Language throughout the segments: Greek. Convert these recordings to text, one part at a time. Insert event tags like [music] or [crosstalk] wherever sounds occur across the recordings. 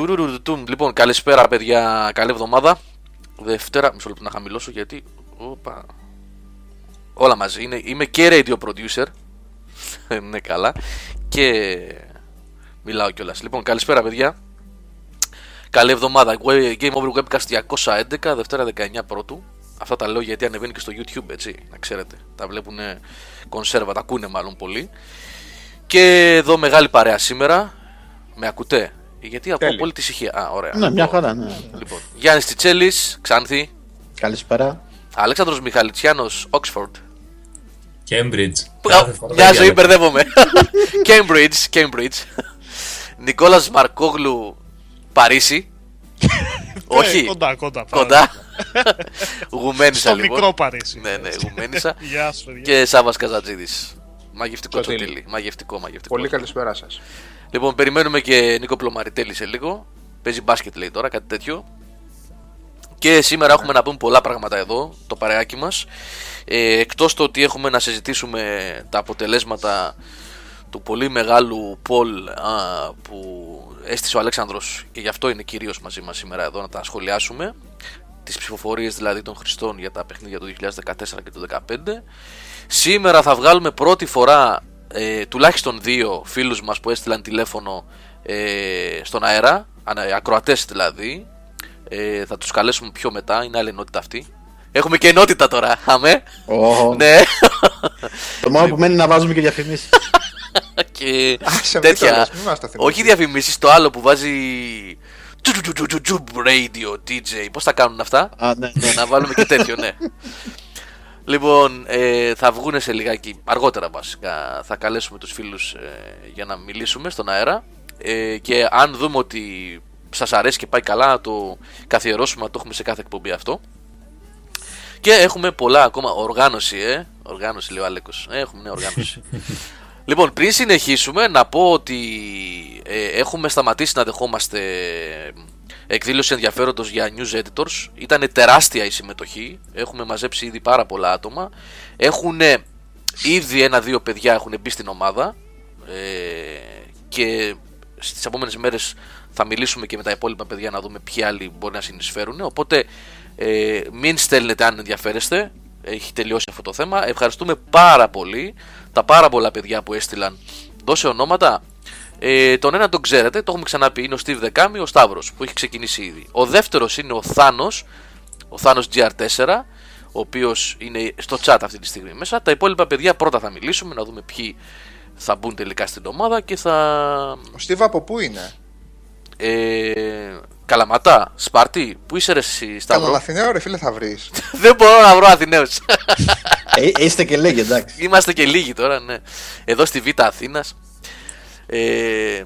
Τουρουρουρτουμ. Λοιπόν, καλησπέρα παιδιά, καλή εβδομάδα. Δευτέρα, μισό λεπτό να χαμηλώσω γιατί. Οπα. Όλα μαζί. Είναι, είμαι και radio producer. [laughs] ναι, καλά. Και μιλάω κιόλας. Λοιπόν, καλησπέρα παιδιά. Καλή εβδομάδα. Game Over Webcast 211, Δευτέρα 19 πρώτου. Αυτά τα λέω γιατί ανεβαίνει και στο YouTube, έτσι, να ξέρετε. Τα βλέπουν κονσέρβα, τα ακούνε μάλλον πολύ. Και εδώ μεγάλη παρέα σήμερα. Με ακούτε; Γιατί ακούω πολύ τη ησυχία. Α, ωραία. Ναι, μια χαρά, ναι. Λοιπόν, Γιάννης Τιτσέλη, Ξάνθη. Καλησπέρα. Αλέξανδρος Μιχαλητσιάνος, Oxford. Cambridge. Μια ζωή μπερδεύομαι. Cambridge, Cambridge. Νικόλας Μαρκόγλου, Παρίσι. [laughs] Όχι. Κοντά, κοντά. Κοντά. [laughs] Γουμένισα Στο λοιπόν. μικρό Παρίσι. Ναι, ναι, γουμένισα. [laughs] Γεια σου, παιδιά. Και Σάβας Καζατζίδης. Μαγευτικό Τσοτήλη. τσοτήλι. Μαγευτικό, μαγευτικό. Πολύ καλησπέρα σας. Λοιπόν, περιμένουμε και Νίκο Πλωμαριτέλη σε λίγο. Παίζει μπάσκετ λέει τώρα, κάτι τέτοιο. Και σήμερα έχουμε να πούμε πολλά πράγματα εδώ, το παρεάκι μας. Ε, εκτός το ότι έχουμε να συζητήσουμε τα αποτελέσματα του πολύ μεγάλου πολ α, που έστησε ο Αλέξανδρος και γι' αυτό είναι κυρίως μαζί μας σήμερα εδώ να τα σχολιάσουμε τις ψηφοφορίες δηλαδή των χρηστών για τα παιχνίδια του 2014 και του 2015 σήμερα θα βγάλουμε πρώτη φορά ε, τουλάχιστον δύο φίλους μας που έστειλαν τηλέφωνο ε, στον αέρα ανα- ακροατές δηλαδή ε, θα τους καλέσουμε πιο μετά είναι άλλη ενότητα αυτή Έχουμε και ενότητα τώρα, αμέ. Ω, Ναι. Το μόνο που μένει είναι να βάζουμε και διαφημίσει. και Άσε με τέτοια. κιόλας, μη μας τα θυμίζεις. Όχι διαφημίσει, το άλλο που βάζει. τσου, τσου, τσου, τσου, τσου, Radio, DJ. Πώ τα κάνουν αυτά. Α, ναι, ναι. να βάλουμε και τέτοιο, ναι. Λοιπόν, ε, θα βγουν σε λιγάκι, αργότερα βασικά, θα καλέσουμε τους φίλους ε, για να μιλήσουμε στον αέρα ε, και αν δούμε ότι σας αρέσει και πάει καλά, να το καθιερώσουμε, να το έχουμε σε κάθε εκπομπή αυτό. Και έχουμε πολλά ακόμα οργάνωση, ε. Οργάνωση λέει ο Αλέκος. Ε, έχουμε ναι, οργάνωση. [laughs] λοιπόν, πριν συνεχίσουμε, να πω ότι ε, έχουμε σταματήσει να δεχόμαστε εκδήλωση ενδιαφέροντος για news editors. Ήταν τεράστια η συμμετοχή. Έχουμε μαζέψει ήδη πάρα πολλά άτομα. Έχουν ήδη ένα-δύο παιδιά έχουν μπει στην ομάδα. Ε, και στις επόμενες μέρες θα μιλήσουμε και με τα υπόλοιπα παιδιά να δούμε ποιοι άλλοι μπορεί να συνεισφέρουν. Οπότε ε, μην στέλνετε αν ενδιαφέρεστε. Έχει τελειώσει αυτό το θέμα. Ευχαριστούμε πάρα πολύ τα πάρα πολλά παιδιά που έστειλαν. Δώσε ονόματα. Ε, τον ένα τον ξέρετε, το έχουμε ξαναπεί. Είναι ο Steve Δεκάμι, ο Σταύρος που έχει ξεκινήσει ήδη. Ο δεύτερος είναι ο Θάνος, ο Θάνος GR4, ο οποίος είναι στο chat αυτή τη στιγμή μέσα. Τα υπόλοιπα παιδιά πρώτα θα μιλήσουμε, να δούμε ποιοι θα μπουν τελικά στην ομάδα και θα. Ο Στίβ από πού είναι; Ε, Καλαματά, Σπαρτί, πού είσαι ρε εσύ Σταύρο; Καλά, Αθηναίο, ρε φίλε, θα βρεις. [laughs] Δεν μπορώ να βρω Αθηναίους. Ε, είστε και λέγε, εντάξει. Είμαστε και λίγοι τώρα, ναι. Εδώ στη Β' Αθήνας. Ε,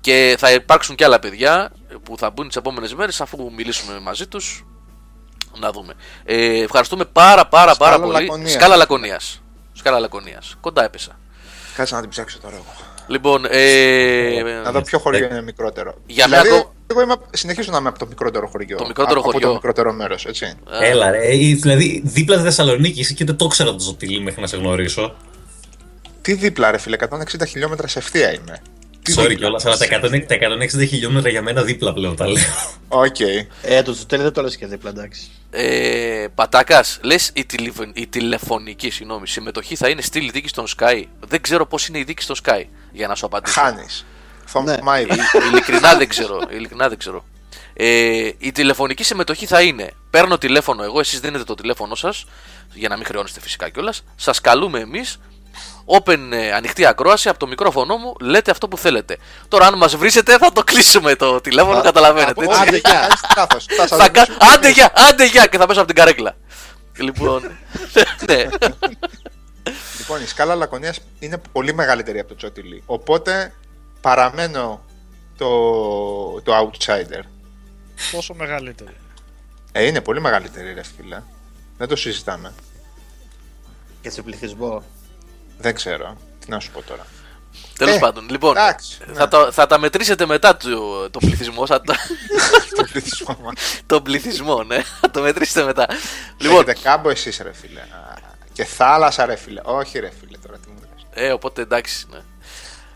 και θα υπάρξουν και άλλα παιδιά που θα μπουν τις επόμενες μέρες αφού μιλήσουμε μαζί τους. Να δούμε. Ε, ευχαριστούμε πάρα πάρα πάρα Σκάλα πολύ. Λακωνίας. Σκάλα Λακωνίας. Σκάλα Λακωνίας. Κοντά έπεσα. Κάτσε να την ψάξω τώρα εγώ. Λοιπόν, ε, Να δω ποιο χωριό είναι μικρότερο. Για δηλαδή, μένα το- εγώ είμαι, συνεχίζω να είμαι από το μικρότερο χωριό. Το μικρότερο από χωριό. το μικρότερο μέρος, έτσι. Έλα, ρε. ε, Δηλαδή, δίπλα στη Θεσσαλονίκη είσαι και δεν το ήξερα το Ζωτήλι μέχρι να σε γνωρίσω. Τι δίπλα, ρε φίλε, 160 χιλιόμετρα σε ευθεία είμαι. Τι Sorry δίπλα. κιόλας, αλλά τα 160 τα 160 χιλιόμετρα για μένα δίπλα πλέον τα λέω. Οκ. Ε, το τέλει δεν το λες και δίπλα, εντάξει. Ε, Πατάκας, λες η, τηλεφων- η τηλεφωνική συγγνώμη, συμμετοχή θα είναι στυλ η Δίκη στον ΣΚΑΪ. Δεν ξέρω πώς είναι η Δίκη στο ΣΚΑΪ για να σου απαντήσω. Χάνεις. Ναι. Θωμάιδα. Ε, ειλικρινά δεν ξέρω. Ειλικρινά δεν ξέρω. Ε, η τηλεφωνική συμμετοχή θα είναι: Παίρνω τηλέφωνο εγώ, εσείς δίνετε το τηλέφωνο σας, για να μην χρεώνεστε φυσικά κιόλας. Σας καλούμε εμείς. Open ε, ανοιχτή ακρόαση από το μικρόφωνο μου, λέτε αυτό που θέλετε. Τώρα, αν μας βρίσετε, θα το κλείσουμε το τηλέφωνο, καταλαβαίνετε. έτσι. Άντε, γεια. Κάνεις λάθος. Θα σας Θα κα... ρωτήσω. Άντε γεια, άντε γεια και θα πέσω από την καρέκλα. λοιπόν. [laughs] ναι. Λοιπόν, η σκάλα Λακωνίας είναι πολύ μεγαλύτερη από το Τσότιλι. Οπότε παραμένω το, το outsider. Πόσο μεγαλύτερη; Ε, είναι πολύ μεγαλύτερη, ρε φίλε. Δεν το συζητάμε. Και σε πληθυσμό. Δεν ξέρω. Τι να σου πω τώρα. Τέλος Ε, πάντων, λοιπόν. εντάξει, θα, τα, θα τα μετρήσετε μετά το, το πληθυσμό. Θα τα, [laughs] Το πληθυσμό μας. τον πληθυσμό, ναι. Θα το μετρήσετε μετά. Λοιπόν, Έχετε κάμπο εσείς, ρε φίλε. Α, Και θάλασσα, ρε φίλε. Όχι, ρε φίλε, τώρα τι μου λες. ε, οπότε εντάξει. Ναι.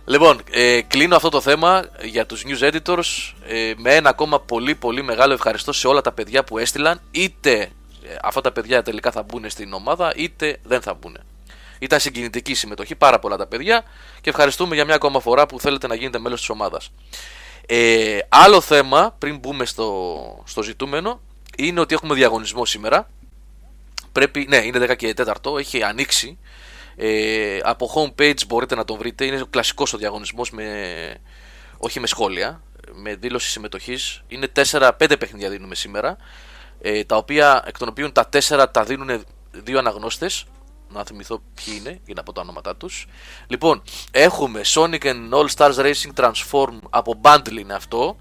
Λοιπόν, ε, κλείνω αυτό το θέμα για τους news editors ε, με ένα ακόμα πολύ πολύ μεγάλο ευχαριστώ σε όλα τα παιδιά που έστειλαν είτε ε, αυτά τα παιδιά τελικά θα μπουν στην ομάδα είτε δεν θα μπουν. Ήταν συγκινητική η συμμετοχή, πάρα πολλά τα παιδιά και ευχαριστούμε για μια ακόμα φορά που θέλετε να γίνετε μέλος της ομάδας. Ε, άλλο θέμα, πριν μπούμε στο, στο ζητούμενο, είναι ότι έχουμε διαγωνισμό σήμερα. Πρέπει, ναι, είναι 10 και 4, έχει ανοίξει. Ε, από homepage μπορείτε να τον βρείτε. Είναι κλασικός ο διαγωνισμός με, όχι με σχόλια, με δήλωση συμμετοχής. Είναι 4-5 παιχνίδια δίνουμε σήμερα. Ε, τα οποία, εκ των οποίων τα 4 τα δίνουν δύο αναγνώστες να θυμηθώ ποιοι είναι για να πω τα ονόματά τους. Λοιπόν, έχουμε Sonic and All Stars Racing Transform από Bundle είναι αυτό.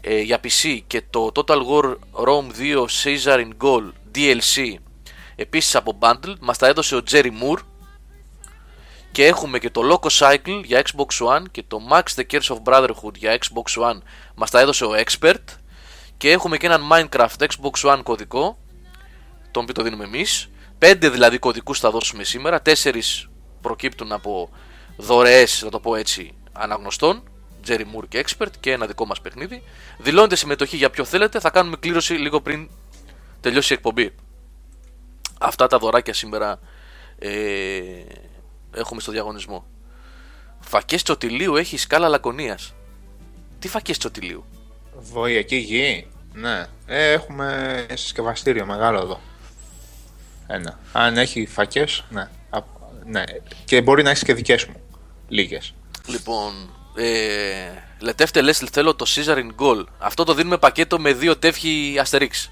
Ε, για PC και το Total War Rome 2 Caesar in Goal DLC επίσης από Bundle. Μας τα έδωσε ο Jerry Moore. Και έχουμε και το Loco Cycle για Xbox One και το Max the Curse of Brotherhood για Xbox One. Μας τα έδωσε ο Expert. Και έχουμε και έναν Minecraft Xbox One κωδικό τον οποίο το δίνουμε εμείς Πέντε δηλαδή κωδικούς θα δώσουμε σήμερα. Τέσσερις προκύπτουν από δωρεές, να το πω έτσι, αναγνωστών. Jerry Moore και Expert και ένα δικό μας παιχνίδι. Δηλώνετε συμμετοχή για ποιο θέλετε. Θα κάνουμε κλήρωση λίγο πριν τελειώσει η εκπομπή. Αυτά τα δωράκια σήμερα ε, έχουμε στο διαγωνισμό. Φακές Τσοτιλίου έχει σκάλα λακωνίας. Τι φακές Τσοτιλίου; Βοηακή γη. Ναι. Ε, έχουμε συσκευαστήριο μεγάλο εδώ. Ένα. Αν έχει φακές, ναι. Α, ναι. Και μπορεί να έχεις και δικές μου. Λίγες. Λοιπόν, ε, λετεύτε λες θέλω το Caesar in Goal. Αυτό το δίνουμε πακέτο με δύο τεύχη Asterix.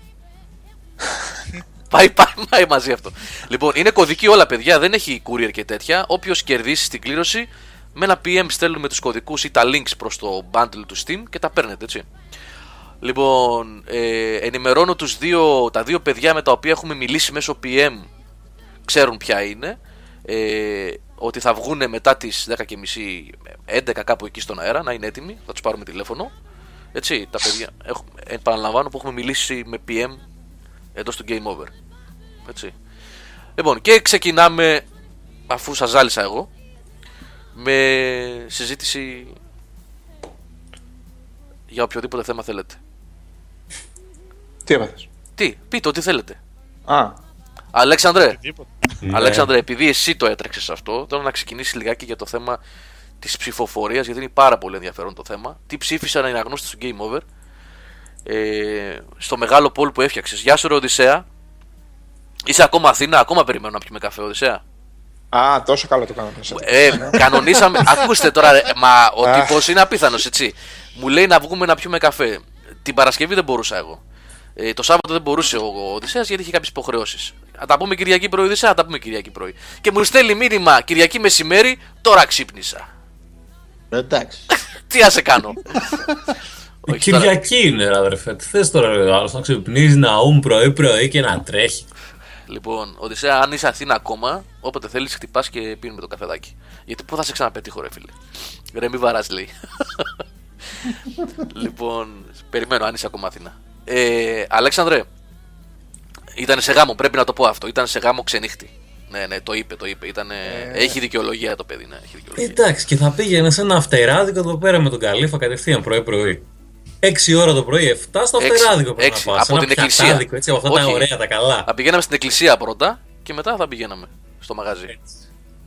[laughs] πάει, πάει, πάει μαζί αυτό. Λοιπόν, είναι κωδική όλα παιδιά, δεν έχει courier και τέτοια. Όποιος κερδίσει στην κλήρωση, με ένα PM στέλνουμε τους κωδικούς ή τα links προς το bundle του Steam και τα παίρνετε έτσι. Λοιπόν, ε, ενημερώνω τους δύο, τα δύο παιδιά με τα οποία έχουμε μιλήσει μέσω PM ξέρουν ποια είναι ε, ότι θα βγουν μετά τις 10.30 11 κάπου εκεί στον αέρα να είναι έτοιμοι, θα τους πάρουμε τηλέφωνο έτσι, τα παιδιά, έχουμε, επαναλαμβάνω που έχουμε μιλήσει με PM εντός του Game Over έτσι. Λοιπόν, και ξεκινάμε αφού σας ζάλισα εγώ με συζήτηση για οποιοδήποτε θέμα θέλετε. Τι έπαθες. Τι, πείτε ό,τι θέλετε. Α, Αλέξανδρε, Οτιδήποτε. Ναι. Αλέξανδρε, επειδή εσύ το έτρεξες αυτό, θέλω να ξεκινήσεις λιγάκι για το θέμα της ψηφοφορίας, γιατί είναι πάρα πολύ ενδιαφέρον το θέμα. Τι ψήφισαν οι αναγνώστες του Game Over ε, στο μεγάλο poll που έφτιαξες. Γεια σου, ρε Οδυσσέα. Είσαι ακόμα Αθήνα, ακόμα περιμένω να πιούμε καφέ, Οδυσσέα. α, τόσο καλό το κάναμε. Ε, κανονίσαμε. [laughs] Ακούστε τώρα, ρε, μα ο Αχ. τύπος είναι απίθανος, έτσι. Μου λέει να βγούμε να πιούμε καφέ. Την Παρασκευή δεν μπορούσα εγώ. Ε, το Σάββατο δεν μπορούσε ο, ο Οδυσσέας γιατί είχε κάποιες υποχρεώσεις. Θα τα πούμε Κυριακή πρωί, Οδυσσέα, θα τα πούμε Κυριακή πρωί. Και μου στέλνει μήνυμα Κυριακή μεσημέρι, τώρα ξύπνησα. Ε, Εντάξει. [laughs] Τι να σε κάνω. Η Όχι, τώρα- Κυριακή είναι, ρε αδερφέ. Τι θες τώρα, ρε άλλος, να ξυπνίζει να ούμ πρωί-πρωί και να τρέχει. Λοιπόν, Οδυσσέα, αν είσαι Αθήνα ακόμα, όποτε θέλεις, χτυπάς και πίνουμε το καφεδάκι. Γιατί πού θα σε ξαναπετύχω, ρε φίλε. Ρε, μη βαράς, λέει. [laughs] λοιπόν, περιμένω αν είσαι ακόμα Αθήνα. Ε, Αλέξανδρε, ήταν σε γάμο, πρέπει να το πω αυτό. Ήταν σε γάμο ξενύχτη. Ναι, ναι, το είπε, το είπε. Ήτανε... Έχει δικαιολογία το παιδί, ναι. Έχει δικαιολογία. Εντάξει, και θα πήγαινε σε ένα αυτεράδικο εδώ πέρα με τον Καλήφα κατευθείαν πρωί-πρωί. 6 ώρα το πρωί, 7 στο Έξι. αυτεράδικο πρέπει Έξι. να πας. Από Ένα την εκκλησία. πιατάδικο, Έτσι, από αυτά τα Όχι. ωραία, τα καλά. Θα πηγαίναμε στην εκκλησία πρώτα και μετά θα πηγαίναμε στο μαγαζί.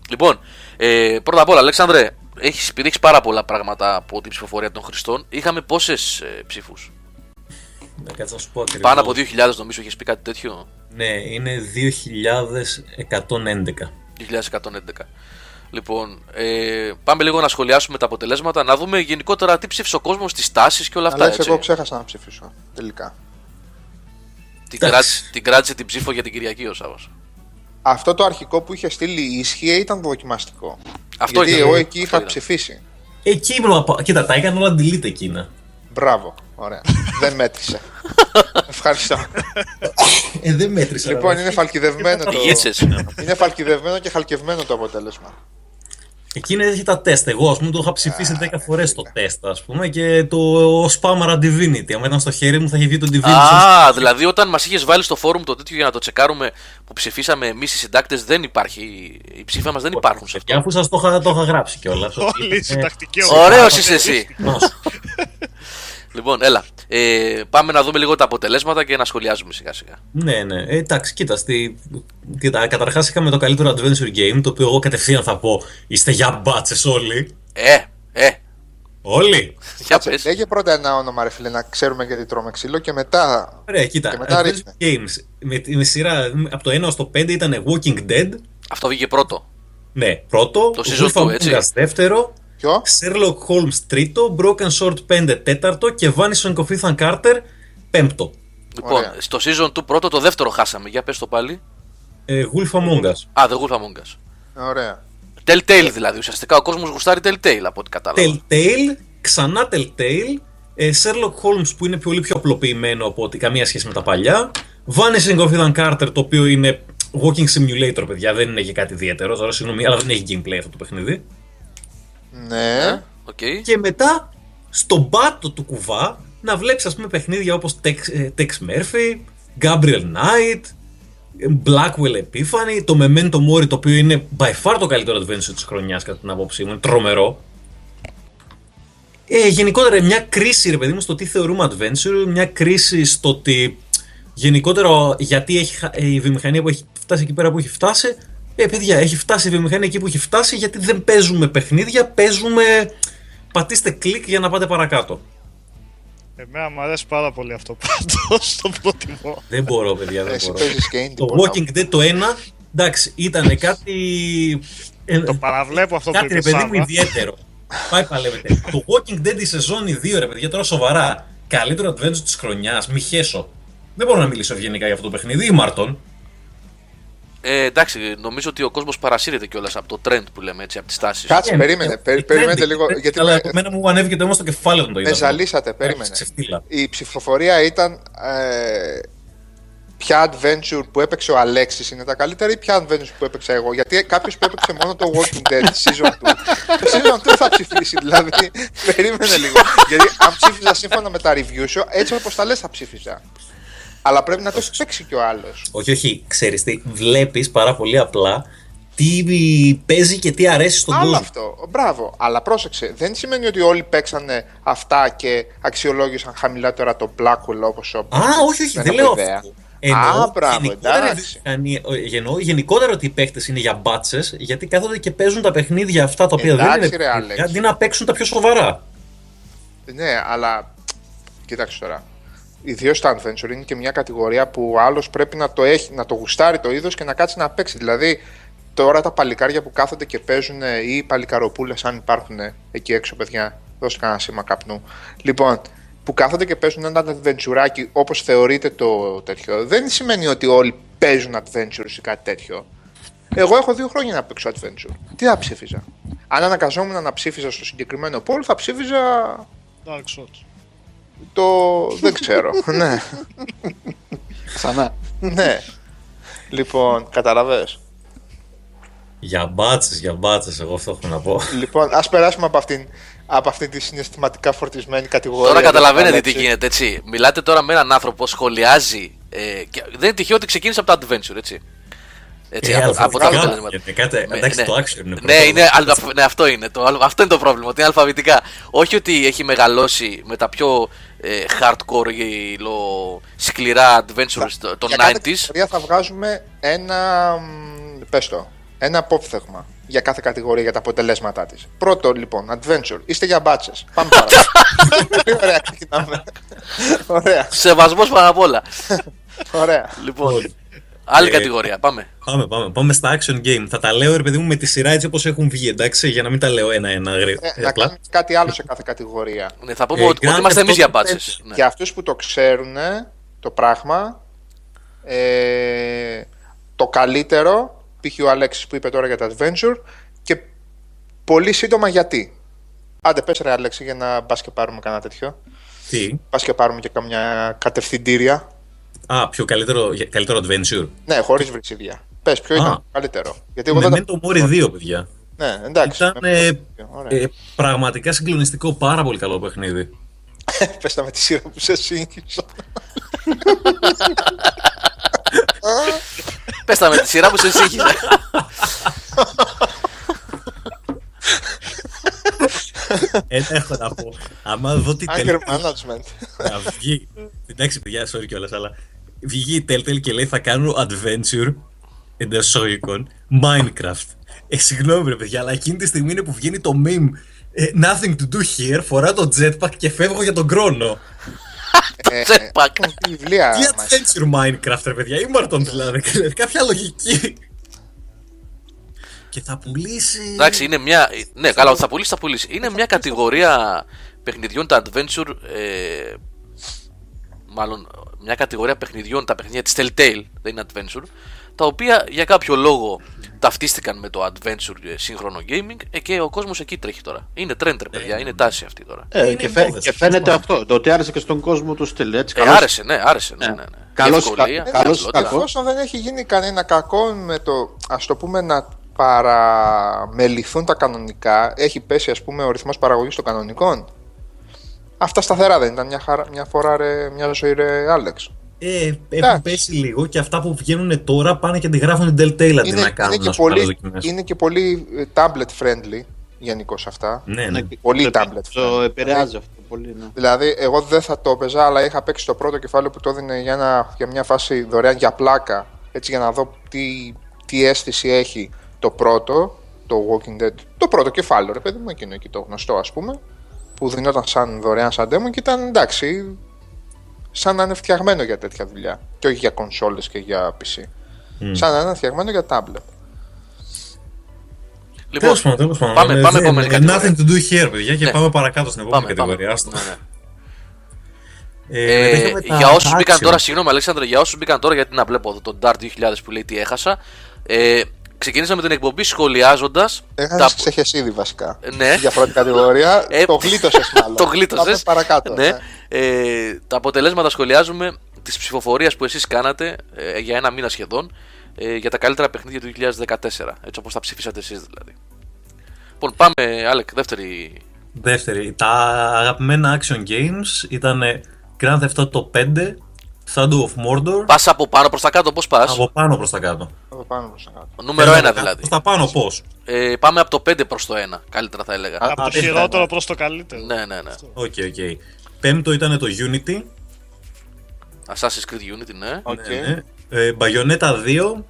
Λοιπόν, ε, πρώτα απ' όλα, Αλέξανδρε, έχεις, επειδή έχεις πάρα πολλά πράγματα από την ψηφοφορία των Χριστών, είχαμε πόσες ε, ψήφους; Να κάτσε να σου πω ακριβώς. Πάνω από 2.000 νομίζω έχεις πει κάτι τέτοιο. Ναι, είναι 2.111. 2.111. Λοιπόν, ε, πάμε λίγο να σχολιάσουμε τα αποτελέσματα, να δούμε γενικότερα τι ψήφισε ο κόσμος, τις τάσεις και όλα αυτά. Αλλά Έτσι. εγώ ξέχασα να ψηφίσω. Τελικά. Την, Εντάξει. κράτησε, την κράτησε την ψήφο για την Κυριακή ο Σάββας. Αυτό το αρχικό που είχε στείλει η ισχύα ήταν δοκιμαστικό. Αυτό Γιατί ήταν. εγώ εκεί Αυτό είχα ήταν. ψηφίσει. Εκεί πρέπει να πάω. Κοίτα, τα έκανε όλα delete εκείνα. Μπράβο. Ωραία. [laughs] Δεν μέτρησε. Ευχαριστώ. Ε, δεν μέτρησα. λοιπόν, είναι φαλκιδευμένο το... Πηγեցες. είναι φαλκιδευμένο και χαλκευμένο το αποτέλεσμα. Εκείνη έχει τα τεστ. Εγώ, ας πούμε, το είχα ψηφίσει 10 φορές το τεστ, ας πούμε, και το Spamara Divinity. Αν ήταν στο χέρι μου, θα είχε βγει το Divinity. Α, δηλαδή όταν μας είχες βάλει στο φόρουμ το τέτοιο για να το τσεκάρουμε που ψηφίσαμε εμείς οι συντάκτες, δεν υπάρχει. Οι ψήφοι μας δεν υπάρχουν σε Και αυτό. αφού σας το, είχα- το είχα γράψει κιόλας. Όλοι οι συντακτικοί Ωραίος είσαι εσύ. [laughs] Λοιπόν, έλα. Ε, πάμε να δούμε λίγο τα αποτελέσματα και να σχολιάζουμε σιγά σιγά. Ναι, ναι. Ε, εντάξει, κοίτα. Στη... κοίτα Καταρχάς είχαμε το καλύτερο adventure game, το οποίο εγώ κατευθείαν θα πω είστε για μπάτσες όλοι. Ε, ε, Όλοι. για πες. Λέγε πρώτα ένα όνομα, ρε φίλε, να ξέρουμε γιατί τρώμε ξύλο και μετά. Ωραία, κοίτα. Και μετά adventure ρίχνε. games με, με σειρά από το 1 ως το 5 ήταν Walking Dead. Αυτό βγήκε πρώτο. Ναι, πρώτο. Το season Wolf two, έτσι. Among Us δεύτερο. Ποιο; Sherlock Holmes τρίτο. Broken Sword 5 τέταρτο. Και Vanishing of Ethan Carter πέμπτο. Λοιπόν, Ωραία. στο season του πρώτο, το δεύτερο χάσαμε. Για πες το πάλι. Ε, Wolf Among Us. Α, The Wolf Among Us. Ωραία. Telltale δηλαδή. Ουσιαστικά ο κόσμος γουστάρει Telltale από ό,τι κατάλαβα. Telltale, ξανά Telltale. Ε, Sherlock Holmes που είναι πολύ πιο απλοποιημένο από ότι καμία σχέση με τα παλιά. Vanishing of Ethan Carter το οποίο είναι walking simulator, παιδιά. Δεν είναι και κάτι ιδιαίτερο. Τώρα συγγνώμη, αλλά δεν έχει gameplay αυτό το παιχνίδι. Ναι. Οκ. Και μετά στον πάτο του κουβά να βλέπεις ας πούμε παιχνίδια όπως Tex, ε, Tex Murphy, Gabriel Knight, ε, Blackwell Epiphany, το Memento Mori το οποίο είναι by far το καλύτερο adventure της χρονιάς κατά την άποψη μου, είναι τρομερό. Ε, γενικότερα μια κρίση ρε παιδί μου στο τι θεωρούμε adventure, μια κρίση στο ότι γενικότερα γιατί έχει, χα- ε, η βιομηχανία που έχει φτάσει εκεί πέρα που έχει φτάσει ε παιδιά έχει φτάσει η βιομηχανία εκεί που έχει φτάσει γιατί δεν παίζουμε παιχνίδια, παίζουμε πατήστε κλικ για να πάτε παρακάτω. Εμένα μου αρέσει πάρα πολύ αυτό πάντως, το προτιμώ. Δεν μπορώ παιδιά, δεν Εσύ μπορώ. παίζεις και indie. Το πολλά. Walking Dead το 1, εντάξει, ήταν κάτι... ε, Το παραβλέπω αυτό που Κάτι ρε είπε παιδί μου Σάβα. ιδιαίτερο. Πάει παλεύετε. το Walking Dead η σεζόν 2 ρε παιδιά, τώρα σοβαρά. Καλύτερο adventure της χρονιάς, μη χέσω. Δεν μπορώ να μιλήσω ευγενικά για αυτό το παιχνίδι, ή Μάρτον. Ε, εντάξει, νομίζω ότι ο κόσμος παρασύρεται κιόλας από το trend που λέμε έτσι, από τις τάσεις. Κάτσε, Ε, περίμενε. ε, περι- ε, Περιμένετε trendy, λίγο. trendy, Γιατί Αλλά με, εμένα μου ανέβηκε το αίμα στο κεφάλι όταν το είδα. με αυτό. ζαλίσατε, Εντάξει, περίμενε. ξεφτύλα. Η ψηφοφορία ήταν. Ε, ποια adventure που έπαιξε ο Αλέξης είναι τα καλύτερα ή ποια adventure που έπαιξα εγώ. Γιατί κάποιος που έπαιξε μόνο το Walking Dead season 2. το season 2 θα ψηφίσει, δηλαδή. περίμενε λίγο. [laughs] Γιατί αν ψήφιζα σύμφωνα με τα review σου, έτσι όπως τα λες θα ψήφιζα. Αλλά πρέπει να το έχει παίξει κι ο άλλος. Όχι, όχι, ξέρεις τι, βλέπεις πάρα πολύ απλά τι παίζει και τι αρέσει στον Άλλο κόσμο. αυτό. Μπράβο. Αλλά πρόσεξε. Δεν σημαίνει ότι όλοι παίξανε αυτά και αξιολόγησαν χαμηλότερα το Blackwell όπως ο Α, όχι, όχι, δεν, έχω λέω ιδέα. αυτό. Εννοώ, Α, μπράβο, γενικότερα, εντάξει. βιομηχανία- ε, εννοώ γενικότερα ότι οι παίχτε είναι για μπάτσες, γιατί κάθονται και παίζουν τα παιχνίδια αυτά τα οποία Εντάξει, δεν είναι ρε, παιχνίδια, Άλεξ. αντί να παίξουν τα πιο σοβαρά. Ναι, αλλά κοίταξε τώρα. Ιδίως τα adventure είναι και μια κατηγορία που ο άλλος πρέπει να το, έχει, να το γουστάρει το είδος και να κάτσει να παίξει. Δηλαδή, τώρα τα παλικάρια που κάθονται και παίζουν ή οι παλικαροπούλες, αν υπάρχουν εκεί έξω, παιδιά, δώστε κανένα σήμα καπνού. Λοιπόν, που κάθονται και παίζουν ένα adventureάκι όπως θεωρείται το τέτοιο, δεν σημαίνει ότι όλοι παίζουν adventures ή κάτι τέτοιο. Εγώ έχω δύο χρόνια να παίξω adventure. Τι θα ψήφιζα; Αν αναγκαζόμουν να ψήφιζα στο συγκεκριμένο πόλο, θα ψήφιζα Dark Souls. Το. δεν ξέρω. [laughs] ναι. Ξανά. ναι. Λοιπόν, καταλαβες. Για μπάτσες, για μπάτσες, εγώ αυτό έχω να πω. Λοιπόν, ας περάσουμε από αυτήν, από αυτήν τη συναισθηματικά φορτισμένη κατηγορία. Τώρα καταλαβαίνετε τι Έτσι. γίνεται, έτσι. Μιλάτε τώρα με έναν άνθρωπο, σχολιάζει. Ε, και δεν είναι τυχαίο ότι ξεκίνησε από το adventure, έτσι. Έτσι, Ε, από, αλλά από τα φυσικά, αποτελέσματα. γιατί κάτι- Ναι, εντάξει, ναι. το action είναι Ναι, πρώτο. είναι, αλ- ναι, αυτό είναι. Το, αλ- αυτό είναι το πρόβλημα, ότι είναι αλφαβητικά. Όχι ότι έχει μεγαλώσει με τα πιο ε, hardcore ή λο- σκληρά adventures το- των Για κάθε 90s. κατηγορία θα βγάζουμε ένα. μ, Πες το. Ένα απόφθεγμα για κάθε κατηγορία για τα αποτελέσματά της. Πρώτο λοιπόν, adventure. Είστε για μπάτσες. Πάμε παρακάτω. [laughs] Πολύ ωραία, ξεκινάμε. ωραία, Σεβασμός πάνω απ' όλα. ωραία. λοιπόν, άλλη Ε, κατηγορία, πάμε. Πάμε, πάμε. Πάμε στα action game. Θα τα λέω, ρε παιδί μου, με τη σειρά έτσι όπως έχουν βγει, εντάξει, για να μην τα λέω ένα-ένα. Ε, γρήγορα. να Απλά. κάνεις κάτι άλλο σε κάθε κατηγορία. Ναι, θα πούμε Ε, ότι, ότι Grand είμαστε εμείς Theft για Auto μπάτσες. 5. Ναι. Για αυτούς που το ξέρουν το πράγμα, ε, το καλύτερο, π.χ. ο Αλέξης που είπε τώρα για τα adventure και πολύ σύντομα γιατί. Άντε πες ρε Αλέξη για να πας και πάρουμε κανένα τέτοιο. Τι; Πας και πάρουμε και καμιά κατευθυντήρια. Α, πιο καλύτερο, για- καλύτερο adventure. Ναι, χωρίς βρυσίδια. Πες ποιο ήταν Α. το καλύτερο. Γιατί εγώ δεν Με τα... Memento Mori 2, παιδιά. Ναι, εντάξει. Ήταν ε, Ωραία. ε, πραγματικά συγκλονιστικό, πάρα πολύ καλό παιχνίδι. [laughs] Πες τα με τη σειρά που σε σύγχυσα. [laughs] Πες τα με τη σειρά που σε σύγχυζε. Ε, έχω να πω. Άμα δω τι Anger τελικά management. να βγει. Εντάξει, παιδιά, sorry κιόλας, αλλά βγήκε η Telltale και λέει θα κάνω adventure εντός εισαγωγικών Minecraft. Ε, συγγνώμη, ρε παιδιά, αλλά εκείνη τη στιγμή είναι που βγαίνει το meme. ε, nothing to do here, φορά το jetpack και φεύγω για τον χρόνο. Ε, Jetpack. έχουν βιβλία. Τι μας. adventure Minecraft, ρε παιδιά, ήμαρτον δηλαδή. Κάποια λογική. Και θα πουλήσει. Εντάξει, είναι μια. Ναι, καλά, ότι θα πουλήσει, θα πουλήσει. Είναι μια κατηγορία παιχνιδιών τα adventure. Ε, μάλλον μια κατηγορία παιχνιδιών, τα παιχνίδια της Telltale, δεν είναι adventure. Τα οποία για κάποιο λόγο ταυτίστηκαν με το adventure ε, σύγχρονο gaming ε, και ο κόσμος εκεί τρέχει τώρα. Είναι trend, ρε παιδιά, είναι τάση αυτή τώρα. Ε, Είναι και, φαι- υπόθεση, και φαίνεται σωστά. αυτό. Το ότι άρεσε και στον κόσμο του στυλ. Έτσι, Ε, καλώς- άρεσε, ναι, άρεσε. Ναι, ναι, ναι. Καλώς, Ευκολία, κα- καλώς, απλότητα. κακό. Εφόσον δεν έχει γίνει κανένα κακό με το, ας το πούμε, να παραμεληθούν τα κανονικά, έχει πέσει, ας πούμε, ο ρυθμός παραγωγής των κανονικών. Αυτά σταθερά δεν ήταν μια, χαρά, μια φορά, ρε, μια ζωή, ρε, Άλεξ. Ε, έχουν Εντάξει. πέσει λίγο και αυτά που βγαίνουν τώρα πάνε και τη γράφουν η Telltale αντί Είναι, να κάνουν είναι, και ας πούμε, άλλες πολύ, δοκιμές. είναι και πολύ ε, tablet friendly γενικώ αυτά. Ναι, ναι. Ναι, Πολύ το- tablet. Το επηρεάζει αυτό πολύ. Ναι. Δηλαδή, εγώ δεν θα το έπαιζα, αλλά είχα παίξει το πρώτο κεφάλαιο που το έδινε για, ένα, για μια φάση δωρεάν για πλάκα. Έτσι, για να δω τι, τι αίσθηση έχει το πρώτο, το Walking Dead. Το πρώτο κεφάλαιο, ρε παιδί μου, εκείνο εκεί το γνωστό, ας πούμε. Που δινόταν σαν δωρεάν σαν demo και ήταν εντάξει, σαν να είναι φτιαγμένο για τέτοια δουλειά. Και όχι για κονσόλες και για PC. Σαν να είναι φτιαγμένο για tablet. Λοιπόν, Τέλος πάντων, τέλος πάντων. πάμε, Ε, πάμε δεν- επόμενη ε, κατηγορία. Nothing to do here, παιδιά, και Ναι. πάμε παρακάτω στην επόμενη Πάμε, πάμε. κατηγορία. άστο. Ναι, ναι. Ε, μετά Ε, είχαμε τα- για όσους τα μπήκαν action. τώρα, συγγνώμη Αλέξανδρο, για όσους μπήκαν τώρα, γιατί να βλέπω εδώ τον Dart 2000 που λέει τι έχασα. Ε, ξεκινήσαμε την εκπομπή σχολιάζοντας. Έχασες ξέχες ήδη βασικά. Ναι. Για πρώτη κατηγορία. Ε, το γλίτωσες [laughs] μάλλον. το γλίτωσες. Πάμε παρακάτω. Ναι. Ε, τα αποτελέσματα σχολιάζουμε τη ψηφοφορία που εσείς κάνατε ε, για ένα μήνα σχεδόν ε, για τα καλύτερα παιχνίδια του 2014. Έτσι όπως τα ψηφίσατε εσείς δηλαδή. Λοιπόν, πάμε, Άλεκ, δεύτερη. Δεύτερη, τα αγαπημένα action games ήταν Grand Theft Auto 5, Shadow of Mordor, Πας από πάνω προς τα κάτω, πώς πας; από πάνω προς τα κάτω. Από πάνω προς τα κάτω. Νούμερο 1 Προς δηλαδή. τα πάνω πώς; Ε, πάμε από το 5 προς το 1. Καλύτερα θα έλεγα. Από το α, χειρότερο ναι. προς το καλύτερο. Ναι, ναι, ναι. Οκ, οκ. Πέμπτο ήταν το Unity. Assassin's Creed Unity, ναι. Οκ. Ναι, ναι. Ε, Bayonetta 2,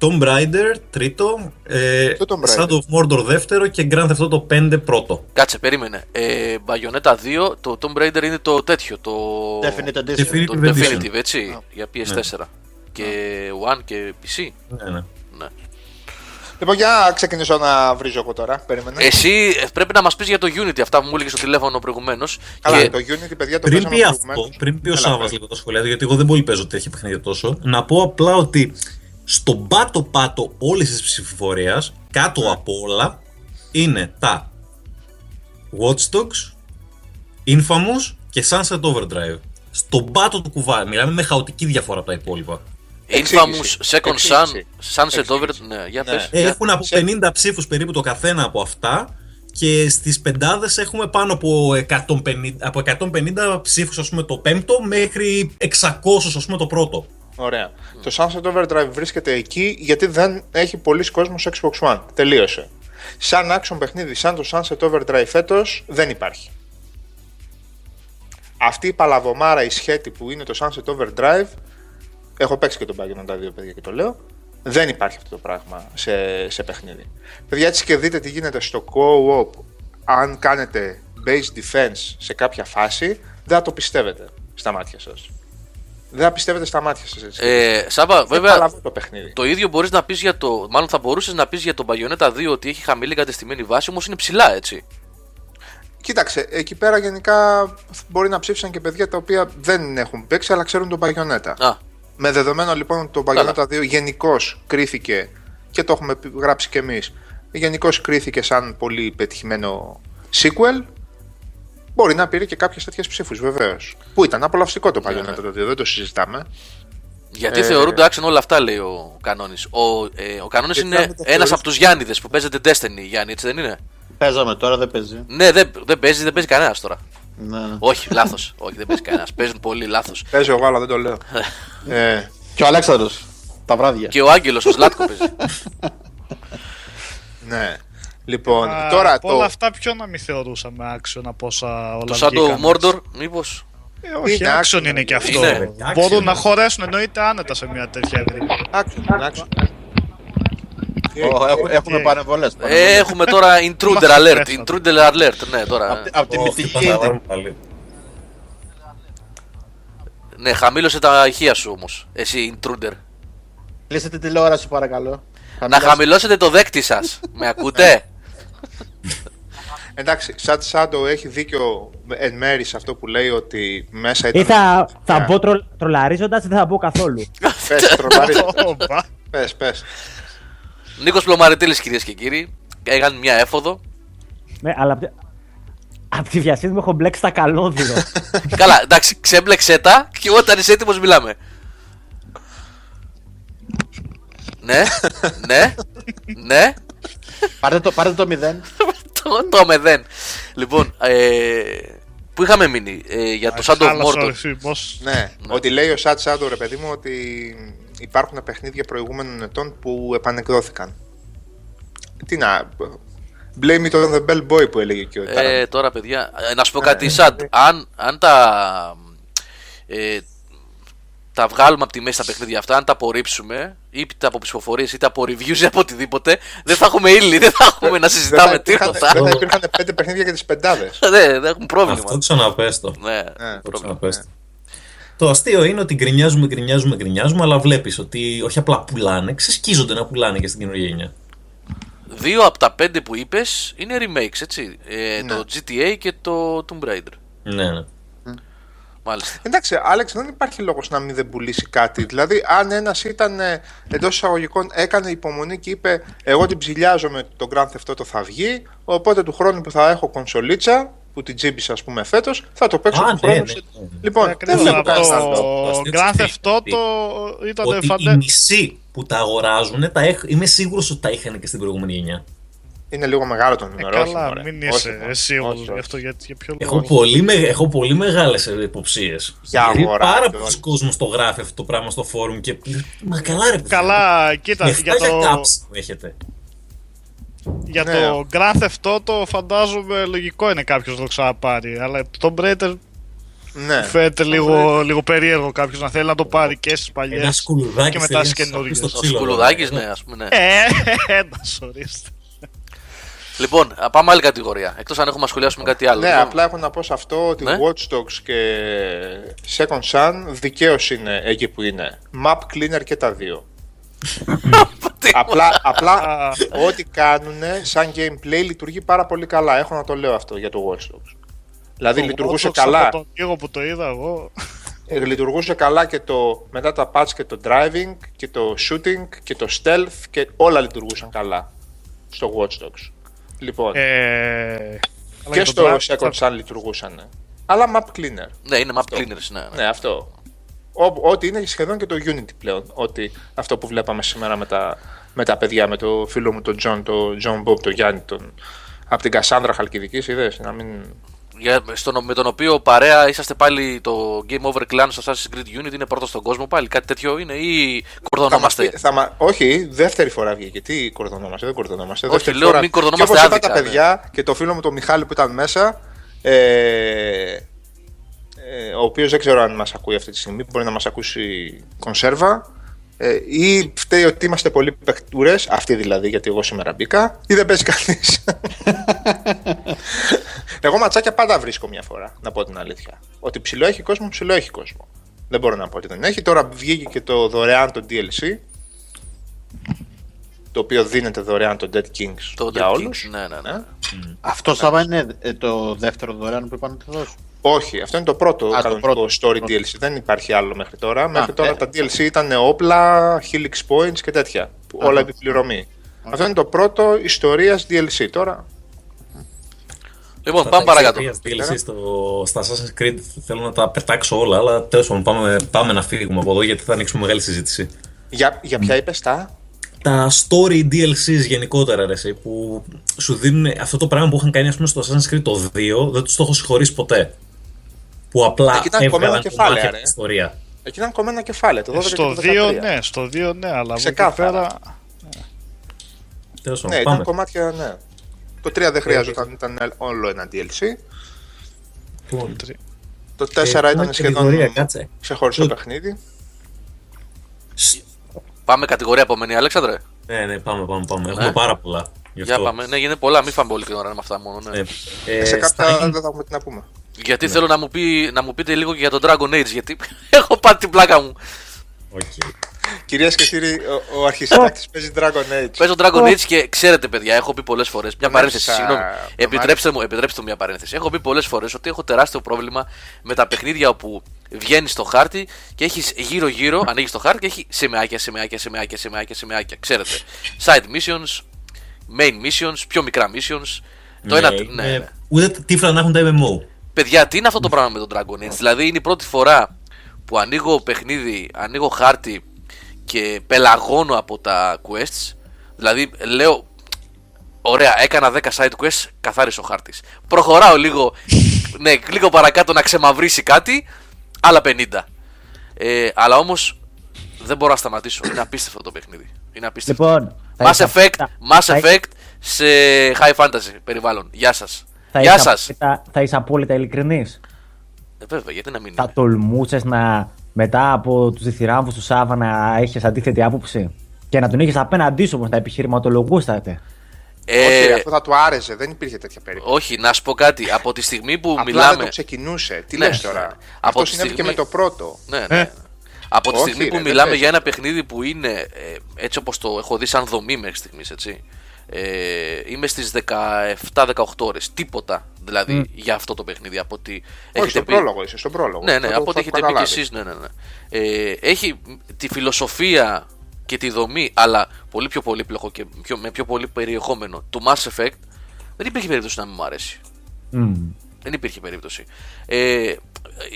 Tomb Raider τρίτο, ε, Ποιο Tomb Raider? Shadow of Mordor δεύτερο και Grand Theft Auto 5 πρώτο. Κάτσε, περίμενε. Ε, Bayonetta 2, το Tomb Raider είναι το τέτοιο. Το, Definite Edition. Definitive το Edition. Definitive, έτσι. Για PS4. Και One και PC. Ναι, ναι. Ναι. Λοιπόν, για να ξεκινήσω να βρίζω εγώ τώρα. Περίμενε. Εσύ ε, πρέπει να μας πεις για το Unity, αυτά που μου έλεγες στο τηλέφωνο προηγουμένως. Καλά, Και το Unity, παιδιά, το Πριν παίζαμε πει αυτό, προηγουμένως. πριν πει ο Έλα, Σάβα πες. λίγο το σχολείο, γιατί εγώ δεν πολύ παίζω τέτοια παιχνίδια τόσο, να πω απλά ότι στον πάτο-πάτο όλης της ψηφοφορίας, κάτω από όλα, είναι τα Watch Dogs, Infamous και Sunset Overdrive. Στον πάτο του κουβά, μιλάμε με χαοτική διαφορά από τα υπόλοιπα. Infamous, Εξήγηση. Second Sun, Εξήγηση. Sunset Over. Εξήγηση. Ναι, για Ναι. πες. Ε, για- Έχουν από σε- 50 ψήφους περίπου το καθένα από αυτά και στις πεντάδες έχουμε πάνω από 150, από 150 ψήφους ας πούμε το πέμπτο μέχρι 600 ας πούμε το πρώτο. Ωραία. Το Sunset Overdrive βρίσκεται εκεί γιατί δεν έχει πολλοί κόσμος στο Xbox One. Τελείωσε. Σαν action παιχνίδι, σαν το Sunset Overdrive φέτος, δεν υπάρχει. Αυτή η παλαβομάρα, η σχέτη που είναι το Sunset Overdrive, έχω παίξει και τον Bayonetta τα δύο παιδιά και το λέω, δεν υπάρχει αυτό το πράγμα σε, σε παιχνίδι. Παιδιά, έτσι και δείτε τι γίνεται στο co-op, αν κάνετε base defense σε κάποια φάση, δεν θα το πιστεύετε στα μάτια σας. Δεν θα πιστεύετε στα μάτια σας. Έτσι. Ε, Σάβα, Δεν βέβαια, παλαβό το παιχνίδι. το ίδιο μπορείς να πεις για το. Μάλλον θα μπορούσες να πεις για τον Bayonetta 2 ότι έχει χαμηλή κατεστημένη βάση, όμως είναι ψηλά, έτσι. Κοίταξε, εκεί πέρα γενικά μπορεί να ψήφισαν και παιδιά τα οποία δεν έχουν παίξει αλλά ξέρουν τον Bayonetta. Α, Με δεδομένο λοιπόν ότι το Καλά. Bayonetta 2 γενικώς κρίθηκε και το έχουμε πει- γράψει κι εμείς. Γενικώς κρίθηκε σαν πολύ πετυχημένο sequel. Μπορεί να πήρε και κάποιες τέτοιες ψήφους βεβαίως. Που ήταν απολαυστικό το Bayonetta το 2, δεν το συζητάμε. Γιατί Ε, θεωρούνται action όλα αυτά, λέει ο Κανόνη. Ο, ε, ο Κανόνη Γιατί είναι αν δεν το ένας θεωρείς- από τους Γιάννηδες που παίζεται Destiny, Γιάννη, έτσι δεν είναι; Παίζαμε τώρα, δεν παίζει. Ναι, δεν, δεν παίζει, δεν παίζει κανένας τώρα. Ναι. ναι. Όχι, λάθος. Όχι, δεν παίζει κανένας. Παίζουν πολύ λάθος. Παίζω εγώ, αλλά δεν το λέω. [laughs] ε, Και ο Αλέξανδρος, τα βράδια. Και ο Άγγελος, ο Σλάτκο παίζει. [laughs] ναι. Λοιπόν, Α, τώρα από όλα το. αυτά ποιο να μην θεωρούσαμε action από όσα όλα το Shadow of βγήκαν. Mordor, μήπως; Ε, όχι, Είναι action action, είναι και αυτό. είναι. Μπορούν Action. να χωρέσουν εννοείται άνετα σε μια τέτοια ευρύ. Άξιο, άξιο. Ω, έχουμε- Έχουμε τι- παρεμβολές. Ε, έχουμε τώρα intruder Είμαστε alert. μέσα. Intruder alert, ναι, τώρα. Από τη Ω, μυθική χτυπάνε τα είναι. βάρμα πάλι. Ναι, χαμήλωσε τα ηχεία σου όμως. Εσύ, intruder. Κλείστε τη τηλεόραση παρακαλώ. Να Χαμηλά- χαμηλώσετε το δέκτη σας. Με ακούτε; [laughs] Εντάξει, σαν Shadow έχει δίκιο εν μέρη σε αυτό που λέει ότι μέσα ήταν. Ή θα, θα Ναι. μπω τρο, τρολαρίζοντας ή δεν θα μπω καθόλου. Πες, [laughs] τρομαρίζεις. Όπα. πες, πες. Νίκος Πλωμαριτήλης, κυρίες και κύριοι. Έκανε μια έφοδο. ναι, αλλά απ' τη- απ' τη βιασύνη μου έχω μπλέξει τα καλώδιο. [laughs] Καλά, εντάξει, ξέμπλεξε τα και όταν είσαι έτοιμος μιλάμε. ναι, ναι, ναι. Πάρτε το, πάρτε το μηδέν. [laughs] το, το μεδέν. Λοιπόν, ε, που είχαμε μείνει ε, για το Shadow of Χάλασε ο Mordor. ρυθμός. Ναι, ότι λέει ο Σατ Shadow, ρε παιδί μου, ότι υπάρχουν παιχνίδια προηγούμενων ετών που επανεκδόθηκαν. Τι να. Blame it on the bell boy που έλεγε και ο Ε, Τάραντ. τώρα, παιδιά, ε, να σου πω κάτι, Σαντ. Αν, αν τα. Ε, τα βγάλουμε από τη μέση τα παιχνίδια αυτά, αν τα απορρίψουμε, είτε από ψηφοφορίες είτε από reviews ή από οτιδήποτε, δεν θα έχουμε ύλη, δεν θα έχουμε να συζητάμε τίποτα. Δεν θα υπήρχαν πέντε παιχνίδια για τις πεντάδες. Ναι, δεν έχουν πρόβλημα. Αυτό ξαναπέστο. Ναι, Ναι, Το πρόβλημα. ξαναπέστο. Το αστείο είναι ότι γκρινιάζουμε, γκρινιάζουμε, γκρινιάζουμε, αλλά βλέπεις ότι όχι απλά πουλάνε, ξεσκίζονται να πουλάνε και στην καινούργια γενιά. Δύο από τα πέντε που είπες είναι remakes, έτσι. Ε, Ναι. Το GTA και το Tomb Raider. Ναι, ναι. Μάλιστα. Εντάξει, Άλεξ, δεν υπάρχει λόγος να μην δεν πουλήσει κάτι. Δηλαδή, αν ένας ήταν εντός εισαγωγικών, έκανε υπομονή και είπε: Εγώ την ψηλιάζομαι το Grand Theft Auto θα βγει. Οπότε του χρόνου που θα έχω κονσολίτσα, που την τζίμπησα, ας πούμε, φέτος, θα το παίξω Α, του ναι, χρόνου. ναι, σε- ναι. Λοιπόν, δεν Ακριβώς βλέπω από κανένα αυτό. άλλο. το αστείο Grand της Theft Take Auto ήταν Ότι οι φαντε... μισοί που τα αγοράζουν, τα έχ... είμαι σίγουρος ότι τα είχαν και στην προηγούμενη γενιά. Είναι λίγο μεγάλο το Ε, νούμερο. όχι, καλά, μωρέ. μην Όχι, είσαι μωρέ. εσύ Όχι, όλος γι' όχι. αυτό γιατί για ποιο Έχω λόγο. πολύ, με... έχω πολύ μεγάλες υποψίες. Για Γιατί αγορά, πάρα και πολλοί όλα. κόσμος το γράφει αυτό το πράγμα στο φόρουμ και. Μα καλά, ρε παιδιά. Καλά, κοίτα, Λεφτά για για το, κάψη που έχετε. για Ναι. το Grand Theft Auto φαντάζομαι λογικό είναι κάποιος να το ξαναπάρει. Αλλά το Tomb Raider Ναι. φαίνεται λίγο, λίγο περίεργο κάποιος να θέλει να το πάρει και στις παλιές. Ένα σκουλουδάκι και μετά θέλει στις να καινούργιες. στο Ο ξύλο, Σκουλουδάκης, βέβαια. ναι, ας πούμε. Ναι. Ε, [laughs] ένας ορίστε. Λοιπόν, α, πάμε άλλη κατηγορία. Εκτός αν έχουμε να σχολιάσουμε κάτι άλλο. Ναι, Λοιπόν, απλά έχω να πω σε αυτό ότι Ναι. Watch Dogs και Second Sun δικαίως είναι εκεί που είναι. Map cleaner και τα δύο. [laughs] απλά απλά Α. ό,τι κάνουν σαν gameplay λειτουργεί πάρα πολύ καλά. Έχω να το λέω αυτό για το Watch Dogs. Δηλαδή Το λειτουργούσε Watch Dogs καλά. Από τον λίγο που το είδα εγώ. Ε, λειτουργούσε καλά και το μετά τα patch και το driving και το shooting και το stealth και όλα λειτουργούσαν καλά στο Watch Dogs. Λοιπόν, Ε, αλλά και για το στο Drive- Second Sun λειτουργούσαν. Αλλά map cleaner. Ναι, είναι map cleaners, ναι. Ναι, αυτό. Ό, ό,τι είναι σχεδόν και το Unity πλέον. Ότι αυτό που βλέπαμε σήμερα με τα, με τα παιδιά, με το φίλο μου τον John, τον John Bob, τον Γιάννη, τον, από την Κασάνδρα Χαλκιδικής, είδες. Να μην. Για, στον, με τον οποίο παρέα είσαστε πάλι το Game Over Clan στο Assassin's Creed Unity είναι πρώτος στον κόσμο πάλι. Κάτι τέτοιο είναι ή Θα μας κορδονόμαστε. πει- θα μα- όχι, δεύτερη φορά βγήκε. Τι κορδονόμαστε, δεν κορδονόμαστε. Όχι, δεύτερη λέω φορά. μην κορδονόμαστε Και όπως είπα άδικα, τα ναι. παιδιά και το φίλο μου τον Μιχάλη που ήταν μέσα, ε, ε, ο οποίος δεν ξέρω αν μας ακούει αυτή τη στιγμή, μπορεί να μας ακούσει κονσέρβα, ε, ή φταίει ότι είμαστε πολύ παιχτούρες, αυτοί δηλαδή γιατί εγώ σήμερα μπήκα, ή δεν παίζει κανείς. [laughs] εγώ ματσάκια πάντα βρίσκω μια φορά, να πω την αλήθεια. Ότι ψηλό έχει κόσμο, ψηλό έχει κόσμο. Δεν μπορώ να πω ότι δεν έχει. Τώρα βγήκε και το δωρεάν το DLC, το οποίο δίνεται δωρεάν το Dead Kings Το για Dead όλους. Kings, ναι, ναι, ναι. Ε; Αυτό Σάβα είναι ε, το δεύτερο δωρεάν που είπαν να τη δώσουν. Όχι, αυτό είναι το πρώτο το κανονικό πρώτο. story Πρώτο. DLC. Δεν υπάρχει άλλο μέχρι τώρα. μέχρι τώρα ε. τα DLC ήταν όπλα, helix points και τέτοια. που όλα επιπληρωμή. Αυτό είναι το πρώτο ιστορίας DLC. Τώρα Λοιπόν, Στα πάμε τα παρακάτω. extra DLC στο, στα Assassin's Creed θέλω να τα πετάξω όλα, αλλά τέλος πάντων πάμε, πάμε να φύγουμε από εδώ γιατί θα ανοίξουμε μεγάλη συζήτηση. Για, για ποια είπες τα; Τα story DLCs γενικότερα, ρε, εσύ, που σου δίνουν αυτό το πράγμα που είχαν κάνει ας πούμε, στο Assassin's Creed το 2, δεν τους το έχω συγχωρήσει ποτέ. Που απλά Εκεί ήταν κομμένα έβγαλαν κεφάλαια, κομμάτια ρε. από την ιστορία. Εκεί ήταν κομμένα κεφάλαια. Το 12 και Στο το 2 13. ναι, στο 2 ναι, αλλά από εκεί Ξεκάθαρα. πέρα. Τέλος Ναι, πάντων, ήταν πάμε. κομμάτια, ναι. Το 3 δεν χρειαζόταν, ήταν όλο ένα DLC. Λοιπόν, Το 4 ε, ήταν πάμε σχεδόν κατηγορία, κάτσε. ξεχωριστό Ε, παιχνίδι. Πάμε κατηγορία επόμενη, Αλέξανδρε. Ναι, ναι, πάμε, πάμε, πάμε. Έχουμε Ναι. πάρα πολλά. Γι' Για αυτό. πάμε. Ναι, γίνεται πολλά, μην φάμε πολύ ώρα με αυτά μόνο. Ναι. Ε, ε, σε στα- κάποια δεν θα έχουμε τι να πούμε. Γιατί θέλω να μου, πει, να μου πείτε λίγο και για τον Dragon Age, γιατί [laughs] έχω πάρει την πλάκα μου. Οκ. Κυρίες και κύριοι, ο, ο αρχισυντάκτης παίζει Dragon Age. Παίζω Dragon Age και ξέρετε, παιδιά, έχω πει πολλές φορές. Μια Τον παρένθεση, άρχισα συγγνώμη. τον Επιτρέψτε μου, επιτρέψτε μου μια παρένθεση. Έχω πει πολλές φορές ότι έχω τεράστιο πρόβλημα με τα παιχνίδια όπου βγαίνει στο χάρτη και έχεις γύρω-γύρω, ανοίγεις το χάρτη και έχει σημαιάκια, σημαιάκια, σημαιάκια, σημαιάκια, σημαιάκια. Ξέρετε. Side missions, main missions, πιο μικρά missions. Το ένα. Ναι, Ναι, είναι- ναι. Ούτε τύφλα να έχουν τα MMO. Παιδιά, τι είναι αυτό το πράγμα με τον Dragon Age; Δηλαδή είναι η πρώτη φορά που ανοίγω παιχνίδι, ανοίγω χάρτη και πελαγώνω από τα quests. Δηλαδή λέω, ωραία, έκανα 10 side quests, καθάρισε ο χάρτης. Προχωράω λίγο, ναι, λίγο παρακάτω να ξεμαυρίσει κάτι, άλλα 50. Ε, αλλά όμως δεν μπορώ να σταματήσω. Είναι απίστευτο το παιχνίδι. Είναι απίστευτο. Λοιπόν, θα Mass είσαι- Effect, θα- Mass θα- Effect σε high fantasy περιβάλλον. Γεια σας. Θα Γεια είσαι σας. απόλυτα- Θα είσαι απόλυτα ειλικρινής. Ε, βέβαια, γιατί να μην Θα είναι; τολμούσες να μετά από τους διθυράμβου του Σάβα να έχεις αντίθετη άποψη και να τον είχε απέναντί σου όμω να επιχειρηματολογούσατε; Ε, Όχι, ρε, αυτό θα του άρεσε, δεν υπήρχε τέτοια περίπτωση. όχι, να σου πω κάτι. Από τη στιγμή που Απλά μιλάμε. δεν το ξεκινούσε. Τι Ναι, λες ναι. τώρα; Από Αυτό τη συνέβη και στιγμή- με το πρώτο. Ναι, ναι. ναι. Από τη Όχι, στιγμή που ρε, δεν μιλάμε παίζει. για ένα παιχνίδι που είναι ε, έτσι όπως το έχω δει σαν δομή μέχρι στιγμής, έτσι. Ε, είμαι στις 17-18 ώρες. Τίποτα δηλαδή για αυτό το παιχνίδι. Από ότι Όχι, έχετε στον πει- πρόλογο είσαι, στον πρόλογο. Ναι, ναι, Θα το- από ό,τι θα το έχετε πει και καταλάβεις. εσείς, ναι, ναι, ναι. Ε, έχει τη φιλοσοφία και τη δομή, αλλά πολύ πιο πολύπλοκο και πιο, με πιο πολύ περιεχόμενο του Mass Effect. Δεν υπήρχε περίπτωση να μην μου αρέσει. Μμμ. Δεν υπήρχε περίπτωση. Ε,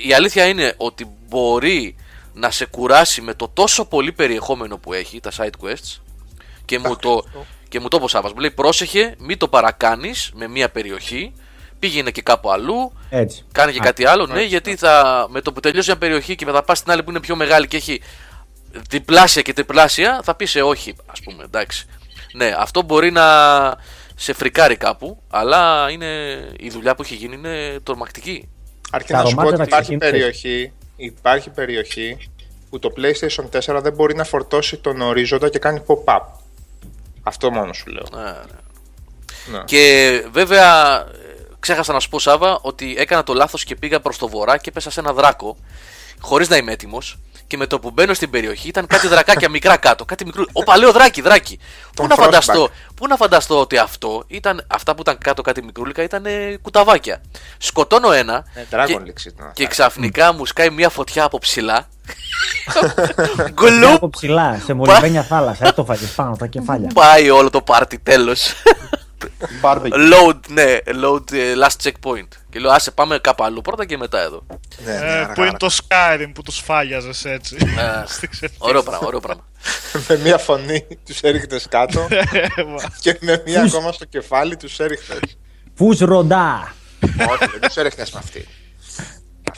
η αλήθεια είναι ότι μπορεί να σε κουράσει με το τόσο πολύ περιεχόμενο που έχει, τα side quests, και μου το, και μου το είπε ο Σάββας, μου λέει πρόσεχε, μην το παρακάνεις με μια περιοχή, πήγαινε και κάπου αλλού, Έτσι. Κάνε και Α, κάτι άλλο, ναι, γιατί θα, με το που τελειώσει μια περιοχή και μετά πας στην άλλη που είναι πιο μεγάλη και έχει διπλάσια και τριπλάσια, θα πεις όχι, ας πούμε, εντάξει. Ναι, αυτό μπορεί να σε φρικάρει κάπου, αλλά είναι, η δουλειά που έχει γίνει είναι τρομακτική. Αρκεί Τα να σου πω αρωμάτια ότι τα υπάρχει ξεκίνησες. περιοχή, υπάρχει περιοχή που το PlayStation 4 δεν μπορεί να φορτώσει τον ορίζοντα και κάνει pop-up. Αυτό μόνο σου λέω. Ναι, ναι. Ναι. Και βέβαια, ε, ξέχασα να σου πω, Σάβα, ότι έκανα το λάθος και πήγα προς το βορρά και πέσα σε ένα δράκο, χωρίς να είμαι έτοιμος. Και με το που μπαίνω στην περιοχή ήταν κάτι δρακάκια μικρά κάτω. Κάτι μικρό. Όπα, λέω δράκι, δράκι. Πού Τον να, Frostback. φανταστώ, πού να φανταστώ ότι αυτό ήταν. Αυτά που ήταν κάτω κάτι μικρούλικα ήταν ε, κουταβάκια. Σκοτώνω ένα. Ε, Dragon και, League ήταν και αυτά. ξαφνικά μου σκάει μια φωτιά από ψηλά. Μια Γκουλουπ! από ψηλά, σε μολυβένια θάλασσα. Ε, το φάγες πάνω τα κεφάλια. Πάει όλο το πάρτι τέλος. Barbecue. load, ναι, load ε, last checkpoint. Και λέω, άσε πάμε κάπου αλλού πρώτα και μετά εδώ. Ναι, ναι, Ε, αργά, που είναι αργά. το Skyrim που τους φάγιαζες έτσι. Ε, [laughs] Στην ξεφύγη. ωραίο πράγμα, ωραίο πράγμα. [laughs] με μία φωνή τους έριχνες κάτω Ε, μα. και με μία ακόμα στο κεφάλι τους έριχνες. Φους ροντά. Όχι, δεν τους έριχνες με αυτή.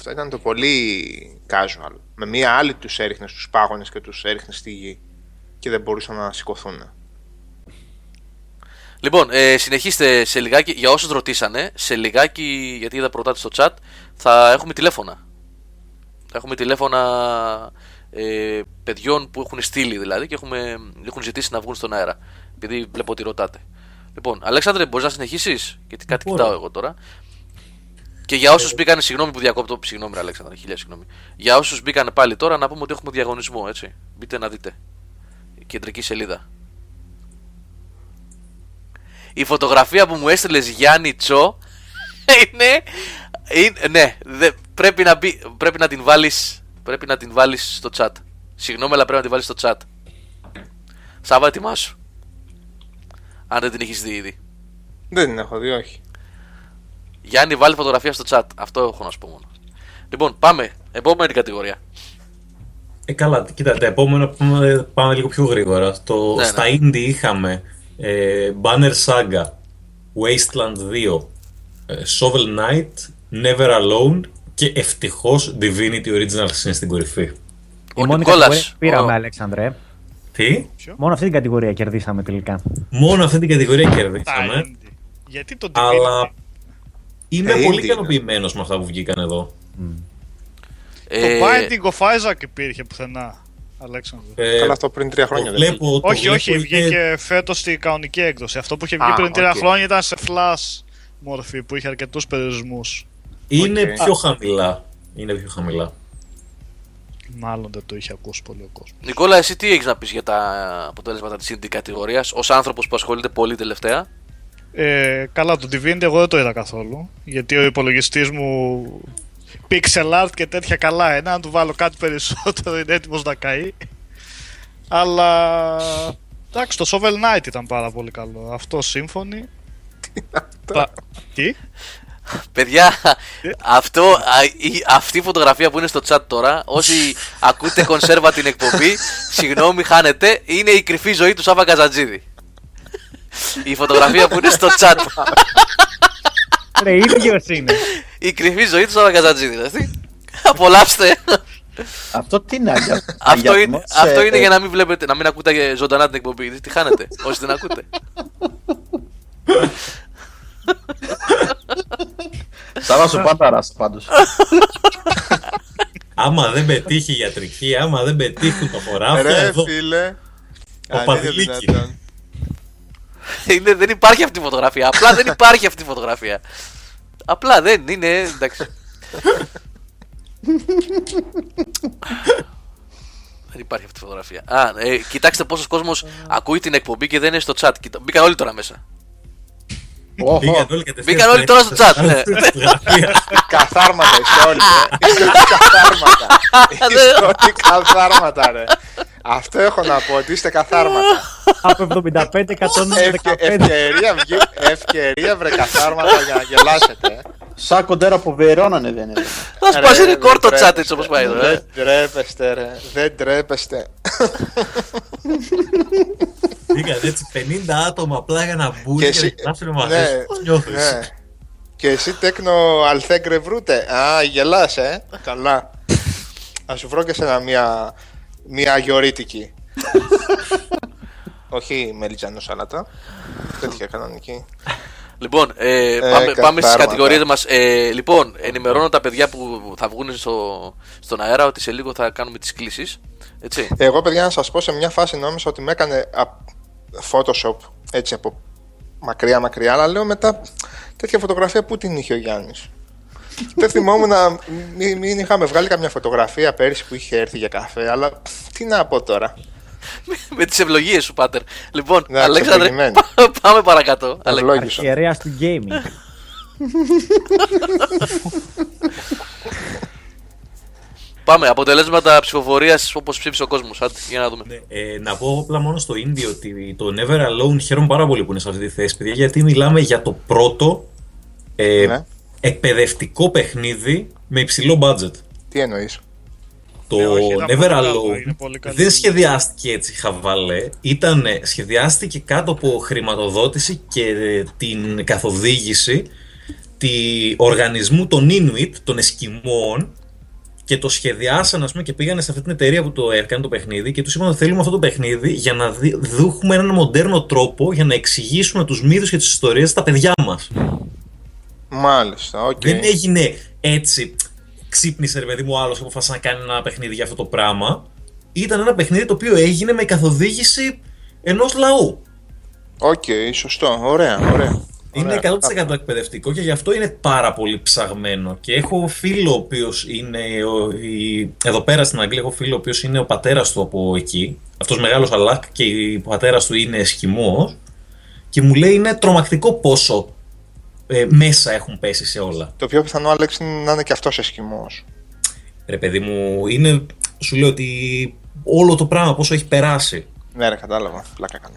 Αυτό ήταν το πολύ casual. Με μία άλλη τους έριχνες στου πάγονε και τους έριχνες στη γη. Και δεν μπορούσαν να σηκωθούν. Λοιπόν, ε, συνεχίστε σε λιγάκι. Για όσους ρωτήσανε, σε λιγάκι, γιατί είδα πρωτάτη στο chat, θα έχουμε τηλέφωνα. Θα έχουμε τηλέφωνα ε, παιδιών που έχουν στείλει δηλαδή και έχουμε, έχουν ζητήσει να βγουν στον αέρα. Επειδή βλέπω ότι ρωτάτε. Λοιπόν, Αλέξανδρε, μπορείς να συνεχίσεις, γιατί κάτι Μπορώ. κοιτάω εγώ τώρα. Και για όσους μπήκαν, συγγνώμη που διακόπτω, συγγνώμη, ρε Αλέξανδρε, χίλια συγγνώμη. Για όσους μπήκαν πάλι τώρα, να πούμε ότι έχουμε διαγωνισμό, έτσι. Μπείτε να δείτε. Η κεντρική σελίδα. Η φωτογραφία που μου έστειλες Γιάννη Τσό [laughs] είναι. είναι ναι, δε, πρέπει, να μπει, πρέπει να την βάλεις Πρέπει να την βάλεις στο chat. Συγγνώμη, αλλά πρέπει να την βάλεις στο chat. Σάβα, ετοιμάσου. Αν δεν την έχεις δει ήδη. Δεν την έχω δει, όχι. Γιάννη, βάλει φωτογραφία στο chat. Αυτό έχω να σου πω μόνο. Λοιπόν, πάμε. Επόμενη κατηγορία. Ε, καλά, κοίτα, τα επόμενα πάμε, πάμε λίγο πιο γρήγορα. Το, Ναι, στα ναι. indie είχαμε ε, Banner Saga, Wasteland 2, ε, Shovel Knight, Never Alone και ευτυχώς Divinity Original Sin στην κορυφή. Ο Η μόνη Νικόλας, κατηγορία που πήραμε, ο- Αλέξανδρε. Τι; Μόνο αυτή την κατηγορία κερδίσαμε τελικά. Μόνο αυτή την κατηγορία Τα κερδίσαμε, indie. Γιατί το αλλά Divinity. Είμαι Ε, πολύ indie ικανοποιημένος με αυτά που βγήκαν εδώ. Ε, Το Binding of Isaac υπήρχε πουθενά. Αλέξανδρο. Ε, Καλά, αυτό πριν τρία χρόνια το δεν βλέπω, το όχι, βλέπω, όχι, είναι- βγήκε φέτος στη κανονική έκδοση. Αυτό που είχε βγει Α, πριν τρία οκ. χρόνια ήταν σε flash μορφή που είχε αρκετούς περιορισμούς. Είναι Οκ. πιο χαμηλά. Είναι πιο χαμηλά. Μάλλον δεν το είχε ακούσει πολύ ο κόσμος. Νικόλα, εσύ τι έχεις να πεις για τα αποτέλεσματα της indie κατηγορίας ως άνθρωπος που ασχολείται πολύ τελευταία; Ε, καλά, το Divinity εγώ δεν το είδα καθόλου. Γιατί ο υπολογιστής μου pixel art και τέτοια καλά είναι. Αν του βάλω κάτι περισσότερο είναι έτοιμος να καεί. Αλλά εντάξει, το Shovel Knight ήταν πάρα πολύ καλό. Αυτό σύμφωνοι. Πα- Τι; Παιδιά, αυτό, α, η- αυτή η φωτογραφία που είναι στο chat τώρα, όσοι [laughs] ακούτε κονσέρβα την εκπομπή, συγγνώμη, χάνετε, είναι η κρυφή ζωή του Σάβα Καζατζίδη. Η φωτογραφία που είναι στο chat. Ρε, ίδιος είναι. Η κρυφή ζωή του Σάβα Καζατζίδη. δηλαδή. Απολαύστε. Αυτό τι είναι, αγια- αυτό, είναι, αγιασμός, αυτό ε, είναι ε, για να μην βλέπετε, να μην ακούτε ζωντανά την εκπομπή. γιατί Τι χάνετε, όσοι την ακούτε. Σάβα σου πάνταρας πάντως. Άμα δεν πετύχει η ιατρική, άμα δεν πετύχουν τα χωράφια, Ρε εδώ φίλε. Ο αν είναι Παδηλίκης. Δυνατόν. είναι, δεν υπάρχει αυτή η φωτογραφία. Απλά δεν υπάρχει αυτή η φωτογραφία. Απλά δεν είναι, εντάξει. δεν υπάρχει αυτή η φωτογραφία. Α, ε, κοιτάξτε πόσος κόσμος ακούει την εκπομπή και δεν είναι στο chat. Κοίτα, μπήκαν όλοι τώρα μέσα. Οχο. Μπήκαν όλοι κατευθείαν Μπήκαν όλοι στα τώρα στο chat, ναι. φωτογραφία. Καθάρματα είστε όλοι, ε. Είστε [laughs] όλοι καθάρματα. Είστε όλοι καθάρματα, ρε. Αυτό έχω να πω, ότι είστε καθάρματα. Από 75 115. Ευκαι- ευκαιρία, βγει- ευκαιρία βρε καθάρματα για να γελάσετε. Σαν κοντέρα από Βερόνανε δεν είναι. Θα σπάσει Ρε, ρεκόρ το δεν chat έτσι όπως πάει εδώ. ε. Δεν τρέπεστε, ρε. Δεν τρέπεστε. Μπήκαν έτσι 50 άτομα απλά για να μπουν Και και εσύ- να γράψουν μαζί Ναι, σου. Πώς νιώθεις. ναι. Και εσύ τέκνο αλθέγκρε βρούτε. Α, γελάς, ε. Καλά. Θα σου βρω και σε ένα μία, μία αγιορείτικη. [laughs] Όχι μελιτζάνο σάλατα. Τέτοια κανονική. Λοιπόν, ε, πάμε, καθάρματα. πάμε στις κατηγορίες μας. Ε, λοιπόν, ενημερώνω τα παιδιά που θα βγουν στο, στον αέρα ότι σε λίγο θα κάνουμε τις κλήσεις. Έτσι. Εγώ, παιδιά, να σας πω, σε μια φάση νόμιζα ότι με έκανε α, Photoshop έτσι από μακριά μακριά, αλλά λέω μετά τέτοια φωτογραφία που την είχε ο Γιάννης. Δεν θυμόμουν να μην, μην είχαμε βγάλει καμιά φωτογραφία πέρυσι που είχε έρθει για καφέ, αλλά πφ, τι να πω τώρα. Με τις ευλογίες σου, Πάτερ. Λοιπόν, Ναι, Αλέξανδρε, εξευλογημένη. πά- πάμε παρακάτω. Ale- Ευλόγησον. Αρχιερέας του gaming. Πάμε. Αποτελέσματα ψηφοφορίας όπως ψήφισε ο κόσμος. Για να δούμε. Ναι, ε, να πω απλά μόνο στο indie ότι το Never Alone χαίρομαι πάρα πολύ που είναι σε αυτή τη θέση, παιδιά, γιατί μιλάμε για το πρώτο ε, Ναι. Εκπαιδευτικό παιχνίδι με υψηλό budget. Τι εννοείς; Το Ναι, όχι, ήταν Never πολύ καλό, Alone είναι πολύ καλή δεν δουλειά. σχεδιάστηκε έτσι χαβαλέ. Ήταν, σχεδιάστηκε κάτω από χρηματοδότηση και ε, την καθοδήγηση του οργανισμού των Inuit, των Εσκιμών και το σχεδιάσαν ας πούμε, και πήγανε σε αυτή την εταιρεία που το έκανε το παιχνίδι και τους είπαν ότι θέλουμε αυτό το παιχνίδι για να δι- δούμε έναν μοντέρνο τρόπο για να εξηγήσουμε τους μύθους και τις ιστορίες στα παιδιά μας. Μάλιστα, οκ. Δεν έγινε έτσι. Ξύπνησε ρε παιδί μου άλλος και αποφάσισε να κάνει ένα παιχνίδι για αυτό το πράγμα. Ήταν ένα παιχνίδι το οποίο έγινε με καθοδήγηση ενός λαού. Οκ, σωστό. Ωραία, ωραία. Είναι Ωραία. 100% εκπαιδευτικό και γι' αυτό είναι πάρα πολύ ψαγμένο. Και έχω φίλο ο οποίος είναι. Ο, η- εδώ πέρα στην Αγγλία έχω φίλο ο οποίος είναι ο πατέρας του από εκεί. Αυτός μεγάλωσε Αλάσκα και ο πατέρας του είναι Εσκιμό. Και μου λέει είναι τρομακτικό πόσο ε, μέσα έχουν πέσει σε όλα. Το πιο πιθανό, Άλεξ, είναι να είναι και αυτός εσκιμός. Ρε παιδί μου, είναι, σου λέω ότι όλο το πράγμα πόσο έχει περάσει. Ναι, ρε, κατάλαβα. Πλάκα κάνω.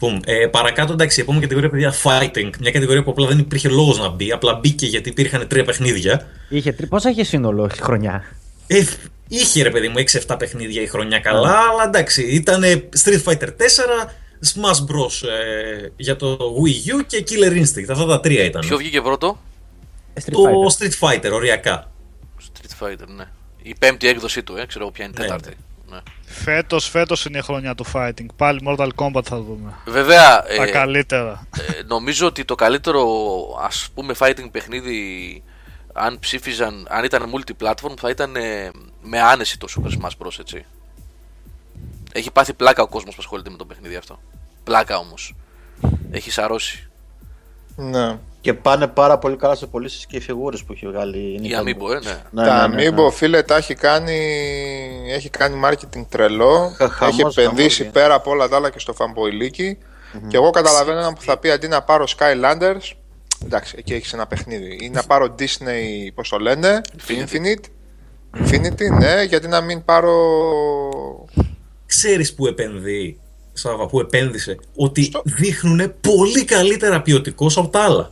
Boom. Ε, παρακάτω, εντάξει, η επόμενη κατηγορία, παιδιά, fighting. Μια κατηγορία που απλά δεν υπήρχε λόγος να μπει. Απλά μπήκε γιατί υπήρχαν τρία παιχνίδια. Είχε, τρι- πόσα είχε σύνολο στη χρονιά; Ε, είχε ρε παιδί μου 6-7 παιχνίδια η χρονιά καλά, αλλά εντάξει, ήταν Street Fighter 4, Smash Bros. ε, για το Wii U και Killer Instinct. Αυτά τα τρία ήταν. Ποιο βγήκε πρώτο, Ε, Street Το Fighter. Street Fighter, οριακά. Street Fighter, ναι. Η πέμπτη έκδοση του, ε, ξέρω εγώ ποια είναι η Ναι. τέταρτη. Ναι. Φέτος, φέτος είναι η χρονιά του fighting. Πάλι Mortal Kombat θα δούμε. Βέβαια, Τα ε, καλύτερα. ε, νομίζω ότι το καλύτερο ας πούμε fighting παιχνίδι αν ψήφιζαν, αν ήταν multi-platform θα ήταν ε, με άνεση το Super Smash Bros. έτσι. Έχει πάθει πλάκα ο κόσμος που ασχολείται με το παιχνίδι αυτό. Πλάκα όμως. Έχει σαρώσει. Ναι. Και πάνε πάρα πολύ καλά σε πωλήσεις και οι φιγούρες που έχει βγάλει η Η Nintendo. Amiibo, ε, ναι. Ναι, τα ναι, ναι, Amiibo, ναι. φίλε, τα έχει κάνει, έχει κάνει marketing τρελό. Χα- χαμός, έχει επενδύσει χαμός, πέρα από όλα τα άλλα και στο fanboy Και εγώ καταλαβαίνω έναν που θα πει αντί να πάρω Skylanders, εντάξει, εκεί έχεις ένα παιχνίδι. Ή να πάρω Disney, πώς το λένε, Infinite. Infinity, ναι, γιατί να μην πάρω. Ξέρεις που επενδύει, Σάβα, που επένδυσε, ότι δείχνουν πολύ καλύτερα ποιοτικό από τα άλλα.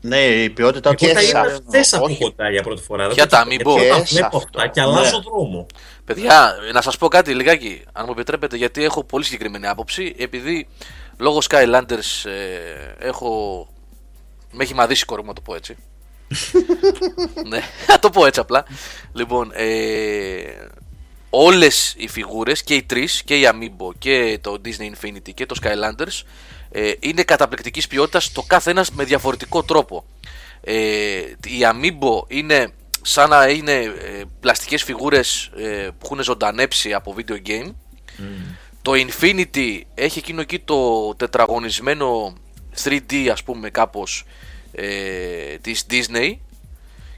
Ναι, η ποιότητα Και Εγώ τα σε είδα αυτό, χθες από όχι. κοντά για πρώτη φορά. Ποια τα Γιατί Amiibo? Όταν Και σε βλέπω αυτό. αυτά και αλλάζω Ναι. δρόμο. Παιδιά, να σας πω κάτι λιγάκι, αν μου επιτρέπετε, γιατί έχω πολύ συγκεκριμένη άποψη. Επειδή λόγω Skylanders ε, έχω. Με έχει μαδίσει η κόρη μου, να το πω έτσι. [laughs] ναι, [laughs] να το πω έτσι απλά. Λοιπόν, ε, όλες οι φιγούρες και οι τρεις, και η Amiibo και το Disney Infinity και το Skylanders ε, είναι καταπληκτικής ποιότητας το κάθε ένας με διαφορετικό τρόπο. Ε, η Amiibo είναι σαν να είναι ε, πλαστικές φιγούρες ε, που έχουν ζωντανέψει από video game. Το Infinity έχει εκείνο εκεί το τετραγωνισμένο 3D ας πούμε κάπως ε, της Disney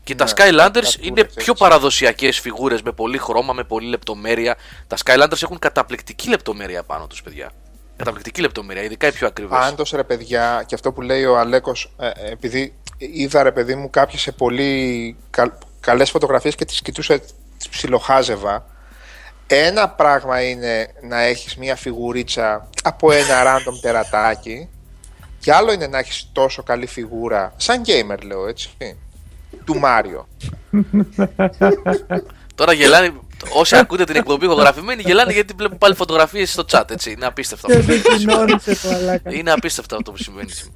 και τα Ναι, Skylanders κάτι είναι κούρες, πιο έτσι. παραδοσιακές φιγούρες με πολύ χρώμα, με πολύ λεπτομέρεια. Τα Skylanders έχουν καταπληκτική λεπτομέρεια πάνω τους παιδιά. Καταπληκτική λεπτομέρεια, ειδικά οι πιο ακριβές. Πάντως ρε παιδιά, και αυτό που λέει ο Αλέκος, ε, ε, επειδή είδα ρε παιδί μου κάποιες σε πολύ καλ, καλές φωτογραφίες και τις κοιτούσα, τις ψιλοχάζευα. Ένα πράγμα είναι να έχεις μια φιγουρίτσα από ένα random τερατάκι και άλλο είναι να έχεις τόσο καλή φιγούρα, σαν gamer λέω έτσι, του Μάριο. Τώρα γελάνε, όσοι ακούτε την εκπομπή ηχογραφημένη, γελάνε γιατί βλέπουν πάλι φωτογραφίες στο chat, έτσι. Είναι απίστευτο αυτό. Είναι απίστευτο αυτό που συμβαίνει. σήμερα.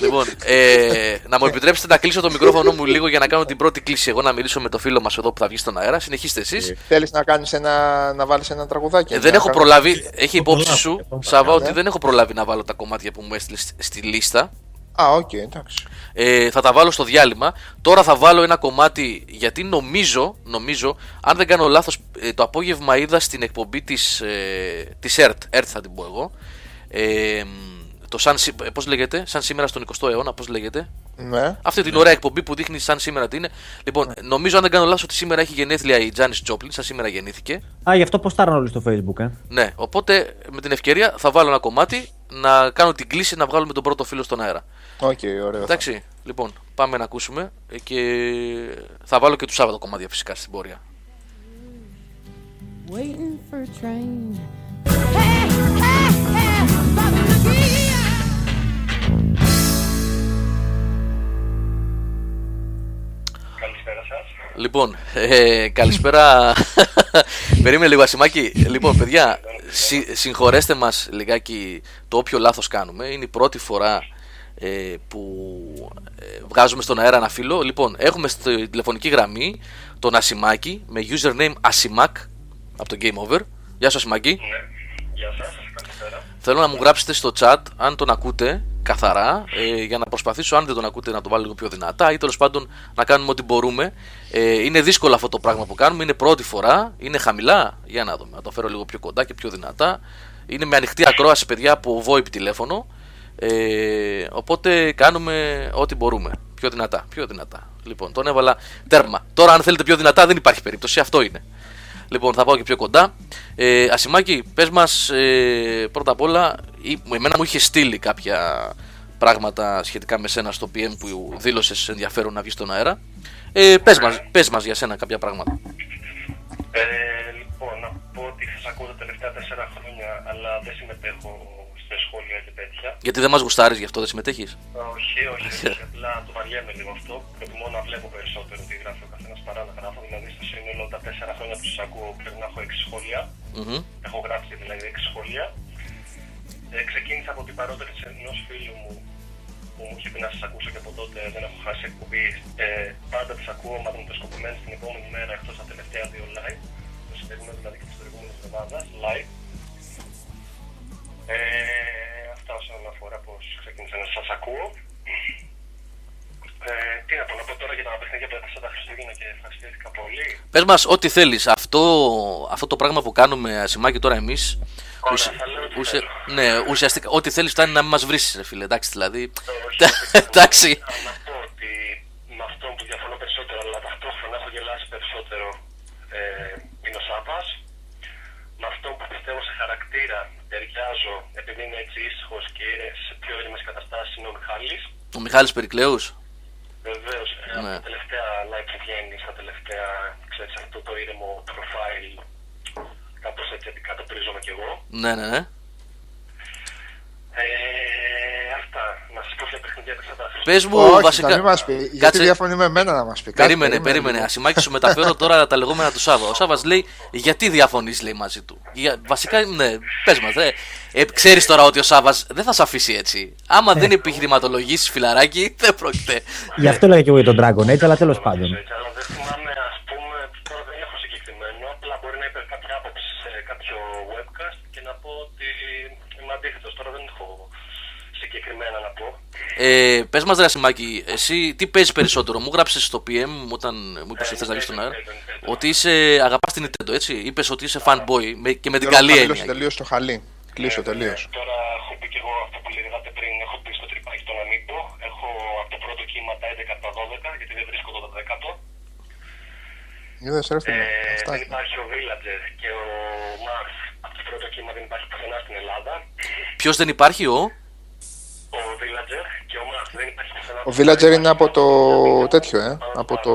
λοιπόν, ε, να μου επιτρέψετε να κλείσω το μικρόφωνο μου λίγο για να κάνω την πρώτη κλίση. Εγώ να μιλήσω με το φίλο μας εδώ που θα βγει στον αέρα. Συνεχίστε εσείς. Θέλεις να κάνεις ένα, να βάλεις ένα τραγουδάκι; Ε, να δεν έχω κάνεις- προλάβει, έχει υπόψη προλάβω, σου, λοιπόν, Σάβα, παρακαλώ. ότι δεν έχω προλάβει να βάλω τα κομμάτια που μου έστειλες στη λίστα. Α, οκ, εντάξει. Ε, θα τα βάλω στο διάλειμμα. Τώρα θα βάλω ένα κομμάτι γιατί νομίζω, νομίζω αν δεν κάνω λάθος, ε, το απόγευμα είδα στην εκπομπή της, ε, της ΕΡΤ, ΕΡΤ θα την πω εγώ. Ε, το σαν, σή- ε, πώς λέγεται, σαν σήμερα στον 20ο αιώνα, πώς λέγεται. Ναι. Αυτή την ωραία εκπομπή που δείχνει σαν σήμερα τι είναι. Λοιπόν, νομίζω αν δεν κάνω λάθος ότι σήμερα έχει γενέθλια η Τζάνις Τζόπλιν, σαν σήμερα γεννήθηκε. Α, γι' αυτό ποστάρουν όλοι στο facebook, ε. Ναι, οπότε με την ευκαιρία θα βάλω ένα κομμάτι να κάνω την κλήση να βγάλουμε τον πρώτο φίλο στον αέρα. Οκ, ωραίο. Εντάξει, λοιπόν, πάμε να ακούσουμε ε, και θα βάλω και του Σάββα τα κομμάτια φυσικά στην πορεία. waiting for a train. Hey, hey, hey, Bobby McGee. Λοιπόν, ε, καλησπέρα. [laughs] Περίμενε λίγο, Ασημάκη. Λοιπόν, παιδιά, συ- συγχωρέστε μας λιγάκι το όποιο λάθος κάνουμε. Είναι η πρώτη φορά ε, που ε, βγάζουμε στον αέρα ένα φίλο. Λοιπόν, έχουμε στη τηλεφωνική γραμμή τον Ασημάκη με username Asimak από το Game Over. Γεια σου, Ασημάκη. Γεια σας, καλησπέρα. Θέλω να μου γράψετε στο chat αν τον ακούτε καθαρά ε, για να προσπαθήσω αν δεν τον ακούτε να το βάλω λίγο πιο δυνατά ή τέλος πάντων να κάνουμε ό,τι μπορούμε. Ε, είναι δύσκολο αυτό το πράγμα που κάνουμε, είναι πρώτη φορά, είναι χαμηλά. Για να δούμε, να το φέρω λίγο πιο κοντά και πιο δυνατά. Είναι με ανοιχτή ακρόαση, παιδιά, από VoIP τηλέφωνο. Ε, οπότε κάνουμε ό,τι μπορούμε. Πιο δυνατά, πιο δυνατά. Λοιπόν, τον έβαλα τέρμα. Τώρα, αν θέλετε πιο δυνατά, δεν υπάρχει περίπτωση. Αυτό είναι. Λοιπόν, θα πάω και πιο κοντά. Ε, Ασημάκη, πες μας ε, πρώτα απ' όλα, ή, εμένα μου είχε στείλει κάποια πράγματα σχετικά με σένα στο PM που δήλωσες ενδιαφέρον να βγεις στον αέρα. Ε, πες, μας, πες μας για σένα κάποια πράγματα. Ε, λοιπόν, να πω ότι θα ακούω τα τελευταία τέσσερα χρόνια, αλλά δεν συμμετέχω σε σχόλια και τέτοια. Γιατί δεν μας γουστάρεις, γι' αυτό δεν συμμετέχεις; Όχι, όχι, όχι. Απλά το βαριέμαι λίγο αυτό. Προτιμώ να βλέπω περισσότερο τι γράφει ο καθένας παρά να γράφω. Δηλαδή, στο σύνολο τα τέσσερα χρόνια που σας ακούω πρέπει να έχω έξι σχόλια. Έχω γράψει δηλαδή έξι σχόλια. Ε, ξεκίνησα από την παρότριση ενός φίλου μου που μου είχε πει να σας ακούσω και από τότε δεν έχω χάσει εκπομπή. Ε, πάντα τις ακούω μαγνητοσκοπημένες την επόμενη μέρα εκτός τα τελευταία δύο live. Το σημερινό δηλαδή και τη προηγούμενη εβδομάδα live. Ε, αυτά όσον αφορά πώς ξεκίνησα να σας ακούω. Ε, τι να πω, να πω τώρα για τα παιχνίδια που έπαιξα τα Χριστούγεννα και ευχαριστήθηκα πολύ. Πες μας, ό,τι θέλεις. Αυτό, αυτό το πράγμα που κάνουμε ασημάκι τώρα εμείς. Ωραία, θα λέω τι θέλω. ναι, ουσιαστικά ό,τι θέλεις φτάνει να μην μας βρεις, φίλε. Εντάξει, δηλαδή. [laughs] Όχι, Εντάξει. Να πω ότι με αυτό που διαφωνώ περισσότερο, αλλά ταυτόχρονα έχω γελάσει περισσότερο, ε, είναι ο Σάββας. Με αυτό που πιστεύω σε χαρακτήρα ταιριάζω, επειδή είναι έτσι ήσυχος και είναι σε πιο ήρεμες καταστάσεις, είναι ο Μιχάλης. Ο Μιχάλης Περικλέους; Βεβαίως, Ναι. από τα τελευταία live που βγαίνει, στα τελευταία, ξέρεις, αυτό το ήρεμο profile, κάπως έτσι αντικατοπτρίζομαι κι εγώ. Ναι, ναι, ναι. Ε, αυτά, να σας πω ποια παιχνίδια έπαιξα τα Πες μου, Όχι, βασικά. να μην μας πει. Γιατί Κάτσε- διαφωνεί με εμένα να μας πει. Κάτσε, Περίμενε, περίμενε. Ασημάκι σου μεταφέρω τώρα τα λεγόμενα του Σάβα. Ο Σάβας λέει γιατί διαφωνείς, λέει μαζί του. Για, βασικά, ναι, πες μας. Ε, ε, Ξέρεις τώρα ότι ο Σάβας δεν θα σε αφήσει έτσι. Άμα δεν επιχειρηματολογήσει, φιλαράκι, δεν πρόκειται. Γι' αυτό έλεγα και εγώ για τον Dragon Age, αλλά τέλος πάντων. Έτσι, αλλά δεν θυμάμαι, ας πούμε, τώρα δεν έχω συγκεκριμένο, απλά μπορεί να είπε κάποια άποψη σε κάποιο webcast και να πω ότι είμαι αντίθετος, τώρα δεν έχω συγκεκριμένα να πω. Ε, πε μα, Δρασιμάκη, εσύ τι παίζει περισσότερο. Μου γράψε στο PM όταν μου είπε ότι θε να βγει στον αέρα ότι είσαι αγαπά την Nintendo, έτσι. Είπε ότι είσαι fanboy με, και με την καλή Χαμήλωσε έννοια. τελείως το χαλί. Κλείσω Ε, τελείως. Τώρα έχω πει και εγώ αυτό που λέγατε πριν, έχω πει στο τρυπάκι τον Αμίπο, έχω από το πρώτο κύμα τα 11 από τα 12, γιατί δεν βρίσκω το 10ο. Είδες ρε φίλε. Ε, Αυτά δεν είναι. υπάρχει ο Villager και ο Mars από το πρώτο κύμα δεν υπάρχει πουθενά στην Ελλάδα. Ποιο δεν υπάρχει, ο. Ο Villager και ο Mars δεν υπάρχει πουθενά. Ο Villager είναι από το τέτοιο, ε. Από το...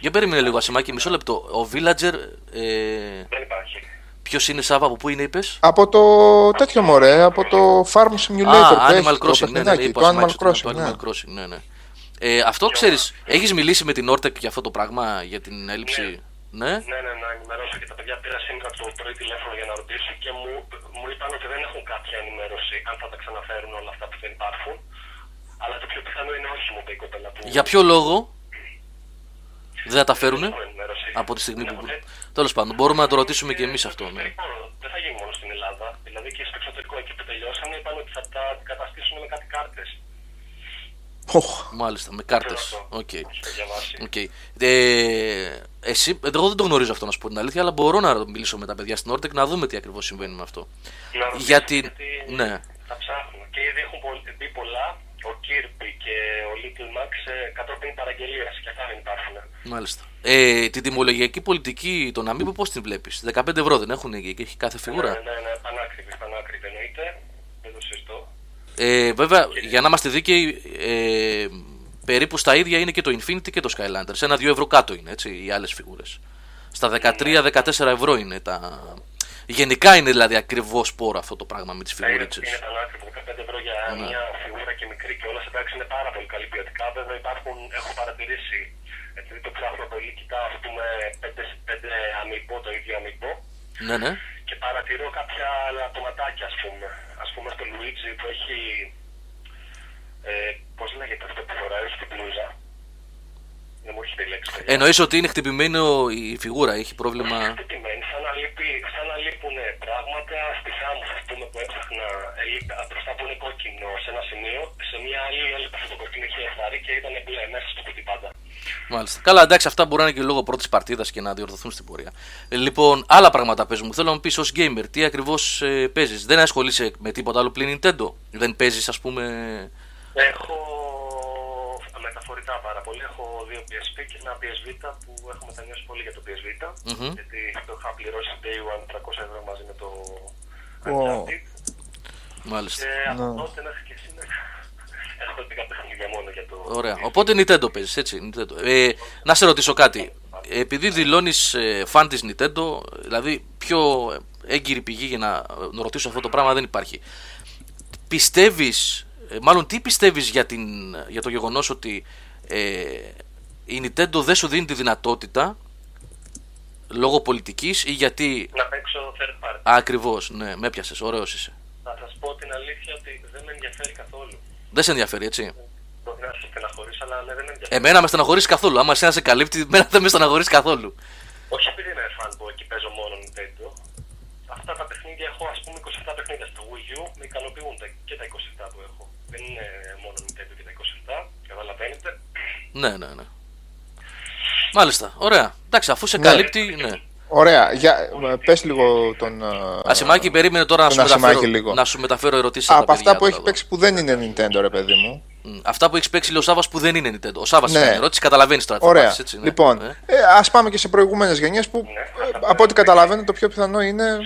Για περίμενε λίγο, Ασημάκη, μισό λεπτό. Ο Villager. Ε, Δεν υπάρχει. Ποιος είναι, Σάβα, από πού είναι, είπες; Από το τέτοιο μωρέ, από το Farm Simulator Α, που Animal έχει το Crossing, ναι, ναι, ναι, παιχνιδάκι, είπε ο το Ασημάκης Animal ότι είναι Crossing, το ναι. Animal Crossing, ναι, ναι. Ε, αυτό ξέρεις, έχεις μιλήσει με την Όρτεκ για αυτό το πράγμα, για την έλλειψη; Ναι. Ναι, ναι, να ενημερώσω και τα παιδιά πήρα σήμερα το πρωί τηλέφωνο για να ρωτήσω και μου, μου είπαν ότι δεν έχουν κάποια ενημέρωση αν θα τα ξαναφέρουν όλα αυτά που δεν υπάρχουν. Αλλά το πιο πιθανό είναι όχι, μου είπε η κοπέλα που. Για ποιο λόγο δεν θα τα φέρουνε Δεν έχω ενημέρωση. από τη στιγμή Ναι, που. ποτέ. Τέλος πάντων, μπορούμε να το ρωτήσουμε και εμείς αυτό. Ναι. Λοιπόν, δεν θα γίνει μόνο στην Ελλάδα. Δηλαδή και στο εξωτερικό εκεί που τελειώσανε είπαν ότι θα τα αντικαταστήσουν με κάτι κάρτες. Οχ, Μάλιστα, με κάρτες. Οκ. Το διαβάσει. Οκ. Ε, εσύ, εγώ δεν το γνωρίζω αυτό να σου πω την αλήθεια, αλλά μπορώ να μιλήσω με τα παιδιά στη Nortec να δούμε τι ακριβώς συμβαίνει με αυτό. Να ρωτήσω, Γιατί. Ναι. Θα ψάχνω. Και ήδη έχουν πολλ- μπει πολλά. Ο Kirby και ο Little Mac ε, κατόπιν παραγγελίας και αυτά δεν υπάρχουν. Μάλιστα. Ε, την τιμολογιακή πολιτική των Amiibo πώς την βλέπεις; 15 ευρώ δεν έχουν και έχει κάθε φιγούρα; Ναι, ναι, ναι, πανάκριβη, πανάκριβη εννοείται. Δεν το συζητώ. Ε, βέβαια, για να είμαστε δίκαιοι, ε, περίπου στα ίδια είναι και το Infinity και το Skylanders. Ένα-δύο ευρώ κάτω είναι έτσι, οι άλλες φιγούρες. Στα 13-14 ευρώ είναι τα. Γενικά είναι δηλαδή ακριβώς πόρο αυτό το πράγμα με τις Είναι, φιγουρίτσε. είναι πανάκριβο. 15 ευρώ για Ναι. μια φιγούρα και μικρή και όλα εντάξει είναι πάρα πολύ καλή ποιοτικά. Βέβαια υπάρχουν, έχω παρατηρήσει, επειδή το ψάχνω πολύ, κοιτάω ας πούμε 5, αμυμπό, το ίδιο αμυμπό Ναι, ναι. και παρατηρώ κάποια λατωματάκια ας πούμε. Ας πούμε στο Luigi που έχει, ε, πώς λέγεται αυτό που φοράει, έχει την μπλούζα. Δεν μου έρχεται η λέξη. παιδιά. Εννοείς ότι είναι χτυπημένο η φιγούρα, έχει πρόβλημα; Χτυπημένη, σαν να, λείπει, σαν να λείπουν πράγματα στη θάμου, ας πούμε, που έψαχνα ελείπει, μπροστά που είναι κόκκινο σε ένα σημείο, σε μια άλλη έλειπε αυτό το κόκκινο είχε ευθαρεί και ήταν μπλε μέσα στο κουτί πάντα. Μάλιστα. Καλά, εντάξει, αυτά μπορεί να είναι και λόγω πρώτης παρτίδας και να διορθωθούν στην πορεία. Ε, λοιπόν, άλλα πράγματα παίζουν μου. Θέλω να μου πεις ως gamer, τι ακριβώς ε, παίζεις. Δεν ασχολείσαι με τίποτα άλλο πλην Nintendo; Δεν παίζεις, ας πούμε. Έχω μεταφορικά πάρα πολύ. Έχω δύο PSP και ένα PSV που έχω μετανιώσει πολύ για το PSV. Μμμ. Γιατί το είχα πληρώσει day one 300 ευρώ μαζί με το Ω. Uncharted. Μάλιστα. Και από Ναι. τότε μέχρι και σήμερα έχω 10 παιχνίδια μόνο για το. Ωραία. Οπότε Nintendo παίζεις, έτσι. Nintendo. Ε, να σε ρωτήσω κάτι. Επειδή δηλώνεις ε, φαν της Nintendo, δηλαδή ποιο έγκυρη πηγή για να, να ρωτήσω αυτό το πράγμα δεν υπάρχει. Πιστεύεις, μάλλον τι πιστεύεις για, την- για το γεγονός ότι ε, η Nintendo δεν σου δίνει τη δυνατότητα λόγω πολιτικής ή γιατί. Να παίξω third party. Ακριβώς, ναι, με έπιασες, ωραίος είσαι. Θα σας πω την αλήθεια ότι δεν με ενδιαφέρει καθόλου. Δεν σε ενδιαφέρει, έτσι. Μπορεί να σε στεναχωρήσω, αλλά ναι, δεν με ενδιαφέρει. Εμένα με στεναχωρείς καθόλου. Άμα εσένα σε καλύπτει, εμένα δεν με στεναχωρείς καθόλου. Όχι επειδή είμαι fanboy και παίζω μόνο Nintendo. Αυτά τα παιχνίδια έχω ας πούμε 27 παιχνίδια στο Wii U. Με ικανοποιούν τα- και τα 27 που έχω. Δεν είναι μόνο Nintendo και τα 27. Καταλαβαίνετε. Ναι, ναι, ναι. Μάλιστα, ωραία. Εντάξει, αφού σε καλύπτει, ναι. Ωραία, για, πες λίγο τον... ε, Ασημάκη, περίμενε τώρα να σου, τον Ασημάκη μεταφέρω, λίγο. να σου μεταφέρω ερωτήσεις. Από αυτά που έχει παίξει που δεν είναι Nintendo, ρε παιδί μου. Αυτά που έχεις παίξει, λέει ο Σάβα που δεν είναι Nintendo. Ο Σάβα Ναι. ναι. ερώτηση, καταλαβαίνεις τώρα. τι θα Ωραία. πάρεις, έτσι, ναι. Λοιπόν, Ε. ε, ας πάμε και σε προηγούμενες γενιές που ε, από ό,τι καταλαβαίνω το πιο πιθανό είναι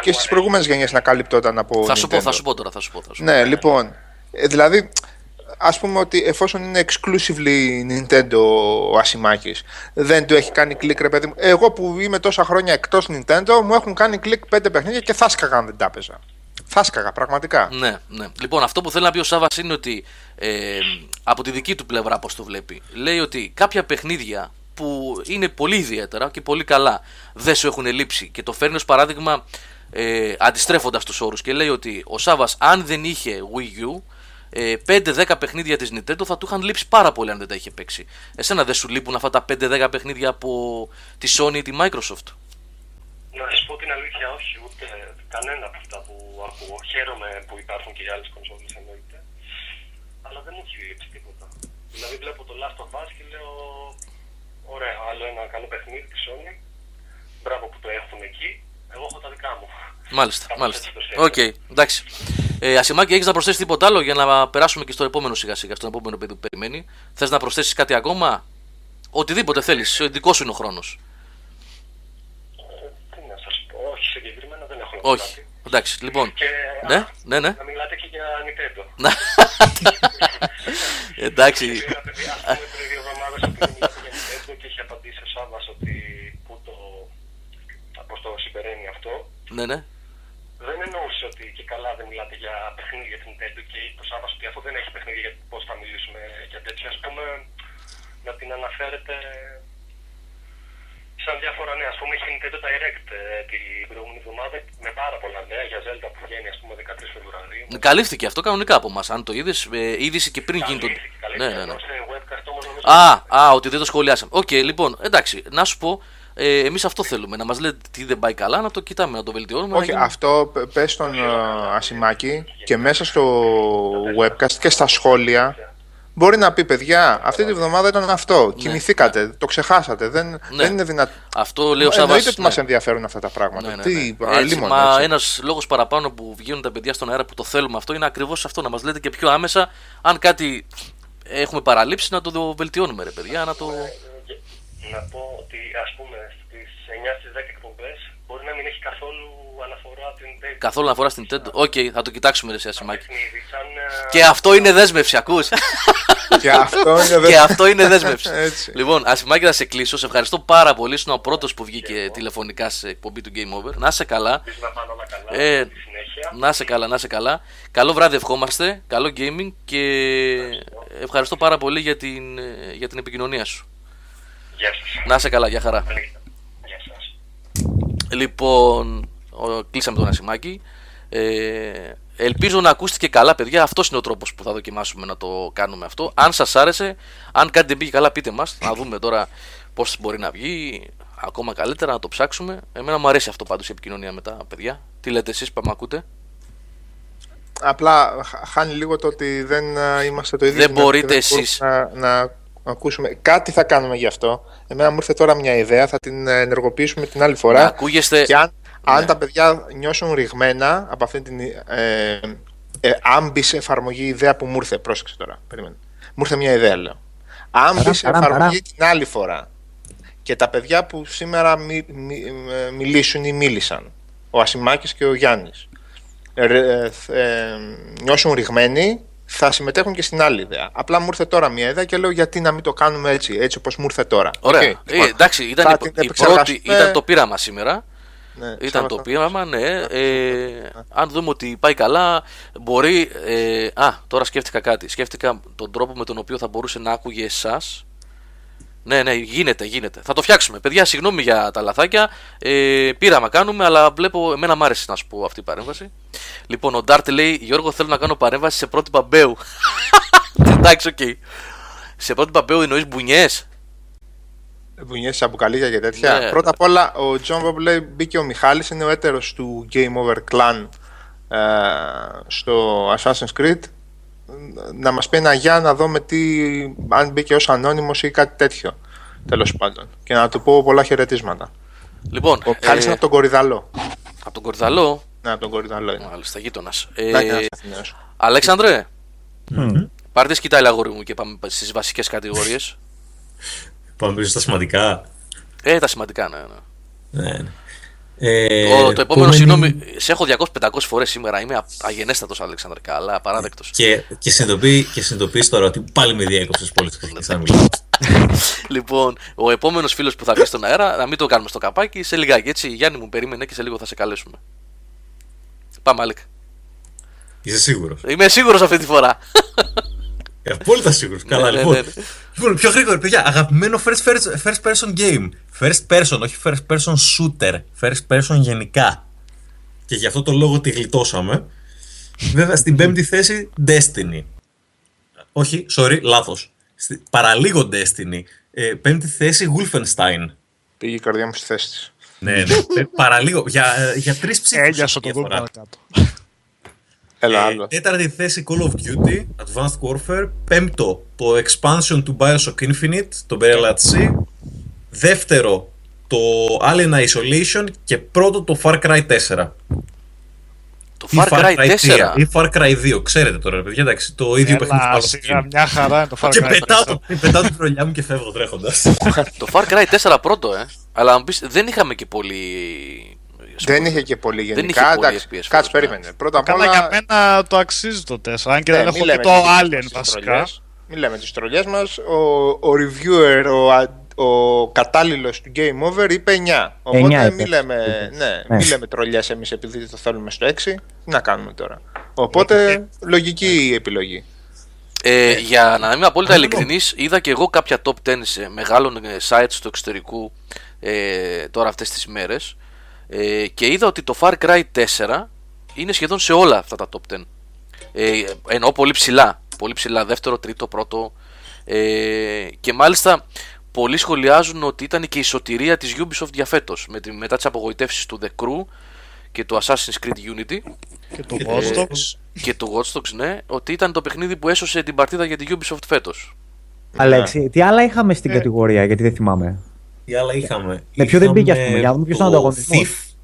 και στις προηγούμενες γενιές να καλυπτόταν από Θα σου, πω, Nintendo. θα σου πω τώρα. Θα σου πω, θα σου πω. Ναι, λοιπόν. ε, δηλαδή, ας πούμε ότι εφόσον είναι exclusively Nintendo ο Ασημάκης, δεν του έχει κάνει κλικ, ρε παιδί μου. Εγώ που είμαι τόσα χρόνια εκτός Nintendo, μου έχουν κάνει κλικ πέντε παιχνίδια και θα σκαγα αν δεν τα έπαιζα. Θα σκαγα, πραγματικά. Ναι, ναι. Λοιπόν, αυτό που θέλει να πει ο Σάβα είναι ότι ε, από τη δική του πλευρά, πώς το βλέπει, λέει ότι κάποια παιχνίδια που είναι πολύ ιδιαίτερα και πολύ καλά δεν σου έχουν λείψει και το φέρνει ως παράδειγμα ε, αντιστρέφοντας τους όρους και λέει ότι ο Σάβα, αν δεν είχε Wii U, ε, 5-10 παιχνίδια της Nintendo θα του είχαν λείψει πάρα πολύ αν δεν τα είχε παίξει. Εσένα δεν σου λείπουν αυτά τα 5-10 παιχνίδια από τη Sony ή τη Microsoft; Να σα πω την αλήθεια, όχι, ούτε κανένα από αυτά που ακούω. Χαίρομαι που υπάρχουν και οι άλλες κονσόλες εννοείται. Αλλά δεν μου έχει λείψει τίποτα. Δηλαδή βλέπω το Last of Us και λέω. Ωραία, άλλο ένα καλό παιχνίδι της Sony. Μπράβο που το έχουν εκεί. Εγώ έχω τα δικά μου. Μάλιστα, Κάπως μάλιστα. έτσι το σκέφτομαι. Οκ, εντάξει. Ε, Ασημάκη, έχεις να προσθέσεις τίποτα άλλο για να περάσουμε και στο επόμενο σιγά σιγά, στον επόμενο παιδί που περιμένει; Θες να προσθέσεις κάτι ακόμα, Οτιδήποτε θέλεις, δικός σου είναι ο χρόνος. Τι να σας πω, όχι συγκεκριμένα δεν έχω να πω Όχι. κάτι. Εντάξει, λοιπόν. Και Ναι, α, ναι, ναι. να μιλάτε και για Nintendo. [laughs] Εντάξει. Ένα παιδί, ας πούμε, πριν δύο εβδομάδες που μιλάτε για Nintendo και είχε απαντήσει ο Σάββας ότι πού το, πώς το συμπεραίνει αυτό. Ναι, ναι. Δεν εννοούσε ότι και καλά δεν μιλάτε για παιχνίδια για την Nintendo και είπε ο Σάββας ότι αφού δεν έχει παιχνίδια για πώς θα μιλήσουμε για τέτοια. Ας πούμε, να την αναφέρετε σαν διάφορα νέα. Ας πούμε, είχε Nintendo Direct ε, την προηγούμενη εβδομάδα με πάρα πολλά νέα για Zelda που βγαίνει, ας πούμε, 13 Φεβρουαρίου. Καλύφθηκε αυτό κανονικά από εμά. Αν το είδες, είδηση και πριν γίνει το. Καλύφθηκε, Ναι, καλύφθηκε. ναι, ναι. Ενώ σε webcast όμως νομίζω Α, α, ότι δεν το σχολιάσαμε. Οκ, λοιπόν, εντάξει, να σου πω, ε, εμείς αυτό θέλουμε. Να μας λέτε τι δεν πάει καλά, να το κοιτάμε, να το βελτιώνουμε. να Όχι, γίνουμε- αυτό π- πες στον ε, Ασημάκη και μέσα στο webcast και στα σχόλια μπορεί να πει παιδιά, αυτή τη βδομάδα ήταν αυτό. Κοιμηθήκατε, το ξεχάσατε. Δεν, Ναι. δεν είναι δυνατό. Αυτό λέει ο Σάββας, Εννοείται ότι ναι. μας ενδιαφέρουν αυτά τα πράγματα. Ναι, ναι, Τι, ναι. Έτσι, αλίμονο, μα έτσι. ένας λόγος παραπάνω που βγαίνουν τα παιδιά στον αέρα που το θέλουμε αυτό είναι ακριβώς αυτό. Να μας λέτε και πιο άμεσα αν κάτι έχουμε παραλείψει να το βελτιώνουμε, ρε παιδιά. Να το... να πω ότι ας πούμε στις 9 στις 10 εκπομπές μπορεί να μην έχει καθόλου αναφορά την Nintendo. Καθόλου αναφορά στην Nintendo. Ok, θα το κοιτάξουμε, ρε συ Ασημάκη. παιχνίδι, σαν, ε, Και αυτό είναι δέσμευση, ακούς. Και αυτό είναι και αυτό είναι δέσμευση. Έτσι. λοιπόν, Ασημάκη, θα σε κλείσω. Σε ευχαριστώ πάρα πολύ. Ήσουν ο πρώτος που βγήκε τηλεφωνικά σε εκπομπή του Game Over. Να είσαι καλά. ελπίζω να πάνε όλα καλά Ε, στη συνέχεια. να είσαι καλά, να είσαι καλά. Καλό βράδυ, ευχόμαστε. Καλό gaming και ευχαριστώ πάρα πολύ για την, ε, για την επικοινωνία σου. Γεια σας. Να είσαι καλά, για χαρά. Καλή νύχτα. Γεια σας. Λοιπόν, ο- κλείσαμε τον Ασημάκη. Ε, ελπίζω να ακούστηκε καλά, παιδιά. Αυτός είναι ο τρόπος που θα δοκιμάσουμε να το κάνουμε αυτό. Αν σας άρεσε, αν κάτι δεν πήγε καλά, πείτε μας. Να δούμε τώρα πώς μπορεί να βγει. Ακόμα καλύτερα να το ψάξουμε. Εμένα μου αρέσει αυτό πάντως η επικοινωνία με τα παιδιά. Τι λέτε εσείς που με ακούτε; Απλά χ- χάνει λίγο το ότι δεν ε, είμαστε το ίδιο. Δεν δυνατοί μπορείτε και εσείς. μπορούμε Να, να ακούσουμε. Κάτι θα κάνουμε γι' αυτό. Εμένα μου ήρθε τώρα μια ιδέα, θα την ε, ενεργοποιήσουμε την άλλη φορά. Να ακούγεστε. Και αν, αν Ναι. τα παιδιά νιώσουν ρηγμένα από αυτή την. Ε, ε, αν μπει σε εφαρμογή η ιδέα που μου ήρθε, πρόσεξε τώρα. Περίμενε. Μου ήρθε μια ιδέα, λέω. Αν μπει σε παρά, εφαρμογή την άλλη φορά και τα παιδιά που σήμερα μι, μι- ε, μιλήσουν ή μίλησαν, ο Ασημάκης και ο Γιάννης, ε, ε, ε, νιώσουν ριγμένοι, θα συμμετέχουν και στην άλλη ιδέα. Απλά μου ήρθε τώρα μια ιδέα και λέω γιατί να μην το κάνουμε έτσι, έτσι όπως μου ήρθε τώρα. Ωραία. Οκ, Ε, λοιπόν, εντάξει, ήταν, θα η, την η πρώτη, επεξεργαστούμε. ήταν το πείραμα σήμερα. Ναι, Ήταν, Σάββα. το πείραμα, ναι. Ε, αν δούμε ότι πάει καλά, μπορεί. Ε, α, τώρα σκέφτηκα κάτι. Σκέφτηκα τον τρόπο με τον οποίο θα μπορούσε να άκουγε εσάς. Ναι, ναι, γίνεται, γίνεται. Θα το φτιάξουμε. Παιδιά, συγγνώμη για τα λαθάκια. Ε, πείραμα κάνουμε, αλλά βλέπω. Εμένα μ' άρεσε να σου πω αυτή η παρέμβαση. Λοιπόν, ο Ντάρτ λέει: Γιώργο, θέλω να κάνω παρέμβαση σε πρότυπα Μπέου. [laughs] Εντάξει, οκ. Σε πρότυπα Μπέου εννοείς μπουνιές; Μπουνιές από μπουκαλίκια και τέτοια. Ναι. Πρώτα απ' όλα, ο John Bob λέει μπήκε ο Μιχάλης, είναι ο έτερος του Game Over Clan ε, στο Assassin's Creed. Να μας πει ένα γεια να δούμε τι, αν μπήκε ως ανώνυμος ή κάτι τέτοιο. Τέλος πάντων. Και να του πω πολλά χαιρετίσματα. Λοιπόν, Ο Μιχάλης είναι από τον Κορυδαλό. από τον Κορδαλό. Ναι, από τον Κορυδαλό είναι. Μάλιστα, γείτονας. Να είναι Ε, ένας Αθηναίος. Αλέξανδρε, πάρτε τη σκητάλη αγόρι μου και πάμε στις βασικές κατηγορίες. Πάμε πίσω στα σημαντικά. ε, τα σημαντικά, ναι. ναι. Ναι, ναι. Ε, Ο- το επόμενο, επόμενη- συγγνώμη, σε έχω 200-500 φορές σήμερα. Είμαι α- αγενέστατος Αλέξανδρε, αλλά απαράδεκτος. Και, και, συνειδητοποιεί, και συνειδητοποιείς τώρα ότι πάλι με διέκοψες πολύ στο να μιλάω. [laughs] λοιπόν, ο επόμενος φίλος που θα βγει στον αέρα, να μην το κάνουμε στο καπάκι, σε λιγάκι έτσι. Γιάννη μου, περίμενε και σε λίγο θα σε καλέσουμε. Πάμε, Αλέκ. Είσαι σίγουρος. Είμαι σίγουρος αυτή τη φορά. [laughs] Ε, Απόλυτα σίγουρος. Καλά, ναι, λοιπόν. ναι, ναι. Λοιπόν, πιο γρήγορα, παιδιά. Αγαπημένο first, first, first person game. First person, όχι first person shooter. First person γενικά. Και γι' αυτό το λόγο τη γλιτώσαμε. Βέβαια, στην πέμπτη θέση Destiny. Όχι, sorry, λάθος. Στη, παραλίγο Destiny. Ε, πέμπτη θέση Wolfenstein. Πήγε η καρδιά μου στη θέση της. Ναι, ναι. Ε, παραλίγο. Για, ε, για τρεις ψήφους. Ένιωσα το δούμε διαφορά. Παρακάτω. Έλα, Ε, άλλο. τέταρτη θέση Call of Duty, Advanced Warfare. Πέμπτο, το expansion του Bioshock Infinite, το Burial at Sea. Δεύτερο, το Alien Isolation. Και πρώτο, το Far Cry 4. Το Ή Far Cry 4. 3 ή Far Cry 2. Ξέρετε τώρα, ρε παιδιά, εντάξει, το ίδιο παιχνίδι που Έλα, άλλο σιγά, μια χαρά είναι το Far Και Cry πετάω, 4. το, πετάω την χρονιά μου και φεύγω τρέχοντας. [laughs] Το Far Cry 4 πρώτο, ε. Αλλά να μου πεις, δεν είχαμε και πολύ. Δεν είχε και πολύ Δεν γενικά. είχε πολύ εντάξει, FPS κάτσε, φέτος, ναι. περίμενε. Πρώτα απ' Καλά, για όλα. μένα το αξίζει το 4. Αν και Ναι, δεν μην έχω λέμε και το τις- Alien τις βασικά. τρολιές. Μην λέμε τις τρολιές μας. Ο, ο reviewer, ο, α- ο κατάλληλος του Game Over είπε 9. Οπότε Εννιά μην είπε. λέμε, ναι, Ναι. μην λέμε τρολιές εμείς επειδή το θέλουμε στο 6. Τι να κάνουμε τώρα. Οπότε λογική η επιλογή. Ε, για να είμαι απόλυτα ειλικρινής, είδα και εγώ κάποια top 10 σε μεγάλων ε, sites του εξωτερικού ε, τώρα αυτές τις μέρες ε, και είδα ότι το Far Cry 4 είναι σχεδόν σε όλα αυτά τα top 10. Ε, εννοώ πολύ ψηλά. Πολύ ψηλά, δεύτερο, τρίτο, πρώτο. Ε, και μάλιστα πολλοί σχολιάζουν ότι ήταν και η σωτηρία της Ubisoft για φέτος με τη, μετά τις απογοητεύσεις του The Crew και του Assassin's Creed Unity Και το Watch Dogs. και του Watch Dogs, ναι, ότι ήταν το παιχνίδι που έσωσε την παρτίδα για την Ubisoft φέτος. Αλέξη, τι άλλα είχαμε στην κατηγορία, γιατί δεν θυμάμαι. Τι άλλα είχαμε. Με ποιο δεν Είχαμε πήγε, ας πούμε, για να δούμε ποιος το ήταν ο ανταγωνισμός. Thief,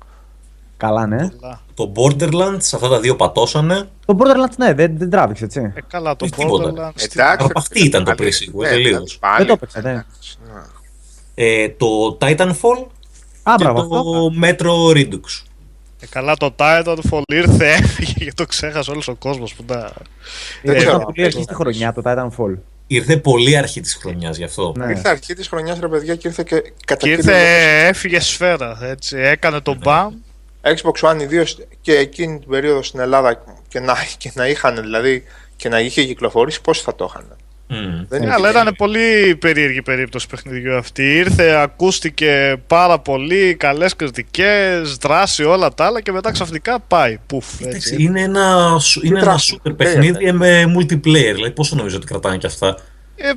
Καλά, ναι. Το Borderlands, αυτά τα δύο πατώσανε. Το Borderlands, ναι, δεν, δεν τράβηξε, έτσι. Ε, καλά, το Όχι τίποτα. Borderlands. τι- Εντάξει. Αρπαχτή ήταν το πάλι- pre-sequel, ναι, τελείως. πάλι- Δεν το έπαιξε, ναι. Ε, το Titanfall Α, και μπράβο, το αυτό. Metro Redux. Ε, καλά, το Titanfall ήρθε, [laughs] έφυγε και το ξέχασε όλος ο κόσμος που τα. Ήταν ξέρω. πολύ αρχή στη χρονιά το Titanfall. Ήρθε πολύ αρχή της χρονιάς γι' αυτό. Ναι. Ήρθε αρχή της χρονιάς ρε παιδιά και ήρθε και κατά Και κύριο ήρθε, έφυγε σφαίρα, έτσι. Έκανε τον μπαμ. Xbox One ιδίως και εκείνη την περίοδο στην Ελλάδα και να, και να είχαν δηλαδή και να είχε κυκλοφορήσει, πώς θα το είχαν. Μμμ. Δεν Ναι, είχε- αλλά ήταν πολύ περίεργη περίπτωση παιχνιδιού αυτή. Ήρθε, ακούστηκε πάρα πολύ, καλές κριτικές, δράση, όλα τα άλλα και μετά ξαφνικά πάει. Πουφ. Εντάξει, Έτσι. είναι ένα, σου- είναι ένα τραβή, super ναι, παιχνίδι με multiplayer. Δηλαδή, πόσο νομίζω ότι κρατάνε και αυτά; Ε, ε,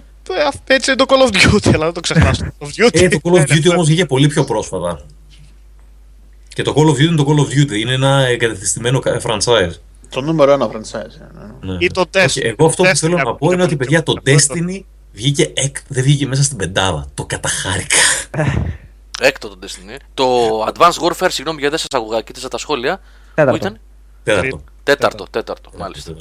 έτσι είναι το Call of Duty, αλλά δεν το ξεχνάς. Το Call of Duty. Ε, το Call of Duty είναι- όμως βγήκε πολύ πιο πρόσφατα. Και το Call of Duty είναι το Call of Duty. Είναι ένα εγκαταστημένο κα- franchise. Το νούμερο ένα franchise. ναι. Ναι. Ή το Destiny. Όχι, εγώ αυτό που Destiny θέλω να από πω είναι το ότι παιδιά το πρώτο. Destiny βγήκε εκ, δεν βγήκε μέσα στην πεντάδα. Το καταχάρηκα. Έκτο το Destiny. Το Advanced Warfare, συγγνώμη γιατί δεν σας άκουγα, κοίταζα τα σχόλια. Τέταρτο. Πού ήταν; Τέταρτο. Τέταρτο, τέταρτο, μάλιστα.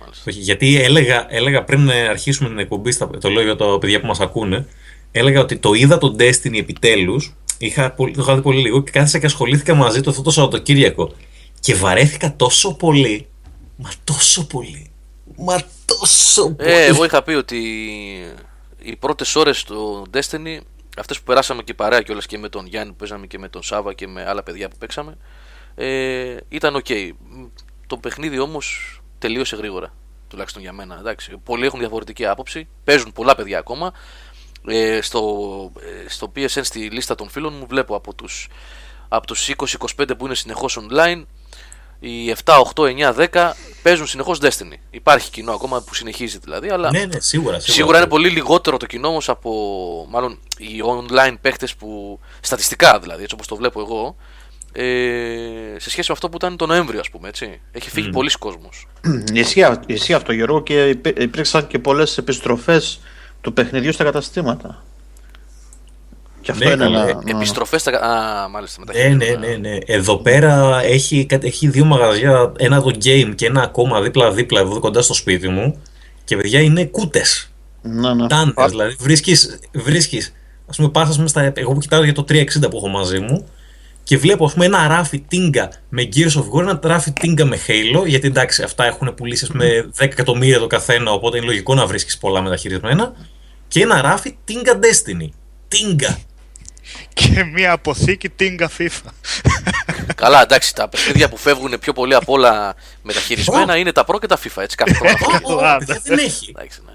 Μάλιστα. Όχι, γιατί έλεγα, έλεγα πριν ε, αρχίσουμε την εκπομπή, στα, το λέω για τα παιδιά που μας ακούνε, έλεγα ότι το είδα το Destiny επιτέλους, είχα, πολύ- το είχα δει πολύ λίγο και κάθισα και ασχολήθηκα μαζί του αυτό το Σαββατοκύριακο. Και βαρέθηκα τόσο πολύ, μα τόσο πολύ, μα τόσο πολύ. Ε, εγώ είχα πει ότι οι πρώτες ώρες του Destiny αυτές που περάσαμε και παρέα κιόλας και με τον Γιάννη που παίζαμε και με τον Σάβα και με άλλα παιδιά που παίξαμε, ε, ήταν οκ. Μ, Το παιχνίδι όμως τελείωσε γρήγορα. Τουλάχιστον για μένα. Εντάξει. Πολλοί έχουν διαφορετική άποψη. Παίζουν πολλά παιδιά ακόμα. Ε, στο, ε, στο PSN στη λίστα των φίλων μου βλέπω από τους, από τους 20-25 που είναι συνεχώς online οι 7, 8, 9, 10 παίζουν συνεχώς Destiny. Υπάρχει κοινό ακόμα που συνεχίζει δηλαδή, αλλά Ναι, ναι, σίγουρα. Σίγουρα είναι πολύ λιγότερο το κοινό όμως από μάλλον οι online παίχτε που. στατιστικά δηλαδή, έτσι όπως το βλέπω εγώ, ε, σε σχέση με αυτό που ήταν το Νοέμβριο, ας πούμε. Έτσι. Έχει φύγει πολλοί κόσμος. Ισχύει, αυ- ισχύει αυτό Γιώργο και υπή- υπήρξαν και πολλές επιστροφές του παιχνιδιού στα καταστήματα. Και αυτό Ναι, είναι καλά, ένα... ε, Επιστροφές στα. Α, μάλιστα Ναι, μεταχείριση. ναι, ναι, ναι. Εδώ πέρα έχει, κα- έχει δύο μαγαζιά, ένα το game και ένα ακόμα δίπλα-δίπλα εδώ κοντά στο σπίτι μου. Και παιδιά είναι κούτες. Ναι, ναι. Τάντες, δηλαδή βρίσκεις. Βρίσκεις, ας πούμε, πας στα. Εγώ που κοιτάω για το 360 που έχω μαζί μου και βλέπω ας πούμε, ένα ράφι τίνγκα με Gears of War, ένα ράφι τίνγκα με Halo. Γιατί εντάξει, αυτά έχουν πουλήσει ας πούμε, 10 εκατομμύρια το καθένα, οπότε είναι λογικό να βρίσκεις πολλά μεταχειρισμένα. Και ένα ράφι τίνγκα Destiny. Τίνγκα. Και μια αποθήκη τίνγκα FIFA. Καλά, εντάξει, τα παιχνίδια που φεύγουν πιο πολύ από όλα μεταχειρισμένα είναι τα Pro και τα FIFA. Έτσι, κάθε χρόνο. αυτό. Ω, ω, Άντε. παιδιά, δεν έχει. Εντάξει, ναι.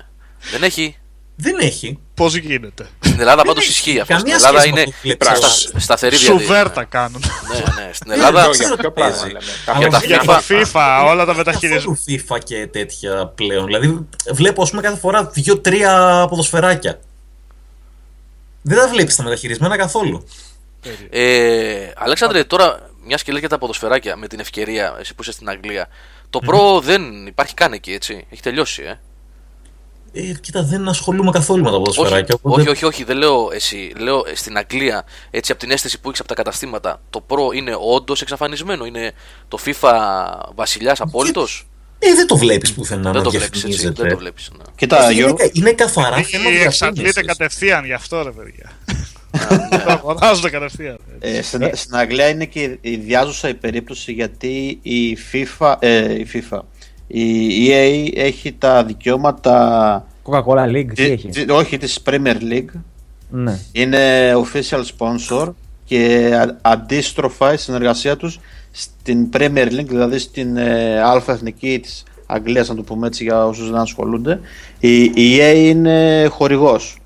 Δεν έχει. Δεν έχει. Πώς γίνεται; Στην Ελλάδα πάντως έχει ισχύει αυτό. Στην καμία Ελλάδα σχέση με είναι το που βλέπεις. στα, σταθερή διαδικασία. Σουβέρτα κάνουν. Ναι, ναι. Στην Ελλάδα. Δεν για ξέρω ποιο τι πράγμα παίζει. λέμε. Αλλά Για τα Για FIFA. το FIFA, όλα τα μεταχειρισμένα. Καθόλου FIFA και τέτοια πλέον. Δηλαδή, βλέπω, ας πούμε, κάθε φορά δύο-τρία ποδοσφαιράκια. Δεν τα βλέπεις τα μεταχειρισμένα καθόλου. Ε, Αλέξανδρε, τώρα μιας και λέει για τα ποδοσφαιράκια με την ευκαιρία, εσύ που είσαι στην Αγγλία. Το Pro δεν υπάρχει καν εκεί, έτσι. Έχει τελειώσει, ε. Ε, κοίτα, δεν ασχολούμαι καθόλου με τα Όχι, ποδοσφαιράκια. οπότε- όχι, όχι, όχι, δεν λέω εσύ. Λέω ε, στην Αγγλία, έτσι από την αίσθηση που έχεις από τα καταστήματα, το Pro είναι όντως εξαφανισμένο. Είναι το FIFA βασιλιάς απόλυτος; Ε, δεν το βλέπεις πουθενά Δεν να το βλέπεις έτσι. διαφημίζεται. Δεν το βλέπεις. Ναι. Κοίτα, Όχι, είναι, Γιώργο, κα- είναι καθαρά θέμα Ή εξαντλείται διαφήμισης. κατευθείαν γι' αυτό ρε παιδιά. Το [laughs] αγοράζονται κατευθείαν. ε, στην, στην Αγγλία είναι και η διάζουσα η περίπτωση γιατί η FIFA, ε, η FIFA, η EA έχει τα δικαιώματα, Coca-Cola League, τι τη- έχει; τη- όχι της Premier League, Ναι. είναι official sponsor και α- αντίστροφα η συνεργασία τους στην Premier League, δηλαδή στην ε, αλφα εθνική της Αγγλίας, να το πούμε έτσι για όσους δεν ασχολούνται, η, η EA είναι χορηγός.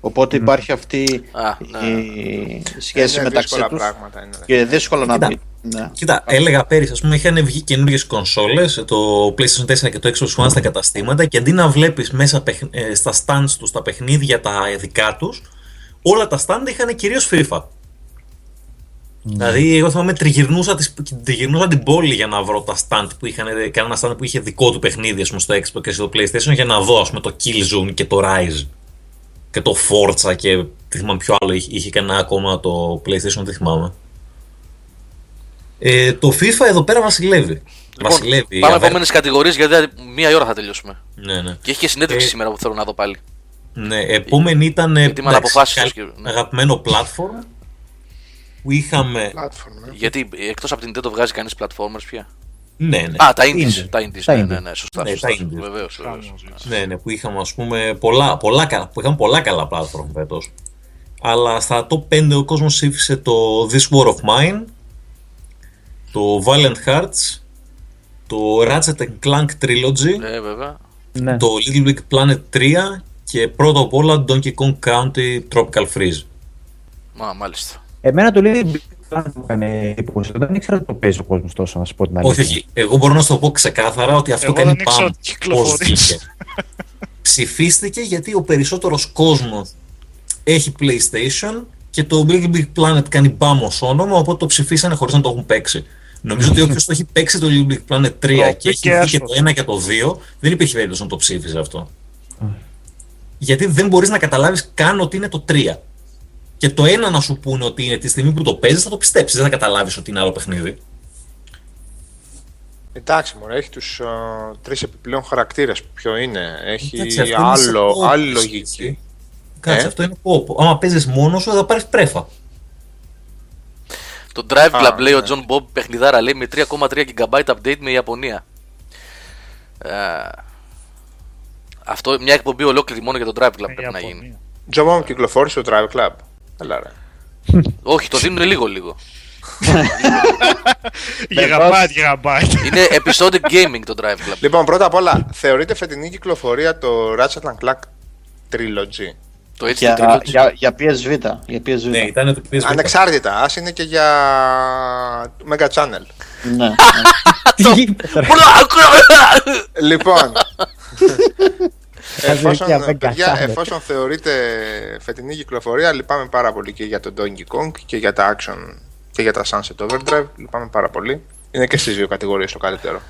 Οπότε υπάρχει αυτή Α, ναι. η σχέση Είναι μεταξύ δύσκολα τους πράγματα. Είναι, ρε. και δύσκολο να Κοίτα. πει. Ναι. Κοίτα, έλεγα πέρυσι, ας πούμε, είχαν βγει καινούριε κονσόλες, το PlayStation 4 και το Xbox One στα καταστήματα και αντί να βλέπεις μέσα παιχ- ε, στα stands τους τα παιχνίδια τα δικά τους, όλα τα stand είχαν κυρίως FIFA. Δηλαδή, εγώ θυμάμαι τριγυρνούσα, τις, τριγυρνούσα την πόλη για να βρω τα stand που είχαν, κανένα stand που είχε δικό του παιχνίδι ας πούμε, στο Xbox και στο PlayStation για να δω ας πούμε, το Killzone και το Rise και το Forza και δεν θυμάμαι ποιο άλλο είχε, είχε κανένα ακόμα το PlayStation, δεν θυμάμαι. Ε, το FIFA εδώ πέρα βασιλεύει. βασιλεύει. Λοιπόν, πάμε αβέρ- επόμενες κατηγορίες γιατί μία ώρα θα τελειώσουμε. Ναι, ναι. Και έχει και συνέντευξη Ε, σήμερα που θέλω να δω πάλι. Ναι, επόμενη ήταν. Γιατί με εντάξει, αναποφάσιστος καλ- και- ναι. Αγαπημένο platform που είχαμε. Platform, ε. Γιατί εκτός από την Nintendo βγάζει κανείς platformers πια; Ναι, ναι. Α, τα indies. Indie. Τα indies. Τα Ναι, indie. ναι, ναι, σωστά. Ναι, σωστά, τα σωστά. indies. Βεβαίως, βεβαίως. Ναι, ναι, που είχαμε ας πούμε πολλά, πολλά, κα- που είχαμε πολλά καλά platform φέτος. Αλλά στα top 5 ο κόσμος ψήφισε το This War of Mine, το Valiant Hearts, το Ratchet and Clank Trilogy, Ε, βέβαια. ναι. το Little Big Planet 3 και πρώτα απ' όλα Donkey Kong Country Tropical Freeze. Μα, μάλιστα. Εμένα το λέει μου έκανε εντύπωση. Δεν ήξερα ότι το παίζει ο κόσμος τόσο, να σου πω την αλήθεια. Όχι, όχι. Εγώ μπορώ να σου το πω ξεκάθαρα ότι αυτό Εγώ κάνει δεν ήξερα πάνω. ότι κυκλοφορείς. Πώς βγήκε. Ψηφίστηκε γιατί ο περισσότερος κόσμος έχει PlayStation και το Little Big Planet κάνει μπαμ ως όνομα, οπότε το ψηφίσανε χωρίς να το έχουν παίξει. Νομίζω ότι όποιος το έχει παίξει το Little Big Planet 3 Το και έχει πήγε δει και άσχημα. το 1 και το 2, δεν υπήρχε περίπτωση να το ψήφιζε αυτό. Γιατί δεν μπορείς να καταλάβεις καν ότι είναι το 3. Και το ένα να σου πούνε ότι είναι τη στιγμή που το παίζεις θα το πιστέψεις, δεν θα καταλάβεις ότι είναι άλλο παιχνίδι. Εντάξει, μωρέ, έχει τους uh, τρεις επιπλέον χαρακτήρες. Ποιο είναι, έχει Εντάξει, αυτό είναι σε άλλο, co-op, άλλη εσύ. λογική. Κάτσε, Ε; αυτό είναι κόπο. Άμα παίζεις μόνος σου, θα πάρεις πρέφα. Το Drive Club Α, λέει ο ναι. John Bob παιχνιδάρα λέει με 3,3 GB update με Ιαπωνία. Ε, αυτό μια εκπομπή ολόκληρη μόνο για το Drive Club πρέπει να γίνει. Ιαπωνία. Τζομπόμ κυκλοφόρησε το Drive Club. Έλα ρε. [laughs] Όχι, το δίνουν λίγο λίγο. [laughs] Γιγαμπάιτ, γιγαμπάιτ. Είναι episodic gaming το Drive Club. Λοιπόν, πρώτα απ' όλα, θεωρείται φετινή κυκλοφορία το Ratchet and Clank Trilogy. Το HD Για, Trilogy. για, για PSV. Για PSV. Ναι, ήταν το PSV. Ανεξάρτητα, ας είναι και για Mega Channel. ναι. Τι είπε τώρα. Λοιπόν, [laughs] εφόσον, για Mega παιδιά, Channel. εφόσον θεωρείται φετινή κυκλοφορία, λυπάμαι πάρα πολύ και για τον Donkey Kong και για τα Action και για τα Sunset Overdrive. Λυπάμαι πάρα πολύ. Είναι και στις δύο κατηγορίες το καλύτερο.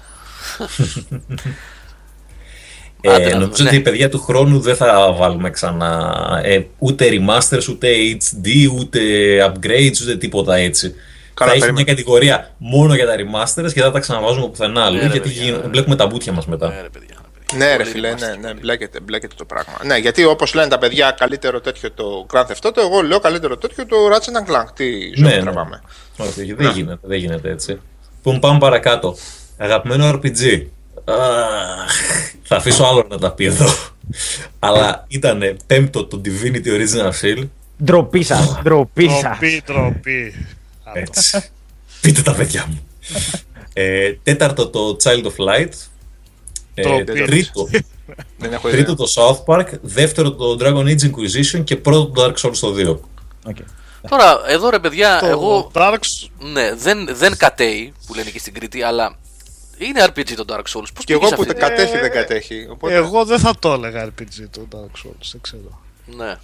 Άντε Ε, να νομίζω δούμε, ότι ναι. οι παιδιά του χρόνου δεν θα βάλουμε ξανά ε, ούτε remasters, ούτε HD, ούτε upgrades, ούτε τίποτα έτσι. Καλά, θα έχει περίμενε. μια κατηγορία μόνο για τα remasters και θα τα ξαναβάζουμε πουθενά αλλού Ναι, ρε, γιατί παιδιά, γίν- ναι. βλέπουμε τα μπουτια μας μετά. Ναι, ρε, παιδιά, ρε, παιδιά. Ναι, ρε Πολύ φίλε, είμαστε, ναι, ναι, πολύ. μπλέκεται, μπλέκεται το πράγμα. Ναι, γιατί όπως λένε τα παιδιά, καλύτερο τέτοιο το Grand Theft Auto, εγώ λέω καλύτερο τέτοιο το Ratchet and Clank. Τι ζωή Ναι, ναι. τραβάμε. Όχι, δεν γίνεται, δεν γίνεται έτσι. Λοιπόν, πάμε παρακάτω. Αγαπημένο RPG. Αχ, θα αφήσω άλλο να τα πει εδώ. Αλλά ήταν πέμπτο το Divinity Original Sin. Ντροπή σας. Ντροπή σας. Τροπή, τροπή. Έτσι. Πείτε τα παιδιά μου. ε, τέταρτο το Child of Light. Ε, Τροπή. τρίτο, [laughs] Δεν έχω ιδέα. τρίτο το South Park. Δεύτερο το Dragon Age Inquisition. Και πρώτο το Dark Souls το 2. Τώρα, εδώ ρε παιδιά, Το εγώ. Dark Ναι, δεν, δεν κατέει που λένε και στην Κρήτη, αλλά είναι RPG το Dark Souls. Πώς Και εγώ που αυτή... δεν κατέχει, δεν κατέχει. Οπότε... Εγώ δεν θα το έλεγα RPG το Dark Souls, δεν ξέρω. Ναι.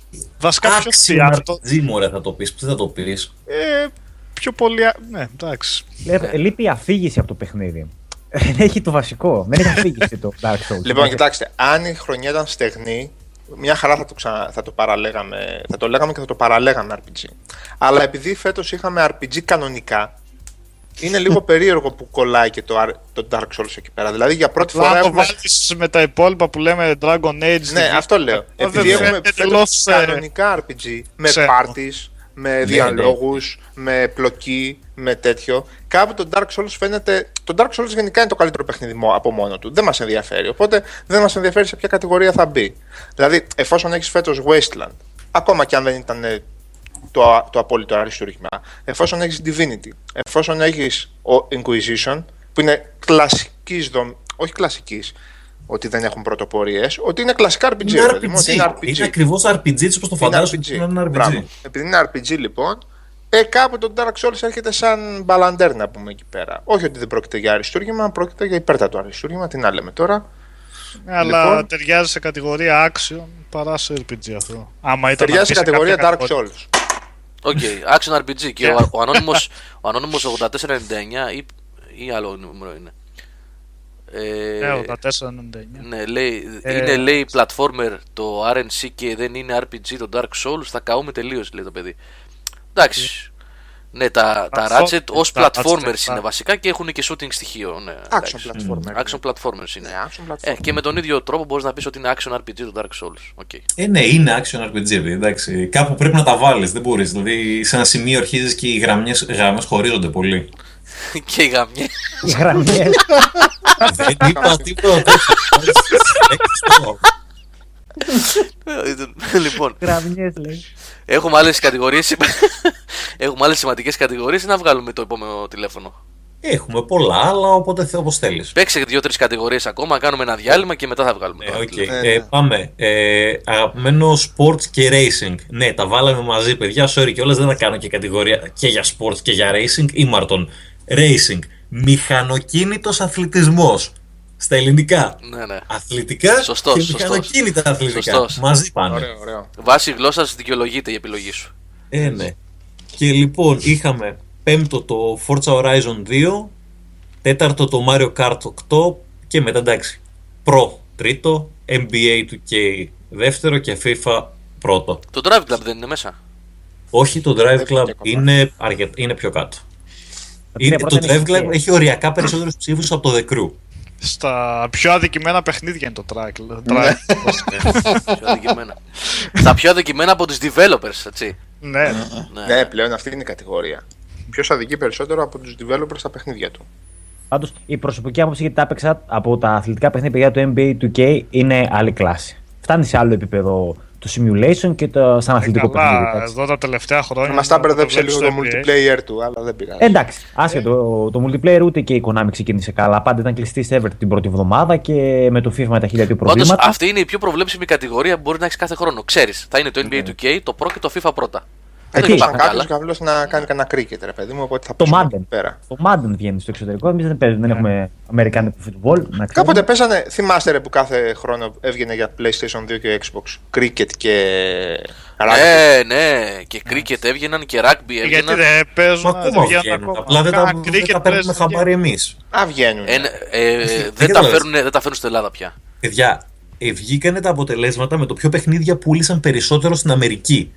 Βασικά πιο Άξιο τι, αυτό; RPG, μωρέ, θα το πεις. Τι θα το πεις; Ε, πιο πολύ. α- Ναι, εντάξει. Λέ- Λείπει η αφήγηση από το παιχνίδι. Δεν [laughs] έχει το βασικό. Δεν έχει αφήγηση το Dark Souls. Λοιπόν, κοιτάξτε, αν η χρονιά ήταν στεγνή, μια χαρά θα το, ξανα... θα το παραλέγαμε. Θα το λέγαμε και θα το παραλέγαμε RPG. Αλλά επειδή φέτος είχαμε RPG κανονικά, είναι [laughs] λίγο περίεργο που κολλάει και το, Ar- το Dark Souls εκεί πέρα. Δηλαδή για πρώτη φορά Να το έχουμε. βάλεις με τα υπόλοιπα που λέμε Dragon Age. Ναι, Divinity. αυτό λέω. δεν Επειδή έχουμε φαίνεται φέτος εντελώς, ε, κανονικά RPG, με ξένο. parties, με διαλόγους, με πλοκή, με τέτοιο, κάπου το Dark Souls φαίνεται... Το Dark Souls γενικά είναι το καλύτερο παιχνίδι μο- από μόνο του. Δεν μας ενδιαφέρει. Οπότε δεν μας ενδιαφέρει σε ποια κατηγορία θα μπει. Δηλαδή, εφόσον έχεις φέτος Wasteland, ακόμα και αν δεν ήταν ε, το, το απόλυτο αριστούργημα, εφόσον έχεις Divinity, εφόσον έχεις ο Inquisition, που είναι κλασικής δομ... όχι κλασικής, ότι δεν έχουν πρωτοπορίες, ότι είναι κλασικά RPG. Είναι ρε παιδί μου, RPG. ότι είναι RPG. Είναι ακριβώς RPG έτσι όπως το Είναι φαντάζομαι RPG. ότι είναι ένα RPG. Μπράβο. Επειδή είναι RPG λοιπόν, ε, κάπου το Dark Souls έρχεται σαν μπαλαντέρ να πούμε εκεί πέρα. Όχι ότι δεν πρόκειται για αριστούργημα, πρόκειται για υπέρτατο αριστούργημα. Τι να λέμε τώρα. Ναι, αλλά Λοιπόν. ταιριάζει σε κατηγορία action παρά σε RPG αυτό. Άμα ήταν Ταιριάζει να σε μπει κατηγορία κάποια Dark κατηγορία. Souls. Ok, Action RPG. Και ο, ο Anonymous, ο Anonymous 8499 ή, ή άλλο νούμερο είναι. Ε, Ναι, 84-99. ναι, λέει, Ε, είναι λέει platformer το R&C και δεν είναι RPG το Dark Souls. Θα καούμε τελείως, λέει το παιδί. Εντάξει. Ναι, τα, τα Platform- Ratchet ως τα platformers Ratchet, είναι τα- βασικά και έχουν και shooting στοιχείο. Ναι, Action εντάξει. platformer. Action platformers είναι. Ναι, action Ε, platformer. και με τον ίδιο τρόπο μπορείς να πεις ότι είναι action RPG το Dark Souls. Ok. Ε, ναι, είναι action RPG, ρε, εντάξει. Κάπου πρέπει να τα βάλεις, δεν μπορείς. Δηλαδή, σε ένα σημείο αρχίζεις και οι γραμμές, γραμμές χωρίζονται πολύ. [laughs] και οι γαμιέ. Οι γραμμές. δεν είπα τίποτα τέτοιο. λοιπόν, Γραμμιές λέει. έχουμε άλλες κατηγορίες. έχουμε άλλες σημαντικές κατηγορίες να βγάλουμε το επόμενο τηλέφωνο. Έχουμε πολλά άλλα, οπότε θε- όπως θέλεις. Παίξε δύο-τρεις κατηγορίες ακόμα, κάνουμε ένα διάλειμμα και μετά θα βγάλουμε Ε, το οκ. τηλέφωνο. Ναι, Ε, ναι. πάμε. Ε, αγαπημένο sports και racing. Ναι, τα βάλαμε μαζί, παιδιά. Sorry κιόλας δεν θα κάνω και κατηγορία και για sports και για racing. Ήμαρτον. Racing. Μηχανοκίνητος αθλητισμός. Στα ελληνικά. Ναι, ναι. Αθλητικά Σωστός, και σωστός. μηχανοκίνητα αθλητικά. Σωστός. Μαζί πάνε. Ωραίο, ωραίο. Βάσει γλώσσας δικαιολογείται η επιλογή σου. Ε, ναι. Και λοιπόν είχαμε πέμπτο το Forza Horizon 2, τέταρτο το Mario Kart 8 και μετά εντάξει Pro τρίτο, NBA 2K δεύτερο και FIFA πρώτο. Το Drive Club δεν είναι μέσα; Όχι, το Drive Δεν Club πήγε ακόμα. είναι, αρκετ... είναι πιο κάτω. Είναι, πρώτα το είναι Drive Club και- έχει οριακά περισσότερους ψήφους από το The Crew. Στα πιο αδικημένα παιχνίδια είναι το track. Ναι. track. [laughs] Πιο αδικημένα. Τα πιο αδικημένα από τους developers, έτσι. ναι. Ναι. Ναι, πλέον αυτή είναι η κατηγορία. Ποιος αδικεί περισσότερο από τους developers στα παιχνίδια του. Πάντως η προσωπική άποψη γιατί τα έπαιξα από τα αθλητικά παιχνίδια παιδιά του NBA 2K είναι άλλη κλάση. Φτάνει σε άλλο επίπεδο το simulation και το σαν αθλητικό παιχνίδι. Καλά, εντάξει. εδώ τα τελευταία χρόνια. Μας τα να μπερδέψε βλέπεις λίγο το NBA. multiplayer του, αλλά δεν πειράζει. Εντάξει, άσχετο. Το multiplayer ούτε και η Konami ξεκίνησε καλά. Πάντα ήταν κλειστή σε Ever την πρώτη εβδομάδα και με το FIFA με τα χίλια του Πάντως προβλήματα. αυτή είναι η πιο προβλέψιμη κατηγορία που μπορεί να έχεις κάθε χρόνο. Ξέρεις, θα είναι το NBA 2K, το Pro και το FIFA πρώτα. Δεν Εκεί. υπάρχουν κάποιος άλλα. καβλός να κάνει κανένα cricket, ρε παιδί μου, οπότε θα Το πέσουμε Madden. εκεί πέρα. Το Madden βγαίνει στο εξωτερικό. Εμείς δεν, παίζουμε, δεν έχουμε Αμερικάνικο football. Να ξέρουμε. Κάποτε παίζανε, θυμάστε ρε που κάθε χρόνο έβγαινε για PlayStation 2 και Xbox cricket και rugby. Ναι, ναι, και cricket έβγαιναν και rugby Γιατί έβγαιναν. δεν παίζουν. Μα ακόμα βγαίνουν βγαίνουν. ακόμα. Απλά δεν τα, Κάνα δεν cricket τα παίρνουμε παίζουν χαμπάρι εμείς. Α, βγαίνουν. Ε, ε, δεν, τα καταλαβαίνεις. φέρουν, δεν τα φέρνουν στην Ελλάδα πια. Παιδιά, ε, βγήκανε τα αποτελέσματα με το ποιο παιχνίδια πούλησαν περισσότερο στην Αμερική.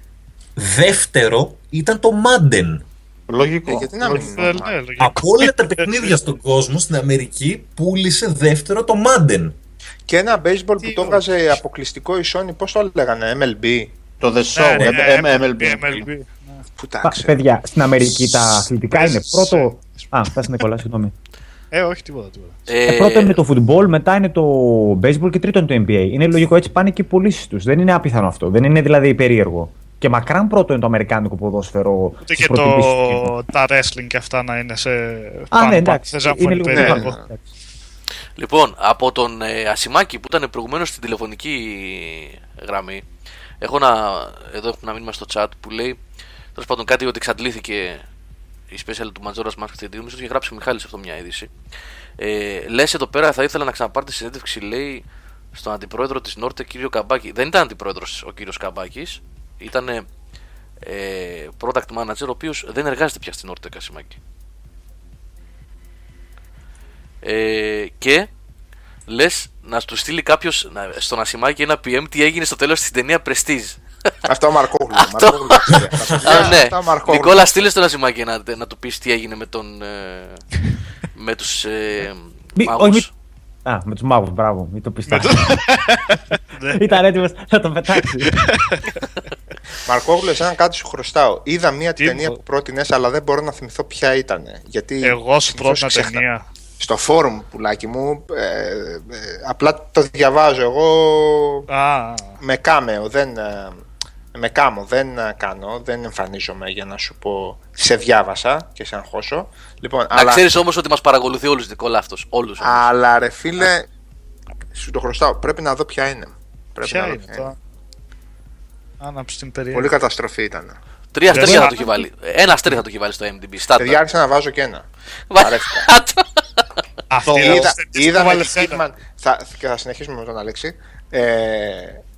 Δεύτερο ήταν το Madden. Λογικό. Ε, γιατί να μην Ε, ναι, λογικό. Από όλα τα παιχνίδια στον κόσμο στην Αμερική πούλησε δεύτερο το Madden. Και ένα baseball που Τι το έβγαζε αποκλειστικό η Sony, πώς το λέγανε, MLB. Το The Ναι, Show, ναι, ε, ναι, ε, MLB. MLB. Που Πα- τάξει. Παιδιά, στην Αμερική τα αθλητικά είναι παίζεις, πρώτο. Α, πες Νικόλα, συγγνώμη. Ε, όχι τίποτα. τίποτα. Ε, πρώτο είναι το football, μετά είναι το baseball και τρίτο είναι το NBA. Είναι λογικό έτσι πάνε και οι πωλήσεις τους. Δεν είναι άπιθανο αυτό. Δεν είναι δηλαδή περίεργο. Και μακράν πρώτο είναι το αμερικάνικο ποδόσφαιρο. Ούτε στις και προτιμήσεις του το, κοινού. τα wrestling και αυτά να είναι σε. Α, πάνω ναι, πάνω. εντάξει. Δεν ξέρω αν Είναι φωνεί λίγο περίεργο. πιο κάτω. Εντάξει. Λοιπόν, από τον ε, Ασημάκη που ήταν προηγουμένως στην τηλεφωνική γραμμή, έχω να, εδώ έχουμε ένα μήνυμα στο chat που λέει τέλος πάντων κάτι ότι εξαντλήθηκε η special του Majora's Mask στην Mr. είχε γράψει ο Μιχάλης αυτό μια είδηση. Ε, Λες εδώ πέρα θα ήθελα να ξαναπάρτε συνέντευξη, λέει, στον αντιπρόεδρο της Νόρτε, κύριο Καμπάκη. Δεν ήταν αντιπρόεδρος ο κύριος Καμπάκης, ήταν ε, product manager, ο οποίος δεν εργάζεται πια στην Νόρτε Κασιμάκη. Ε, και λες να του στείλει κάποιος στον Ασημάκη ένα PM τι έγινε στο τέλος τη ταινία Prestige. Αυτό ο Μαρκόγλου. Αυτό. Μαρκόγλου, [laughs] ξέρει αυτά. Α, ναι. Αυτά ο Μαρκόγλου. Νικόλα, στείλε στον Ασημάκη να, να του πεις τι έγινε με τον. Ε, με τους. Ε, Μη- μάγους. όχι, μη- Α, με τους μάγου, μπράβο, μην το πιστάς. [laughs] Ήταν έτοιμος να το πετάξει. Μαρκόγλου, εσένα κάτι σου χρωστάω. Είδα μία Τι ταινία μου- που πρότεινες, αλλά δεν μπορώ να θυμηθώ ποια ήταν. Γιατί Εγώ σου συνήθως πρότεινα ξέχνα. ταινία. Στο φόρουμ, πουλάκι μου, ε, ε, απλά το διαβάζω. Εγώ Α, με κάμεο, δεν, ε, με κάμω, δεν ε, κάνω, δεν εμφανίζομαι για να σου πω σε διάβασα και σε αγχώσω. Λοιπόν, Να αλλά, ξέρεις όμως ότι μας παρακολουθεί όλους Νικόλα αυτός. Όλους. αλλά ρε φίλε, σου το χρωστάω. Πρέπει να δω ποια είναι. Πρέπει ποια να δω είναι ποια είναι. αυτό. Άναψε την Πολύ περίεργη. καταστροφή ήταν. Τρία αστέρια θα Δεν- το έχει βάλει. Ένα αστέρι θα το έχει βάλει στο MDB. Στάτα. Παιδιά, άρχισα να βάζω και ένα. Βα- Παρέφυγα. [laughs] Αυτή είδα, είναι είδα με βάλες την ένα. Kidman. Θα, και θα συνεχίσουμε με τον Αλέξη. Ε,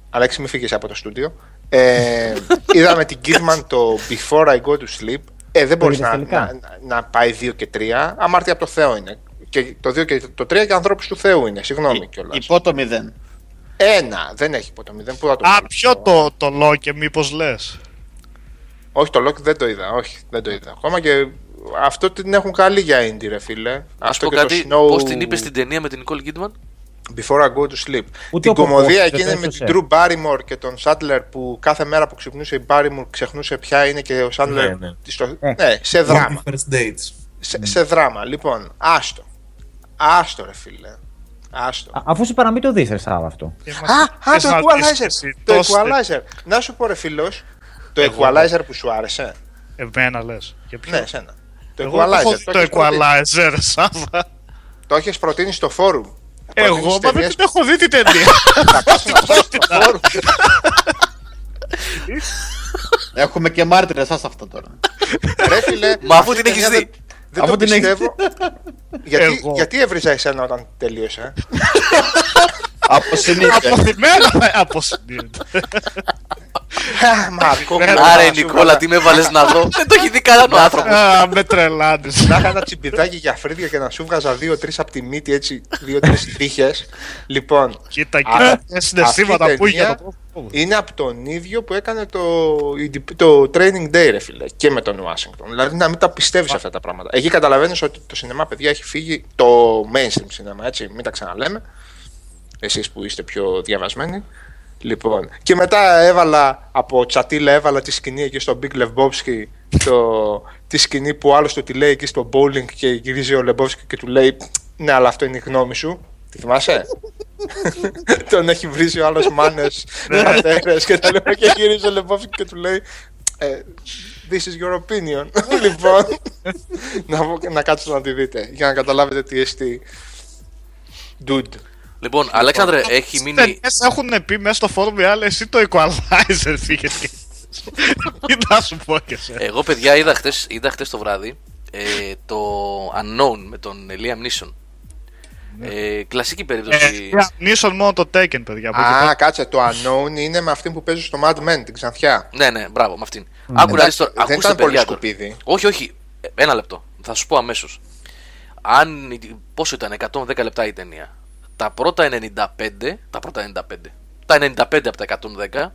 Αλέξη, μην φύγεις από το στούντιο. Ε, είδαμε την Kidman το Before I Go to Sleep. Ε, δεν μπορείς είδες να, τελικά; να, να, πάει 2 και 3. Αμάρτια από το Θεό είναι. Και το 2 και το 3 για ανθρώπους του Θεού είναι. Συγγνώμη κιόλας. Υπό το μηδέν. Ένα. Δεν έχει υπό το 0. Πού θα το Α, βάλω; ποιο το, το Loki, μήπως λες; Όχι, το Loki δεν το είδα. Όχι, δεν το είδα. Ακόμα και αυτό την έχουν καλή για indie, ρε φίλε. Να σου Αυτό πω και κάτι. το Snow... Πώς την είπες στην ταινία με την Nicole Kidman; Before I go to sleep. Ούτε την ο κομμωδία Ποπός δεν εκείνη με το την Drew Barrymore και τον Sandler που κάθε μέρα που ξυπνούσε η Barrymore ξεχνούσε ποια είναι και ο Sandler. Ναι, ναι. στο- Ε. ναι, σε δράμα. First dates. Σε, σε δράμα. Λοιπόν, άστο. Άστο, ρε φίλε. Άστο. Α, Αφού σου είπα να μην το δει, ρε Σάβα αυτό. Α, α, το Equalizer. Το Equalizer. Να σου πω, ρε φίλος, το Equalizer που σου άρεσε. Εμένα λες. Για ποιο; Ναι, εσένα. Το Εγώ δεν έχω Equalizer. δει Το το έχεις προτείνει- Equalizer, Σάβα. Το έχεις προτείνει στο φόρουμ. Εγώ, Προτείνεις μα δεν ταινίες την έχω δει την ταινία. Θα κάτσω να δω στο φόρουμ. Έχουμε και μάρτυρες σας αυτό τώρα. Ρε φίλε, Μα αφού αυτή την η έχεις ταινία δει. δεν- Δεν Αφού το την έχεις πιστεύω. γιατί, Εγώ. γιατί έβριζα εσένα όταν τελείωσε. Από συνήθεια. Αποθυμένα, αποσυνείδητα. Α, Μαρκό, μου, Άρε να σου Νικόλα, βάλα- τι με έβαλε να δω; Δεν το έχει δει κανένα ο άνθρωπο. Α, με τρελάνεις. Να είχα ένα τσιμπιδάκι για φρύδια και να σου βγάζα δύο-τρι από τη μύτη έτσι, δύο-τρεις [laughs] τύχες. Λοιπόν, Κοίτα, Α, κοίτα, τα συναισθήματα αυτή η που είχε ταινία το πρόσωπό μου. είναι από τον ίδιο που έκανε το, το Training Day, ρε φίλε, και με τον Washington. Δηλαδή να μην τα πιστεύεις αυτά τα πράγματα. Εκεί καταλαβαίνεις ότι το σινεμά, παιδιά, έχει φύγει το mainstream σινεμά, έτσι, μην τα ξαναλέμε. Εσείς που είστε πιο διαβασμένοι. Λοιπόν, και μετά έβαλα από τσατίλα, έβαλα τη σκηνή εκεί στο Big Lebowski, το, τη σκηνή που ο άλλος του τη λέει εκεί στο bowling και γυρίζει ο Lebowski και του λέει Ναι, αλλά αυτό είναι η γνώμη σου. Τη θυμάσαι; [laughs] Τον έχει βρει ο άλλος μάνες, πατέρε και τα λοιπά. Και γυρίζει ο Λεμπόφσκι και του λέει. ε, This is your opinion. λοιπόν, να, να κάτσετε να τη δείτε για να καταλάβετε τι εστί. Dude. Λοιπόν, Αλέξανδρε, έχει μείνει. Ταινίες έχουν πει μέσα στο φόρουμ οι άλλοι, εσύ το equalizer πήγε. Τι να σου πω και σε. Εγώ, παιδιά, είδα χτες, είδα χτες το βράδυ ε, το Unknown με τον Liam Neeson. Ε, κλασική περίπτωση. Ε, Νίσον μόνο το Taken, παιδιά. από εκεί Α, πέρα. κάτσε, το Unknown είναι με αυτή που παίζει στο Mad Men, την ξανθιά. Ναι, ναι, μπράβο, με αυτήν. Άκου να δεις τώρα. δεν Ακούστε, ήταν πολύ παιδιά, τώρα. σκουπίδι. Όχι, όχι. Ε, Ένα λεπτό. Θα σου πω αμέσως. Αν. η- Πόσο ήταν, 110 λεπτά η ταινία. Τα πρώτα 95. Τα πρώτα 95. Τα 95 από τα 110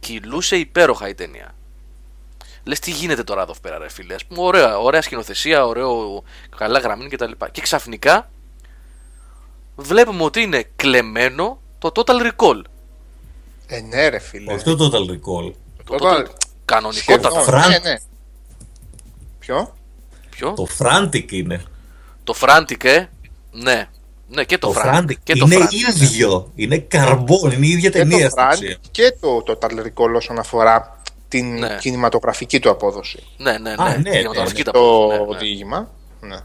κυλούσε υπέροχα η ταινία. Λες τι γίνεται τώρα εδώ πέρα, ρε φίλε. Ας πούμε, ωραία, ωραία σκηνοθεσία, ωραίο, καλά γραμμή κτλ. Και, και ξαφνικά βλέπουμε ότι είναι κλεμμένο το Total Recall. Ε, ναι, ρε φίλε. Όχι το Total Recall. Το Total- Total... Κανονικότατο. Σχεδόν, Frank. ναι, ναι. Ποιο; Ποιο; Το Frantic είναι. Το Frantic, ε. Ναι. Ναι, και το, Το Frantic. Frantic Και το είναι Frantic. ίδιο. Είναι καρμπόν, είναι η ίδια Και ταινία το στην Frank ουσία. και το, το Total Recall όσον αφορά την Ναι. κινηματογραφική του απόδοση. Ναι, ναι, ναι. Α, ναι, Κινηματογραφική ναι, τα Το πω, ναι, ναι. διήγημα. Ναι.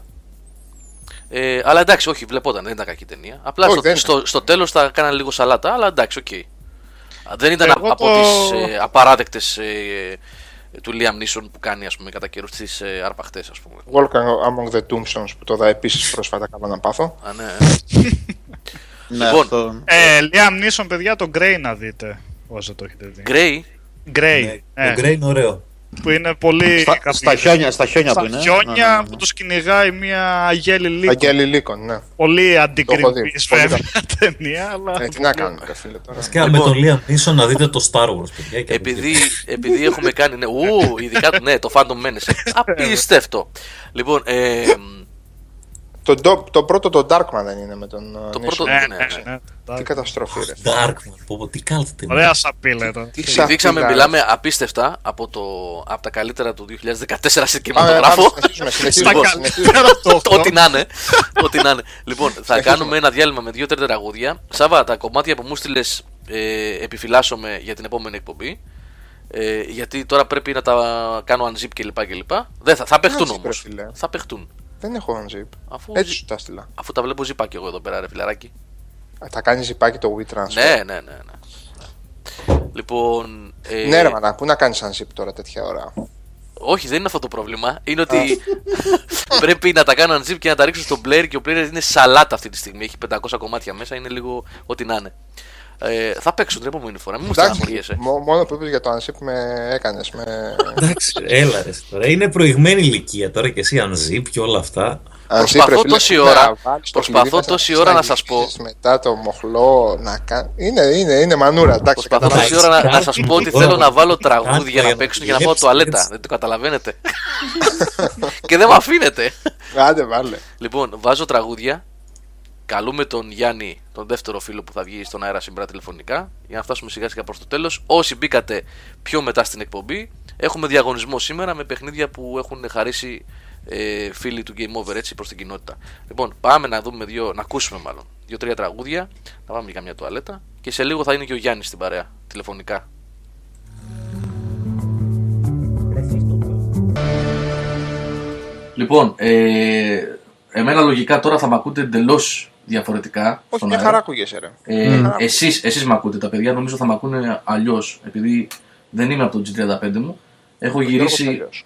Ε, αλλά εντάξει, όχι, βλεπόταν, δεν ήταν κακή ταινία. Απλά Όχι, στο, δεν στο, στο τέλος τα έκαναν λίγο σαλάτα, αλλά εντάξει, οκ. Α, Δεν ήταν Εγώ α- από το- τις ε, απαράδεκτες ε, του Liam Neeson που κάνει ας πούμε, κατά καιρούς τις ε, αρπαχτές, ας πούμε. Walk Among the Tombstones που το είδα επίσης πρόσφατα καλά να πάθω. Α, ναι. [laughs] Ναι, Λοιπόν, αυτό. Ε, Liam Neeson, παιδιά, το Grey να δείτε. Όσο το έχετε δει. Grey, Grey. Ναι, ε, Το Grey είναι ωραίο. Που είναι πολύ. Στα, καθηγητής. στα χιόνια, στα χιόνια Στα του είναι. χιόνια Ναι, ναι, ναι. που του κυνηγάει μια αγέλη λύκο. Αγγέλη Λίκον, ναι. Πολύ έχω δει. αντικρυπής Πολύ βέβαια [laughs] ταινία, αλλά. Ε, τι να κάνουμε, ρε φίλε τώρα. Και με τον Liam Neeson να δείτε το Star Wars, παιδιά. και επειδή, επειδή έχουμε κάνει. Ναι, ου, ειδικά ναι, το Phantom Menace. [laughs] Απίστευτο. λοιπόν, ε, Το, το, το πρώτο το Darkman δεν είναι με τον. ε, Το Nixon. πρώτο- Ναι, Ναι, ναι, ναι. ναι. Τι καταστροφή, ρε. Dark, πω, πω, τι κάλτε ταινία. Ωραία σαπίλα ήταν. Τι τη σαφή δείξαμε, γάρα. μιλάμε απίστευτα από, το, από τα καλύτερα του 2014 σε Πάμε, κινηματογράφο. πάμε, συνεχίζουμε, συνεχίζουμε, Λοιπόν, συνεχίζουμε. Ό,τι να είναι. Ό,τι να είναι. Λοιπόν, θα κάνουμε ένα διάλειμμα με δύο-τρία τραγούδια. Σάβα, τα κομμάτια που μου στείλες ε, επιφυλάσσομαι για την επόμενη εκπομπή. Ε, γιατί τώρα πρέπει να τα κάνω unzip κλπ. κλπ. Δεν θα, θα παιχτούν Unzip, όμως. ρε φίλε. Θα παιχτούν. Δεν έχω unzip. Αφού, Έτσι σου τα στείλα. αφού τα βλέπω ζυπάκι εγώ εδώ πέρα, ρε φιλαράκι. Α, Θα κάνεις ζυπάκι το WeTransfer. Ναι, ναι, ναι. ναι. Λοιπόν. Ε, Ναι, ρε μάνα, πού να κάνεις unzip τώρα τέτοια ώρα; Όχι, δεν είναι αυτό το πρόβλημα. Είναι ότι [laughs] πρέπει να τα κάνω unzip και να τα ρίξω στο player και ο player είναι σαλάτα αυτή τη στιγμή. Έχει 500 κομμάτια μέσα, είναι λίγο ό,τι να είναι. Ε, θα παίξουν την επόμενη φορά. Μην μου Εντάξει, στεναχωριέσαι. μο- μόνο που είπες για το unzip με έκανες. Με... Εντάξει, έλα ρε τώρα. Είναι προηγμένη ηλικία τώρα και εσύ unzip και όλα αυτά. Προσπαθώ Unzip, ρε φίλε, τόση να ώρα- βάλεις το προσπαθώ κλειδί μέσα, τόση ώρα να σας γυρίσεις Μετά το μοχλό να κάνει. Είναι, είναι, είναι μανούρα. Εντάξει, Προσπαθώ καταλαβαίνω. τόση ώρα να, να Κάτι σας πω ότι τώρα θέλω που- να βάλω κάτι τραγούδια για να να παίξουν για να πάω δουλέψει, τουαλέτα. έτσι. Δεν το καταλαβαίνετε. [laughs] και δεν με αφήνετε. Άντε, βάλε. Λοιπόν, βάζω τραγούδια. Καλούμε τον Γιάννη, τον δεύτερο φίλο που θα βγει στον αέρα σήμερα τηλεφωνικά, για να φτάσουμε σιγά σιγά προς το τέλος. Όσοι μπήκατε πιο μετά στην εκπομπή, έχουμε διαγωνισμό σήμερα με παιχνίδια που έχουν χαρίσει ε, φίλοι του Game Over έτσι προς την κοινότητα. Λοιπόν, πάμε να δούμε δύο, να ακούσουμε μάλλον δύο-τρία τραγούδια, να πάμε για καμιά τουαλέτα και σε λίγο θα είναι και ο Γιάννης στην παρέα τηλεφωνικά. Λοιπόν, ε, εμένα λογικά τώρα θα με ακούτε εντελώς διαφορετικά. Όχι, στον μια αέρα. χαρά ακούγεσαι, ρε. Ε, Μια χαρά εσείς, εσείς με ακούτε, τα παιδιά νομίζω θα με ακούνε αλλιώς, επειδή δεν είμαι από το G35 μου. Έχω ακούγεσαι. γυρίσει. Αλλιώς.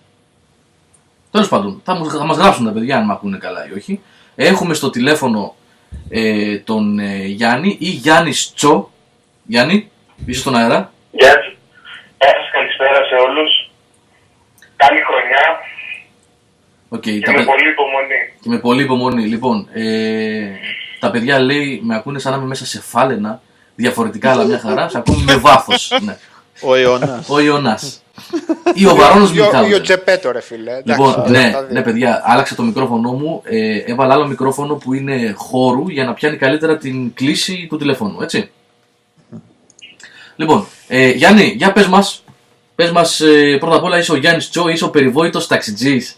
Τέλος πάντων, θα, μου- θα μας γράψουν τα παιδιά αν με ακούνε καλά ή όχι. Έχουμε στο τηλέφωνο ε, τον ε, Γιάννη ή Γιάννης Τσο. Γιάννη, είσαι στον αέρα; Γεια σας. Γεια σας, καλησπέρα σε όλους. Καλή χρονιά Οκ, και τα με παι- πολύ υπομονή. και με πολύ υπομονή. Λοιπόν, ε, τα παιδιά λέει με ακούνε σαν να είμαι μέσα σε φάλαινα. Διαφορετικά, αλλά μια χαρά. Σε ακούμε με βάθος. Ναι. Ο Ιωνάς. Ο Ιωνάς. ή ο Βαρόνος Ή ο- Ή ο Μιχάλης. Τζεπέτο, ρε φίλε. Εντάξει, Λοιπόν, αυτά ναι, τα δύο. ναι, παιδιά, άλλαξε το μικρόφωνο μου. Ε, έβαλα άλλο μικρόφωνο που είναι χώρου για να πιάνει καλύτερα την κλίση του τηλεφώνου, έτσι. Λοιπόν, ε, Γιάννη, για πες μας. Πες μας, ε, πρώτα απ' όλα είσαι ο Γιάννης Τσό, είσαι ο περιβόητος ταξιτζής.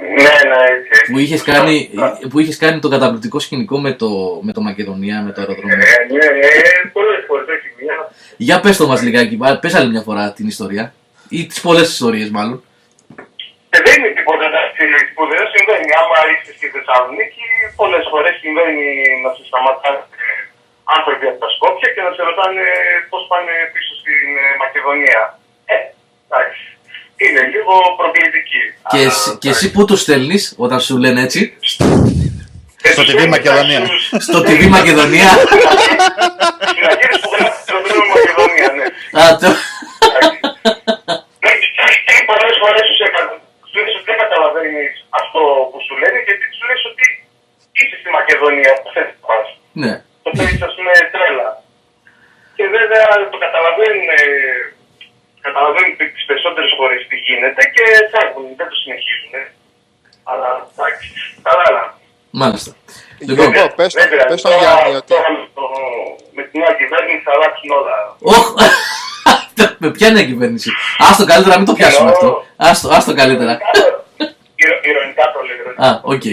Ναι, ναι, έτσι. έτσι. που είχες κάνει, που είχες κάνει το καταπληκτικό σκηνικό με το, με το Μακεδονία, με το αεροδρόμιο. Ε, ναι, ε, πολλές φορές, όχι μια. Για πες το μας λιγάκι, α, πες άλλη μια φορά την ιστορία. Ή τις πολλές ιστορίες μάλλον. Ε, δεν είναι τίποτα εντάξει, σπουδαίος, συμβαίνει. Άμα είσαι στη Θεσσαλονίκη, πολλές φορές συμβαίνει να σε σταματάνε ε, άνθρωποι από τα Σκόπια και να σε ρωτάνε πώς πάνε πίσω στην ε, Μακεδονία. Ε, εντάξει. Είναι λίγο προκλητική. Και, Αλλά, εσύ- και εσύ πού το στέλνεις όταν σου λένε έτσι; ε, στο τους TV λένε, Μακεδονία. εντάξει, στους- Στο TV Μακεδονία. Στην αρχή που γράφει το δρόμο Μακεδονία, ναι. Α, το... Και πολλέ φορέ σου κα- σου λες ότι δεν καταλαβαίνεις αυτό που σου λένε γιατί του λες ότι είσαι στη Μακεδονία, που θες να πας. ναι. Το παίρνεις, ας πούμε, τρέλα. Και βέβαια το καταλαβαίνουν, ε, καταλαβαίνουν τις περισσότερες φορές τι γίνεται και φεύγουν, δεν το συνεχίζουν. ε. Αλλά εντάξει, καλά. αλλά. Μάλιστα. Γιώργο, Λοιπόν, πες, Δεν πειράζει. πες στον Τώρα- Γιάννη ότι... τώρα με το- Με την νέα κυβέρνηση θα αλλάξουν όλα. Όχ, [laughs] με ποια είναι η κυβέρνηση. Άστο καλύτερα να μην το πιάσουμε αυτό. Άστο, άστο καλύτερα. Ειρω- Ειρωνικά το λέω. Α, οκ.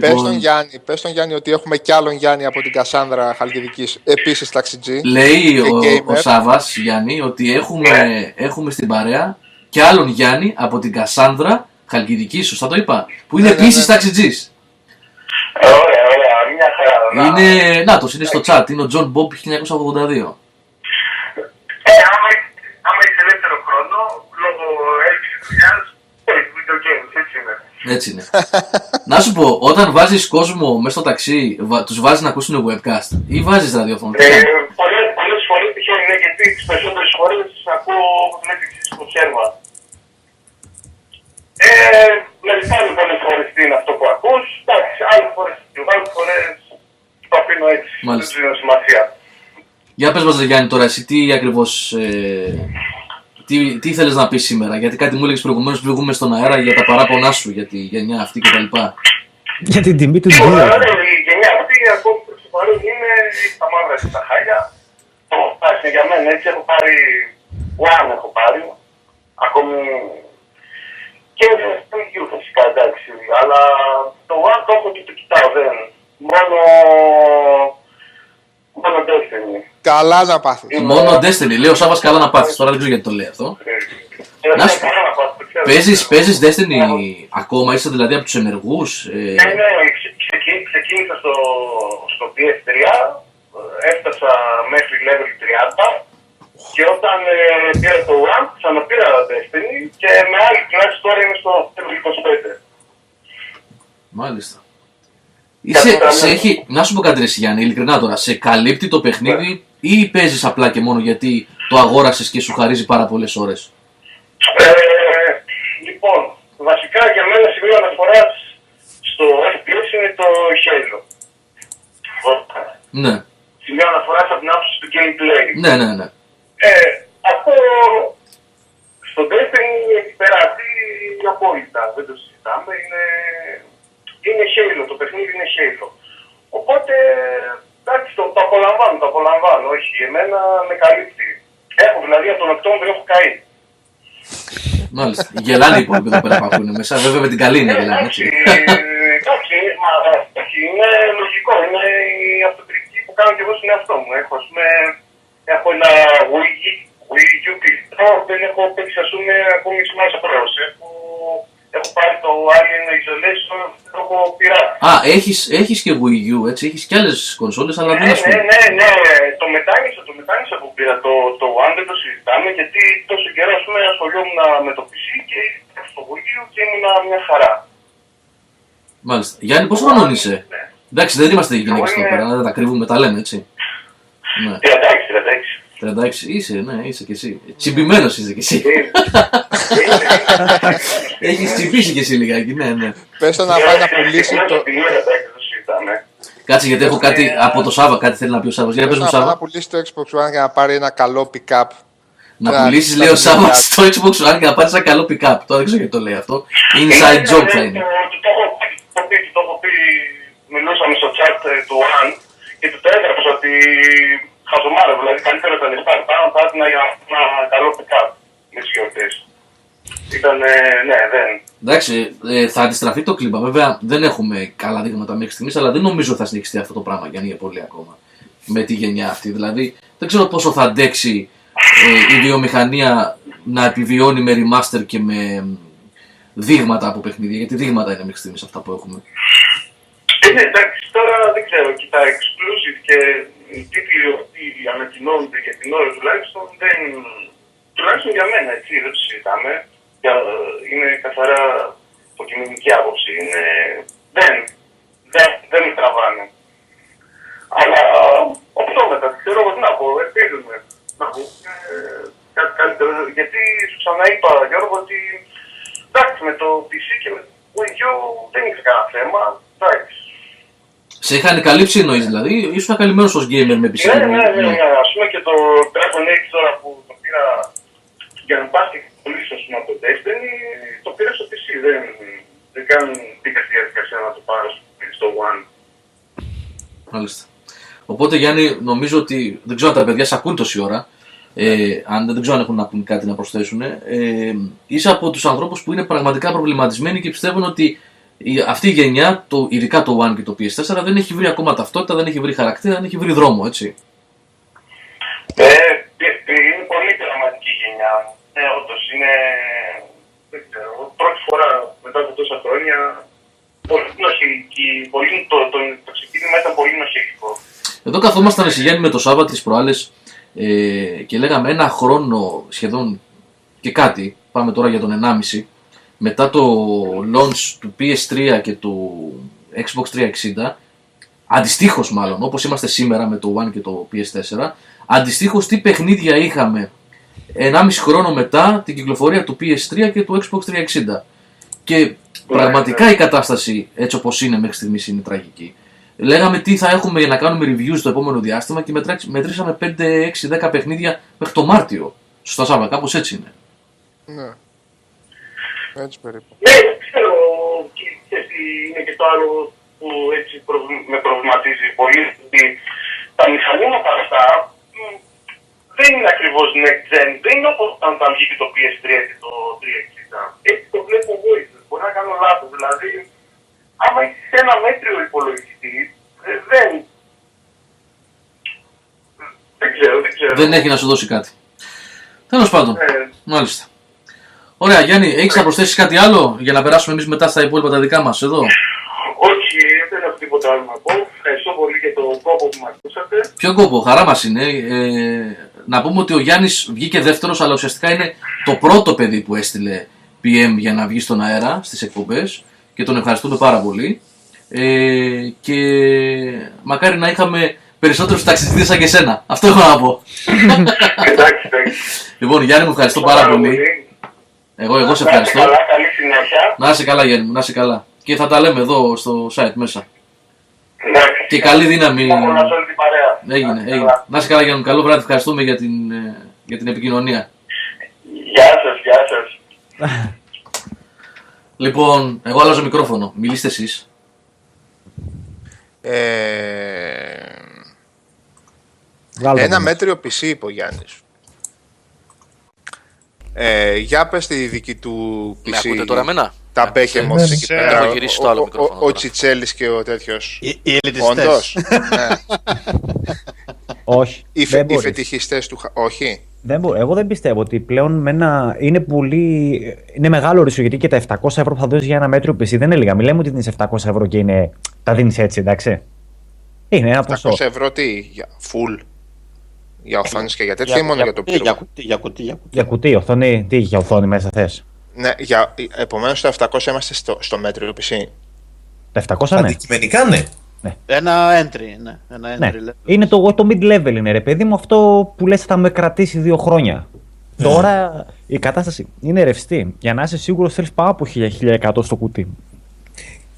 Πες τον, Λοιπόν, Γιάννη, πες τον Γιάννη ότι έχουμε κι άλλον Γιάννη από την Κασσάνδρα Χαλκιδικής, επίσης ταξιτζή. λέει και ο, gamer. ο Σάββας, Γιάννη, ότι έχουμε, έχουμε στην παρέα και άλλον Γιάννη από την Κασάνδρα Χαλκιδικής, σωστά το είπα, που είναι Ναι, ναι, επίσης ναι. ταξιτζής. Ωραία, ωραία, μια χαρά. Να- Είναι, να είναι στο chat, είναι ο John Bob 1982. Ε, άμα, άμα έχει ελεύθερο χρόνο, λόγω έλλειψης δουλειάς, παίζει video games, έτσι είναι. Έτσι είναι. να σου πω, όταν βάζεις κόσμο μέσα στο ταξί, βα, τους βάζεις να ακούσουν webcast ή βάζεις ραδιόφωνο. τι Ε, κάνεις; πολλές, πολλές φορές τυχαίνει, ναι, γιατί τις περισσότερες φορές ακούω Netflix στο χέρμα. Ε, με ρωτάνε πολλές φορές τι είναι αυτό που ακούς. Εντάξει, άλλες φορές, άλλες φορές το αφήνω έτσι. Μάλιστα. Δεν τους δίνω σημασία. Για πες μας ρε Γιάννη τώρα εσύ τι ακριβώς ε, τι, τι ήθελες να πεις σήμερα γιατί κάτι μου έλεγες προηγουμένως πριν βγούμε στον αέρα για τα παράπονά σου για τη γενιά αυτή και τα λοιπά. Για την τιμή του Τίποτα, Ντίο. ναι, η γενιά αυτή ακόμη που το παρόν είναι στα μαύρα και στα χάλια. Το εντάξει, για μένα έτσι έχω πάρει, one έχω πάρει, ακόμη και το EU φυσικά εντάξει, αλλά το one το έχω και το κοιτάω, δεν. Μόνο, μόνο Destiny. Καλά να πάθεις. Μόνο Destiny, λέει ο Σάββας καλά να πάθεις, τώρα δεν ξέρω γιατί το λέει αυτό. Ε, Να σου- καλά να πάω, το ξέρω. Παίζεις, παίζεις Destiny ακόμα, είσαι δηλαδή από τους ενεργούς. Ε, Ναι, ναι, ξε- ξεκί- ξεκίνησα στο, στο PS3, ε, έφτασα μέχρι level 30 και όταν ε, πήρα το One, ξαναπήρα Destiny και με άλλη κλάση τώρα είμαι στο level 25. μάλιστα. Είσαι, σε έχει, να σου πω κάτι ρε εσύ, Γιάννη, ειλικρινά τώρα, σε καλύπτει το παιχνίδι ή παίζεις απλά και μόνο γιατί το αγόρασες και σου χαρίζει πάρα πολλές ώρες; Ε, λοιπόν, βασικά για μένα σημείο αναφοράς στο FPS είναι το Halo. Ναι, Σημείο αναφοράς από την άποψη του gameplay. ναι, ναι, ναι. Ε, αυτό στο Destiny έχει περάσει απόλυτα, δεν το συζητάμε, είναι, είναι Halo, το παιχνίδι είναι Halo. Οπότε, εντάξει, το, το απολαμβάνω, το απολαμβάνω, όχι, εμένα με καλύπτει. Έχω δηλαδή από τον Οκτώβριο έχω καεί. Μάλιστα. Γελάνε οι υπόλοιποι εδώ πέρα που ακούνε μέσα. Βέβαια με την καλή είναι Ε, γελάνε, εντάξει, έτσι. εντάξει, μα, εντάξει, είναι λογικό, είναι η αυτοκριτική που κάνω και εγώ στον εαυτό μου. Έχω, ας πούμε, έχω ένα Wii, Wii U κλειστό, δεν έχω παίξει, ας πούμε, ακόμη Smash Bros. Έχω, έχω πάρει το Alien Isolation, το έχω πειράσει. Α, έχεις, έχεις και Wii U, έτσι, έχεις και άλλες κονσόλες, αλλά δεν Ναι, ασχολεί. ναι, ναι, ναι, το μετάνιωσα, το μετάνιωσα που πήρα το, το One, δεν το συζητάμε, γιατί τόσο καιρό, ας πούμε, ασχολιόμουν με το PC και ήρθα στο Wii U και ήμουν μια χαρά. Μάλιστα. Γιάννη, πόσο χρονών είσαι; Ναι. Εντάξει, δεν είμαστε γυναίκες εδώ είμαι- πέρα, δεν τα κρύβουμε, τα λέμε, έτσι. Ναι. 36, 36. 36 είσαι, ναι, είσαι κι εσύ. Τσιμπημένος είσαι κι εσύ. Έχεις τσιμπήσει κι εσύ λιγάκι, ναι, ναι. Πες το να πάει να πουλήσει το... Κάτσε γιατί έχω κάτι από το Σάβα, κάτι θέλει να πει ο Σάββας. Για Πες πες το μου να πάει να Σάβα. πουλήσει το Xbox One για να πάρει ένα καλό pick-up. Να να πουλήσεις αρχίσεις λέει ο να Σάββας μιλάς. στο Xbox One και να πάρεις ένα καλό pick-up. Τώρα δεν ξέρω γιατί το λέει αυτό. Inside job θα είναι. Το έχω πει, το έχω πει, το έχω πει, μιλούσαμε στο chat ε, του One και του το έγραψα ότι χαζομάρα, δηλαδή καλύτερα τα λεφτά πάνω πάρει να για ένα καλό pick-up με τις γιορτές. Ήταν, ναι, δεν. Εντάξει, ε, θα αντιστραφεί το κλίμα. Βέβαια δεν έχουμε καλά δείγματα μέχρι στιγμής, αλλά δεν νομίζω θα συνεχιστεί αυτό το πράγμα Γιάννη για πολύ ακόμα. Με τη γενιά αυτή. Δηλαδή δεν ξέρω πόσο θα αντέξει ε, η βιομηχανία να επιβιώνει με remaster και με μ, δείγματα από παιχνίδια. Γιατί δείγματα είναι μέχρι στιγμής αυτά που έχουμε. Ε, ναι, εντάξει, τώρα δεν ξέρω, και τα exclusive και οι τίτλοι αυτοί ανακοινώνονται για την ώρα τουλάχιστον δεν. τουλάχιστον για μένα, έτσι, δεν το συζητάμε. Για- Είναι καθαρά υποκειμενική άποψη. Είναι, δεν, δεν, δεν με τραβάνε. Αλλά οπτώμετα, ξέρω εγώ τι να πω, ελπίζουμε να πω ε, κάτι καλύτερο. Γιατί σου ξαναείπα, Γιώργο, ότι εντάξει, με το PC και με το Wii U δεν είχε κανένα θέμα. Εντάξει, Σε είχαν καλύψει εννοείς δηλαδή, ήσουν καλυμμένος ως gamer με PC. ναι, ναι, ναι, ναι, ναι. Ας πούμε και το Dragon Age τώρα που το πήρα για να πάθει πολύ πούμε από το Destiny, το πήρα στο PC. Δεν, δεν καν μπήκα στη διαδικασία να το πάρω στο One. Μάλιστα. Οπότε Γιάννη, νομίζω ότι δεν ξέρω αν τα παιδιά σε ακούν τόση ώρα. Ε, αν δεν ξέρω αν έχουν να πούν κάτι να προσθέσουν. Ε, είσαι από τους ανθρώπους που είναι πραγματικά προβληματισμένοι και πιστεύουν ότι η, αυτή η γενιά, το, ειδικά το One και το PS4, δεν έχει βρει ακόμα ταυτότητα, δεν έχει βρει χαρακτήρα, δεν έχει βρει δρόμο, έτσι. Ε, ε, ε, είναι πολύ δραματική γενιά. Ε, όντως, είναι, δεν ξέρω, πρώτη φορά μετά από τόσα χρόνια, πολύ νοχηλική, πολύ, το, το, το ξεκίνημα ήταν πολύ νοχηλικό. Εδώ καθόμασταν εσύ Γιάννη με το Σάββα τις προάλλες ε, και λέγαμε ένα χρόνο σχεδόν και κάτι, πάμε τώρα για τον 1,5 μετά το launch του PS3 και του Xbox 360 αντιστοίχως μάλλον όπως είμαστε σήμερα με το One και το PS4 αντιστοίχως τι παιχνίδια είχαμε 1,5 χρόνο μετά την κυκλοφορία του PS3 και του Xbox 360 και πραγματικά η κατάσταση έτσι όπως είναι μέχρι στιγμής είναι τραγική Λέγαμε τι θα έχουμε για να κάνουμε reviews το επόμενο διάστημα και μετράξ- μετρήσαμε 5, 6, 10 παιχνίδια μέχρι το Μάρτιο. Σωστά Σάβα, κάπως έτσι είναι. Ναι. Έτσι περίπου. Ναι, ξέρω και, και τι είναι και το άλλο που έτσι προβ- με προβληματίζει πολύ. Ότι τα μηχανήματα αυτά μ, δεν είναι ακριβώς next gen. Δεν είναι όπως όταν όταν βγήκε το PS3 και το 360. Έτσι το βλέπω εγώ ίσως. Μπορεί να κάνω λάθος. Δηλαδή, άμα έχεις ένα μέτριο υπολογιστή, ε, δεν... Δεν ξέρω, δεν ξέρω. Δεν έχει να σου δώσει κάτι. Τέλος πάντων, Ε, μάλιστα. Ωραία, Γιάννη, έχεις να προσθέσεις κάτι άλλο για να περάσουμε εμείς μετά στα υπόλοιπα τα δικά μας εδώ; όχι, δεν έχω τίποτα άλλο να πω. Ευχαριστώ πολύ για τον κόπο που με ακούσατε. Ποιο κόπο, χαρά μας είναι. Ε, να πούμε ότι ο Γιάννης βγήκε δεύτερος, αλλά ουσιαστικά είναι το πρώτο παιδί που έστειλε PM για να βγει στον αέρα στις εκπομπές και τον ευχαριστούμε πάρα πολύ. Ε, και μακάρι να είχαμε περισσότερους ταξιδιτές σαν και εσένα. Αυτό έχω να πω. Εντάξει, εντάξει. Λοιπόν, Γιάννη, μου ευχαριστώ πάρα πολύ. Εγώ, εγώ σε Να είστε ευχαριστώ. Καλά, καλή συνέχεια. Να είσαι καλά, Γιάννη μου, να είσαι καλά. Και θα τα λέμε εδώ στο site μέσα. Εντάξει. Και καλή δύναμη. Να όλα σε όλη την παρέα. Να Έγινε, είστε έγινε. καλά. Να είσαι καλά, Γιάννη μου. Καλό βράδυ. Ευχαριστούμε για την, ε, για την επικοινωνία. Γεια σας, γεια σας. [laughs] Λοιπόν, εγώ αλλάζω μικρόφωνο. Μιλήστε εσείς. Ε, Βγάλω ένα το. μέτριο PC είπε ο Γιάννης. Ε, για πες τη δική του PC. Με ακούτε τώρα εμένα; Τα Behemoths ναι, εκεί σε- πέρα. έχω γυρίσει το άλλο Ο- ο- μικρόφωνο Ο, ο τώρα. Τσιτσέλης και ο τέτοιος. Οι, οι ελιτιστές. Όντως. ναι. [laughs] Όχι. Οι, φε, δεν οι μπορείς. φετιχιστές του. χα- Όχι. Δεν μπο- Εγώ δεν πιστεύω ότι πλέον με ένα... είναι πολύ. Είναι μεγάλο ρίσο γιατί και τα 700 ευρώ που θα δώσεις για ένα μέτρο PC δεν είναι λίγα. Μιλάμε ότι δίνεις 700 ευρώ και είναι... τα δίνεις έτσι, εντάξει. Είναι ένα 700 ποσό. ευρώ τι, για full. Για οθόνες και για τέτοια ή μόνο για, για το κουτί, για πύργο. κουτί, για κουτί, για κουτί. Για κουτί, οθόνη, τι έχει για οθόνη μέσα θες; Ναι, για, επομένως το 700 είμαστε στο, στο μέτριο PC. Τα 700 ναι. Αντικειμενικά ναι. Ένα entry, ναι. Ένα entry ναι. level. Είναι το, το mid level είναι ρε παιδί μου αυτό που λες θα με κρατήσει δύο χρόνια. Τώρα η κατάσταση είναι ρευστή. Για να είσαι σίγουρος θέλεις πάνω από 1000-1100 στο κουτί.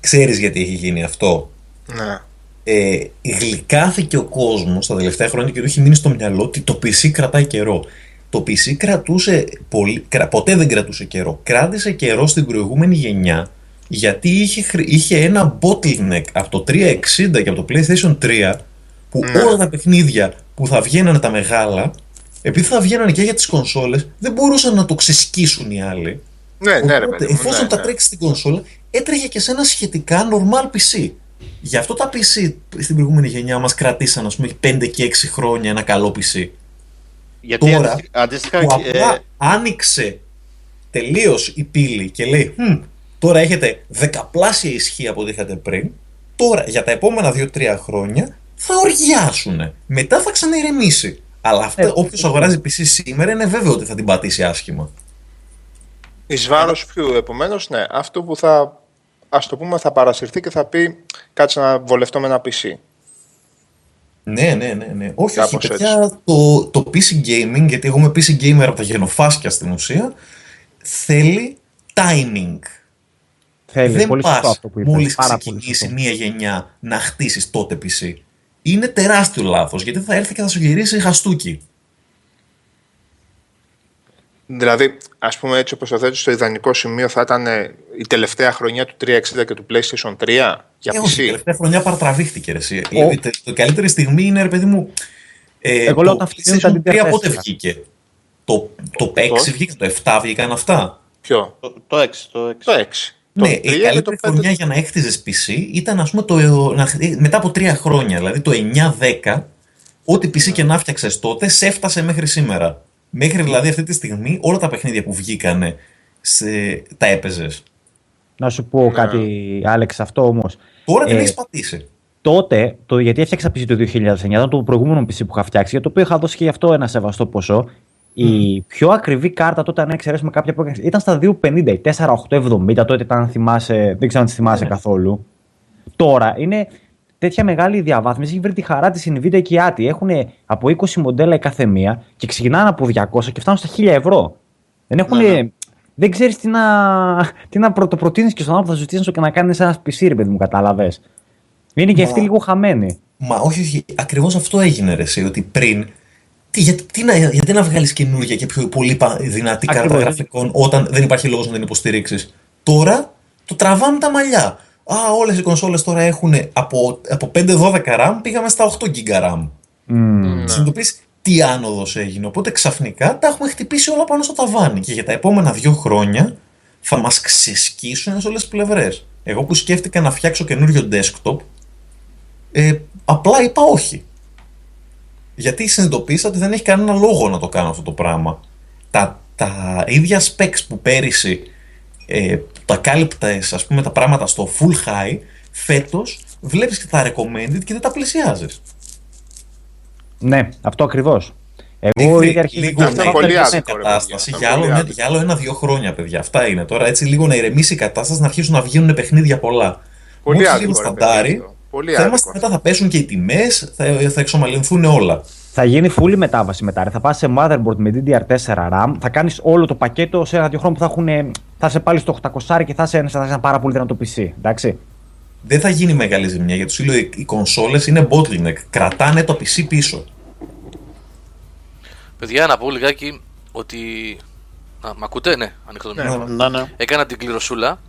Ξέρεις γιατί έχει γίνει αυτό; Ναι. Ε, γλυκάθηκε ο κόσμος τα τελευταία χρόνια και του έχει μείνει στο μυαλό ότι το PC κρατάει καιρό. Το PC κρατούσε πολύ, κρα- ποτέ δεν κρατούσε καιρό. Κράτησε καιρό στην προηγούμενη γενιά γιατί είχε, χρη- είχε ένα bottleneck από το 360 και από το PlayStation 3 που Ναι. όλα τα παιχνίδια που θα βγαίνανε τα μεγάλα επειδή θα βγαίνανε και για τις κονσόλες δεν μπορούσαν να το ξεσκίσουν οι άλλοι Ναι, ναι, ρε Οπότε, παιδί μου. εφόσον ναι, τα ναι. τρέξει στην κονσόλα, έτρεχε και σε ένα σχετικά normal PC. Γι' αυτό τα PC στην προηγούμενη γενιά μας κρατήσαν, ας πούμε, 5 και 6 χρόνια ένα καλό PC. Γιατί Τώρα, αντισ- αντίστοιχα. που απλά ε, άνοιξε τελείως η πύλη και λέει «Μμ, τώρα έχετε δεκαπλάσια ισχύ από ό,τι είχατε πριν, τώρα για τα επόμενα 2-3 χρόνια θα οργιάσουν. Μετά θα ξαναειρεμήσει. Αλλά αυτό, Ε, όποιος αγοράζει PC σήμερα είναι βέβαιο ότι θα την πατήσει άσχημα. Εις βάρος ποιου, επομένως, ναι, αυτό που θα. Α το πούμε, θα παρασυρθεί και θα πει κάτσε να βολευτώ με ένα PC. Ναι, ναι, ναι. ναι. Όχι, όχι, Κάπως παιδιά, το, το PC gaming, γιατί εγώ είμαι PC gamer από τα γενοφάσκια στην ουσία, θέλει timing. Θέλει Δεν πολύ σωστό πας αυτό που είπες. μόλις Πάρα πολύ ξεκινήσει σωστό. μία γενιά να χτίσεις τότε PC. Είναι τεράστιο λάθος, γιατί θα έρθει και θα σου γυρίσει χαστούκι. Δηλαδή, ας πούμε έτσι όπως το θέτεις στο ιδανικό σημείο θα ήταν ε, η τελευταία χρονιά του 360 και του PlayStation 3 για Ε, όχι, η PC. τελευταία χρονιά παρατραβήχτηκε ρε, εσύ. Ο- Η, η καλύτερη στιγμή είναι, ρε παιδί μου, ε, Εγώ λέω το όταν φτιάχνουν τα PlayStation 3 DDR4. πότε βγήκε; Το, το 6 βγήκε, το 7 βγήκαν αυτά; Ποιο; Το, το 6. Το 6. Το 6. Ναι, το η 3 και το καλύτερη 5. χρονιά για να έκτιζε PC ήταν ας πούμε το, να χτί- μετά από τρία χρόνια, δηλαδή το 9-10, ό,τι PC και να φτιάξες τότε, σε έφτασε μέχρι σήμερα. Μέχρι δηλαδή αυτή τη στιγμή όλα τα παιχνίδια που βγήκανε σε, τα έπαιζες. Να σου πω κάτι, Άλεξ, αυτό όμως. Τώρα την Ε, έχεις πατήσει. Τότε, το, γιατί έφτιαξα PC το 2009, ήταν το προηγούμενο PC που είχα φτιάξει, για το οποίο είχα δώσει και γι' αυτό ένα σεβαστό ποσό. Η πιο ακριβή κάρτα τότε, αν εξαιρέσουμε κάποια που έκανα, ήταν στα 250 ή 4870. Τότε ήταν, αν θυμάσαι, δεν ξέρω αν τις θυμάσαι καθόλου. Τώρα είναι τέτοια μεγάλη διαβάθμιση. Έχει βρει τη χαρά της Nvidia και η ATI. Έχουν από 20 μοντέλα η κάθε μία και ξεκινάνε από 200 και φτάνουν στα 1000 ευρώ. Δεν έχουν. Δεν ξέρεις τι να, τι να πρωτοπροτείνει και στον άνθρωπο που θα σου ζητήσει και να κάνεις ένα PC, ρε παιδί μου, κατάλαβες. Είναι και Μα- αυτοί λίγο χαμένοι. Μα όχι, όχι. Ακριβώς αυτό έγινε ρε, εσύ, ότι πριν. Τι, γιατί, τι να, γιατί να βγάλεις καινούργια και πιο πολύ πα- δυνατή κάρτα Ακριβώς. γραφικών όταν δεν υπάρχει λόγος να την υποστηρίξεις. Τώρα το τραβάμε τα μαλλιά. Α, όλες οι κονσόλες τώρα έχουν από, από 5-12 RAM πήγαμε στα 8 GB RAM. Μμμ. Συνειδητοποιείς τι άνοδος έγινε. Οπότε ξαφνικά τα έχουμε χτυπήσει όλα πάνω στο ταβάνι. Και για τα επόμενα δύο χρόνια θα μας ξεσκίσουν σε όλες τις πλευρές. Εγώ που σκέφτηκα να φτιάξω καινούριο desktop, ε, απλά είπα όχι. Γιατί συνειδητοποίησα ότι δεν έχει κανένα λόγο να το κάνω αυτό το πράγμα. Τα, τα ίδια specs που πέρυσι ε, τα κάλυπτες ας πούμε τα πράγματα στο full high, φέτος βλέπεις και τα recommended και δεν τα πλησιάζεις. Ναι, αυτό ακριβώς. Εγώ Δείχνει ήδη αρχίζει λίγο Αυτό να είναι πολύ ηρεμήσει η άδικο, ρε κατάσταση παιδιά. για Αυτό άλλο, είναι ένα, πολύ για άλλο ένα-δύο χρόνια, παιδιά. Αυτά είναι. Τώρα έτσι λίγο να ηρεμήσει η κατάσταση, να αρχίσουν να βγαίνουν παιχνίδια πολλά. Πολύ Μόλις άδικο, λίγο ρε σταντάρει, παιδί, αυτό. Πολύ θα άδικο είμαστε, αυτό. μετά θα πέσουν και οι τιμές, θα, θα εξομαλυνθούν όλα. Θα γίνει full μετάβαση μετά. ρε. Θα πας σε motherboard με DDR4 RAM, θα κάνεις όλο το πακέτο σε ένα-δύο χρόνια που θα, έχουν, θα είσαι πάλι στο 800 και θα είσαι ένα, θα είσαι ένα πάρα πολύ δυνατό PC. Εντάξει. Δεν θα γίνει μεγάλη ζημιά γιατί σου λέω οι, οι κονσόλες είναι bottleneck. Κρατάνε το PC πίσω. Παιδιά, να πω λιγάκι ότι. Α, μ' ακούτε, ναι, ανοιχτό το μικρόφωνο. Ναι, ναι. Έκανα την κληροσούλα.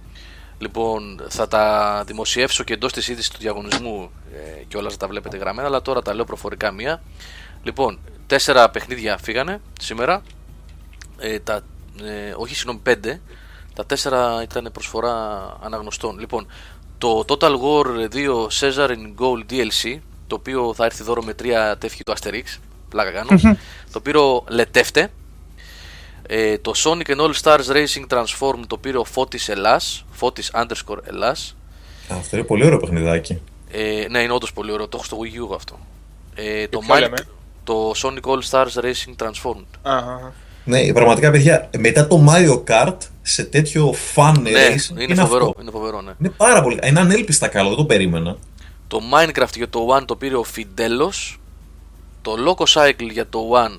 Λοιπόν, θα τα δημοσιεύσω και εντός της είδησης του διαγωνισμού ε, και όλα θα τα βλέπετε γραμμένα, αλλά τώρα τα λέω προφορικά μία. Λοιπόν, τέσσερα παιχνίδια φύγανε σήμερα. Ε, τα, ε, όχι, συγγνώμη, πέντε. Τα τέσσερα ήταν προσφορά αναγνωστών. Λοιπόν, το Total War 2 Caesar in Gold DLC, το οποίο θα έρθει δώρο με τρία τεύχη του Asterix. Πλάκα κάνω. Το πήρε ο Λετεύτε. Ε, το Sonic and All Stars Racing Transform το πήρε ο Φώτης Ελλάς, Φώτης underscore Ελλάς. Αυτό είναι πολύ ωραίο παιχνιδάκι. Ε, ναι, είναι όντως πολύ ωραίο, το έχω στο Wii U αυτό. Ε, το, ποιο Mine- λέμε; το Sonic All Stars Racing Transformed. Αχα. Ναι, πραγματικά παιδιά, μετά το Mario Kart σε τέτοιο fun Ναι, racing είναι, φοβερό, αυτό. είναι φοβερό, ναι. Είναι πάρα πολύ. Είναι ανέλπιστα καλό, δεν το περίμενα. Το Minecraft για το One το πήρε ο Fidelos. Το Loco Cycle για το One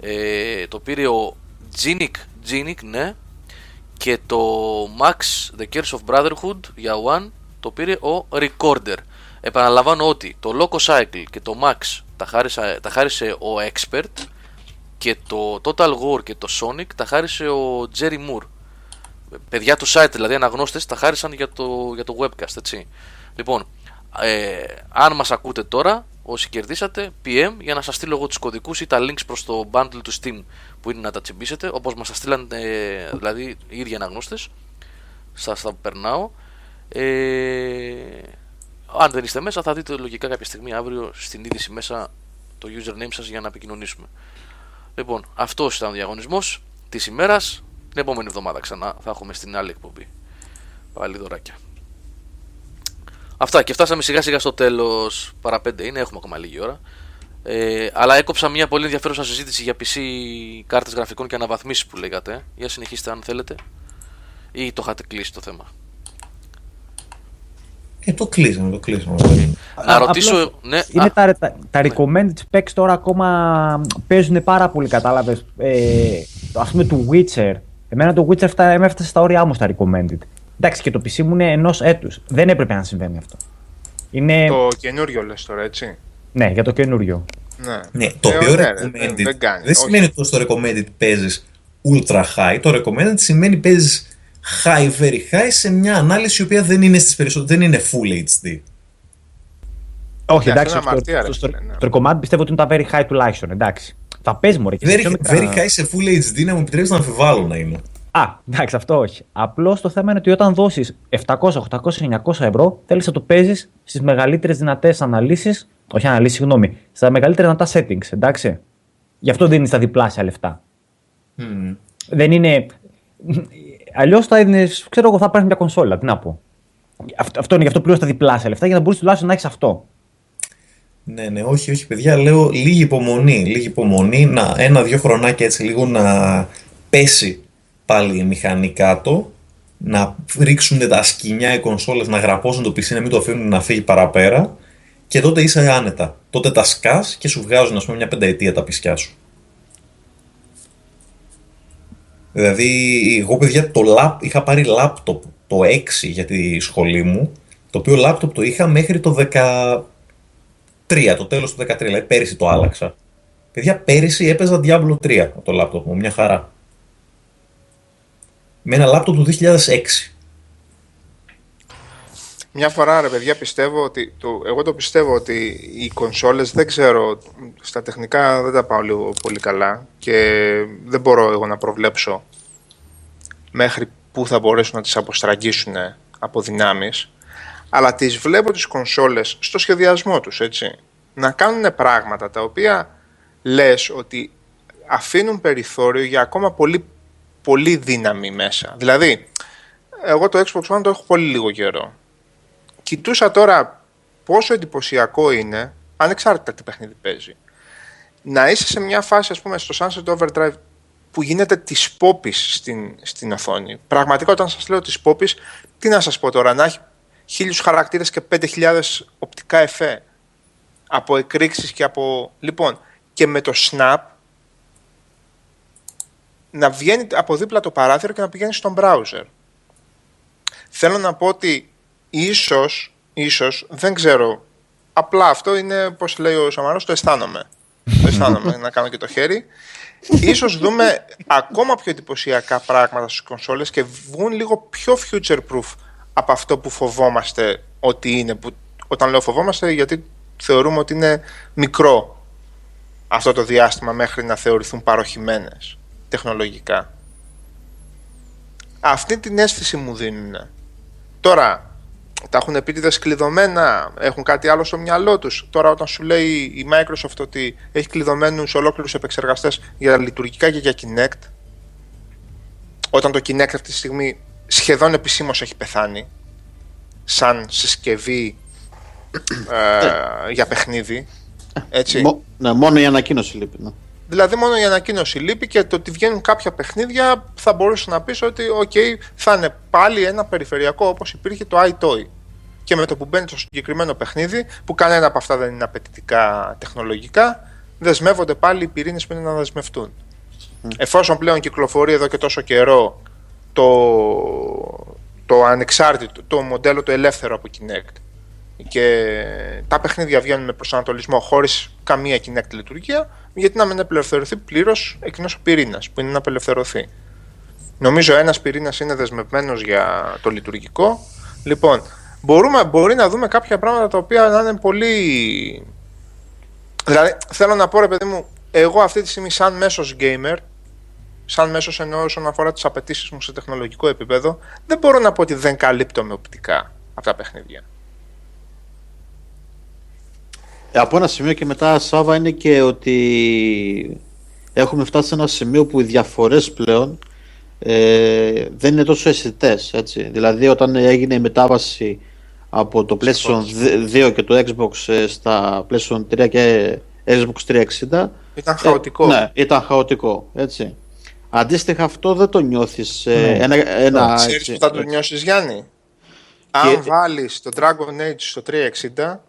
ε, το πήρε ο Ginic, Ginic, ναι. Και το Max The Curse of Brotherhood για One το πήρε ο Recorder. Επαναλαμβάνω ότι το Loco Cycle και το Max τα, χάρισα, τα χάρισε ο Expert και το Total War και το Sonic τα χάρισε ο Jerry Moore. Παιδιά του site, δηλαδή αναγνώστες, τα χάρισαν για το, για το webcast, έτσι. Λοιπόν, ε, αν μας ακούτε τώρα, όσοι κερδίσατε PM για να σας στείλω εγώ τους κωδικούς ή τα links προς το bundle του Steam που είναι να τα τσιμπήσετε όπως μας τα στείλαν ε, δηλαδή οι ίδιοι αναγνώστες. Σας τα περνάω. Ε, αν δεν είστε μέσα θα δείτε λογικά κάποια στιγμή αύριο στην είδηση μέσα το username σας για να επικοινωνήσουμε. Λοιπόν αυτός ήταν ο διαγωνισμός της ημέρας. Την επόμενη εβδομάδα ξανά θα έχουμε στην άλλη εκπομπή. Πάλι δωράκια Αυτά και φτάσαμε σιγά σιγά στο τέλος. Παρά πέντε είναι, έχουμε ακόμα λίγη ώρα. Ε, αλλά έκοψα μια πολύ ενδιαφέρουσα συζήτηση για PC κάρτες γραφικών και αναβαθμίσεις που λέγατε. Για συνεχίστε αν θέλετε. Ή το είχατε κλείσει το θέμα. Ε, το κλείσαμε, το κλείσαμε. Να Α, ρωτήσω. απλώς Ναι, Είναι α, τα, τα, τα recommended specs τώρα ακόμα παίζουν πάρα πολύ, κατάλαβες. Ε, Α πούμε του Witcher. Εμένα το Witcher φτά, με έφτασε στα όρια μου στα recommended. Εντάξει, και το PC μου είναι ενός έτους. Δεν έπρεπε να συμβαίνει αυτό. Είναι. Το καινούριο λες τώρα, έτσι; Ναι, για το καινούριο. Ναι, Ναι, το Ε, οποίο ναι, ρε, recommended δεν- δεν, δεν κάνει, όχι. σημαίνει ότι στο recommended παίζεις ultra high. Το recommended σημαίνει παίζεις high, very high σε μια ανάλυση η οποία δεν είναι στις περισσότερες, δεν είναι full HD. Όχι, αυτό εντάξει. είναι Στο, αμαρτία, ρε στο, στο, φίλε, ναι. στο recommended πιστεύω ότι είναι τα very high τουλάχιστον. Εντάξει. Θα παίζει μωρέ. και σε Very, πιο μικρά- very high σε full HD να μου επιτρέψεις να αμφιβάλλω να είναι. Α, εντάξει, αυτό όχι. Απλώς το θέμα είναι ότι όταν δώσεις 700, 800, 900 ευρώ, θέλεις να το παίζεις στις μεγαλύτερες δυνατές αναλύσεις. Όχι αναλύσεις, συγγνώμη. Στα μεγαλύτερα δυνατά settings, εντάξει. Γι' αυτό δίνεις τα διπλάσια λεφτά. Μμμ. Δεν είναι. Αλλιώς θα είναι. ξέρω εγώ, θα πάρεις μια κονσόλα. Τι να πω. Αυτό, αυτό είναι γι' αυτό πλέον τα διπλάσια λεφτά για να μπορείς τουλάχιστον να έχεις αυτό. Ναι, ναι, όχι, όχι, παιδιά. Λέω λίγη υπομονή. Λίγη υπομονή. Να, ένα-δύο χρονάκια έτσι λίγο να πέσει πάλι η μηχανή κάτω. Να ρίξουν τα σκοινιά οι κονσόλες, να γραπώσουν το PC, να μην το αφήνουν να φύγει παραπέρα. Και τότε είσαι άνετα. Τότε τα σκάς και σου βγάζουν, ας πούμε, μια πενταετία τα πισκιά σου. Δηλαδή, εγώ παιδιά το λάπ, είχα πάρει λάπτοπ το 6 για τη σχολή μου, το οποίο λάπτοπ το είχα μέχρι το 13, το τέλος του 13, δηλαδή πέρυσι το άλλαξα. Παιδιά, πέρυσι έπαιζα Diablo 3 από το λάπτοπ μου, μια χαρά. Με ένα λάπτοπ του 2006. Μια φορά ρε παιδιά πιστεύω ότι, το, εγώ το πιστεύω ότι οι κονσόλες δεν ξέρω, στα τεχνικά δεν τα πάω λίγο πολύ καλά και δεν μπορώ εγώ να προβλέψω μέχρι πού θα μπορέσουν να τις αποστραγγίσουν από δυνάμεις αλλά τις βλέπω τις κονσόλες στο σχεδιασμό τους έτσι να κάνουν πράγματα τα οποία λες ότι αφήνουν περιθώριο για ακόμα πολύ, πολύ δύναμη μέσα δηλαδή εγώ το Xbox One το έχω πολύ λίγο καιρό κοιτούσα τώρα πόσο εντυπωσιακό είναι, ανεξάρτητα τι παιχνίδι παίζει, να είσαι σε μια φάση, ας πούμε, στο Sunset Overdrive που γίνεται της πόπης στην, στην οθόνη. Πραγματικά, όταν σας λέω της πόπης, τι να σας πω τώρα, να έχει χίλιους χαρακτήρες και 5.000 οπτικά εφέ από εκρήξεις και από... Λοιπόν, και με το snap να βγαίνει από δίπλα το παράθυρο και να πηγαίνει στον browser. Θέλω να πω ότι ίσως, ίσως, δεν ξέρω, απλά αυτό είναι, πώς λέει ο Σαμαρός, το αισθάνομαι. το αισθάνομαι, να κάνω και το χέρι. Ίσως δούμε ακόμα πιο εντυπωσιακά πράγματα στις κονσόλες και βγουν λίγο πιο future-proof από αυτό που φοβόμαστε ότι είναι. Που, όταν λέω φοβόμαστε, γιατί θεωρούμε ότι είναι μικρό αυτό το διάστημα μέχρι να θεωρηθούν παροχημένες τεχνολογικά. Αυτή την αίσθηση μου δίνουν. Τώρα, τα έχουν επίτηδες κλειδωμένα, έχουν κάτι άλλο στο μυαλό τους. Τώρα όταν σου λέει η Microsoft ότι έχει κλειδωμένους ολόκληρους επεξεργαστές για λειτουργικά και για Kinect, όταν το Kinect αυτή τη στιγμή σχεδόν επισήμως έχει πεθάνει, σαν συσκευή ε, για παιχνίδι, έτσι. Μο- ναι, μόνο η ανακοίνωση λείπει. Ναι. Δηλαδή μόνο η ανακοίνωση λείπει και το ότι βγαίνουν κάποια παιχνίδια θα μπορούσε να πεις ότι οκ, θα είναι πάλι ένα περιφερειακό όπως υπήρχε το EyeToy. Και με το που μπαίνει στο συγκεκριμένο παιχνίδι, που κανένα από αυτά δεν είναι απαιτητικά τεχνολογικά, δεσμεύονται πάλι οι πυρήνες που είναι να δεσμευτούν. Εφόσον πλέον κυκλοφορεί εδώ και τόσο καιρό το, το ανεξάρτητο, το μοντέλο το ελεύθερο από Kinect και τα παιχνίδια βγαίνουν με προσανατολισμό χωρίς καμία Kinect λειτουργία, γιατί να μην απελευθερωθεί πλήρως εκείνος ο πυρήνας που είναι να απελευθερωθεί. Νομίζω ένας πυρήνας είναι δεσμευμένος για το λειτουργικό. Λοιπόν, μπορούμε, μπορεί να δούμε κάποια πράγματα τα οποία να είναι πολύ Δηλαδή, θέλω να πω, ρε παιδί μου, εγώ αυτή τη στιγμή, σαν μέσος gamer, σαν μέσος εννοώ όσον αφορά τις απαιτήσεις μου σε τεχνολογικό επίπεδο, δεν μπορώ να πω ότι δεν καλύπτω με οπτικά αυτά τα παιχνίδια. Από ένα σημείο και μετά, Σάβα, είναι και ότι έχουμε φτάσει σε ένα σημείο που οι διαφορές πλέον ε, δεν είναι τόσο αισθητές. Δηλαδή, όταν έγινε η μετάβαση από το PlayStation 2 και το Xbox ε, στα PlayStation 3 και Xbox 360 Ήταν χαοτικό. Ε, ναι, ήταν χαοτικό, έτσι. Αντίστοιχα αυτό δεν το νιώθεις ε, Ναι. ένα, ένα, Ξέρεις έτσι, που θα το νιώσεις Γιάννη; Αν βάλεις το Dragon Age στο 360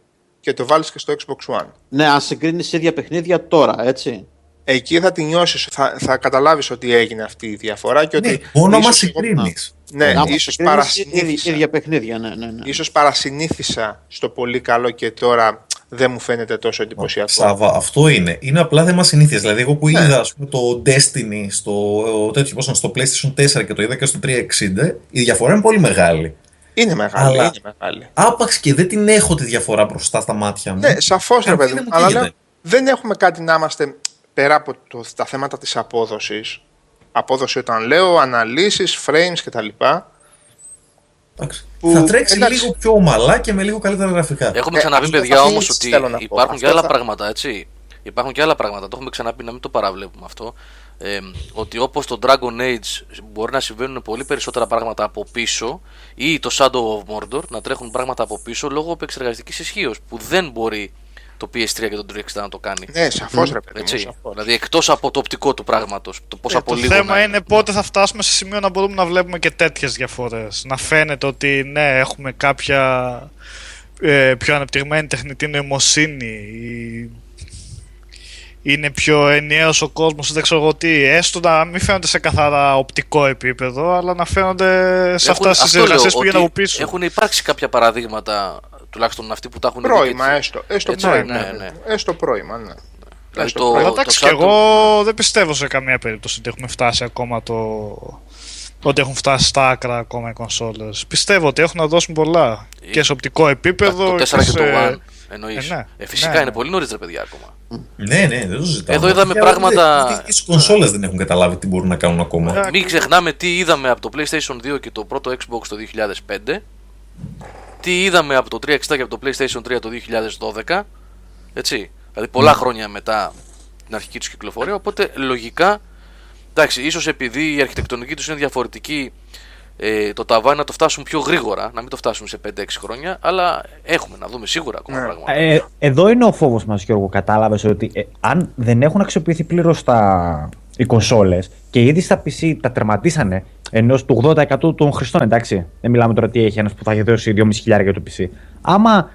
και το βάλεις και στο Xbox One. Ναι, αν συγκρίνεις ίδια παιχνίδια τώρα, έτσι. Εκεί θα τη νιώσεις, θα, θα καταλάβεις ότι έγινε αυτή η διαφορά και ότι Ναι, μόνο άμα ίσως εγώ- συγκρίνεις. Ναι, Άμα ίσως συγκρίνεις παρασυνήθισα, ίδια, ίδια παιχνίδια, ναι, ναι, ναι. ίσως παρασυνήθισα στο πολύ καλό και τώρα δεν μου φαίνεται τόσο εντυπωσιακό. Σάβα, αυτό είναι. Είναι απλά θέμα συνήθειας. Δηλαδή, εγώ που Ναι. είδα ας πούμε, το Destiny στο, τέτοιος, πώς είναι, στο PlayStation 4 και το είδα και στο 360, η διαφορά είναι πολύ μεγάλη. Είναι μεγάλη, Αλλά- είναι μεγάλη. Άπαξ και δεν την έχω τη διαφορά μπροστά στα μάτια μου. Ναι, σαφώς ρε Καρδίλα παιδί μου. μου Αλλά καίγεται. λέω, δεν έχουμε κάτι να είμαστε πέρα από το, τα θέματα της απόδοσης. Απόδοση όταν λέω, αναλύσεις, frames κτλ. Εντάξει. που- θα τρέξει εντάξει. λίγο πιο ομαλά και με λίγο καλύτερα γραφικά. Έχουμε Ε, ξαναπεί, αυτό παιδιά, θα όμως φύγει, ότι θέλω να πω. υπάρχουν και Αυτό άλλα θα- πράγματα, έτσι. Υπάρχουν και άλλα πράγματα. Το έχουμε ξαναπεί να μην το παραβλέπουμε αυτό. Ε, ότι όπως το Dragon Age μπορεί να συμβαίνουν πολύ περισσότερα πράγματα από πίσω ή το Shadow of Mordor να τρέχουν πράγματα από πίσω λόγω επεξεργαστικής ισχύως που δεν μπορεί το PS3 και το 360 να το κάνει. Ναι, σαφώς ρε παιδί μου. Έτσι. σαφώς. Δηλαδή εκτός από το οπτικό του πράγματος, το πώ Ε, από το λίγο. θέμα να είναι πότε θα φτάσουμε σε σημείο να μπορούμε να βλέπουμε και τέτοιες διαφορές. Να φαίνεται ότι ναι, έχουμε κάποια ε, πιο ανεπτυγμένη τεχνητή νοημοσύνη. Ή είναι πιο ενιαίος ο κόσμος, δεν ξέρω εγώ τι. Έστω να μην φαίνονται σε καθαρά οπτικό επίπεδο, αλλά να φαίνονται σε Έχουν- αυτά τις αυτό λέω, εργασίες που γίνονται ότι από πίσω. Έχουν υπάρξει κάποια παραδείγματα, τουλάχιστον αυτοί που τα έχουν δει Πρόημα, και- έστω. Έστω Έτσι, πρόημα. ναι, ναι. Έστω πρόημα, ναι. Δηλαδή Έστω το- πρόημα. Αλλά εντάξει, το και Shadow- εγώ δεν πιστεύω σε καμία περίπτωση ότι έχουμε φτάσει ακόμα το. ότι έχουν φτάσει στα άκρα ακόμα οι κονσόλες. Πιστεύω ότι έχουν να δώσουν πολλά. Και σε οπτικό επίπεδο. Το 4 και το σε- 1 εννοείς. Ε, ναι. Ε, φυσικά Ναι, είναι ναι. πολύ νωρίς ρε παιδιά ακόμα. Ναι, ναι, δεν το ζητάω. Εδώ είδαμε Για- πράγματα- ούτε- ούτε Οι κονσόλες δεν έχουν καταλάβει τι μπορούν να κάνουν ακόμα. Ε, Μην ξεχνάμε τι είδαμε από το PlayStation 2 και το πρώτο Xbox το 2005. Τι είδαμε από το 360 και από το PlayStation 3 το 2012. Έτσι. Δηλαδή πολλά χρόνια μετά την αρχική τους κυκλοφορία. Οπότε λογικά, εντάξει, ίσως επειδή η αρχιτεκτονική τους είναι διαφορετική, ε, το ταβάνι να το φτάσουν πιο γρήγορα, να μην το φτάσουν σε 5-6 χρόνια. Αλλά έχουμε να δούμε σίγουρα ακόμα Ναι. πράγματα. Ε, εδώ είναι ο φόβος μας, Γιώργο. Κατάλαβες ότι ε, αν δεν έχουν αξιοποιηθεί πλήρως τα... οι κονσόλες και ήδη στα PC τα τερματίσανε ενώ του 80% των χρηστών, εντάξει. Δεν μιλάμε τώρα τι έχει ένας που θα έχει δώσει 2.500 για το PC. Άμα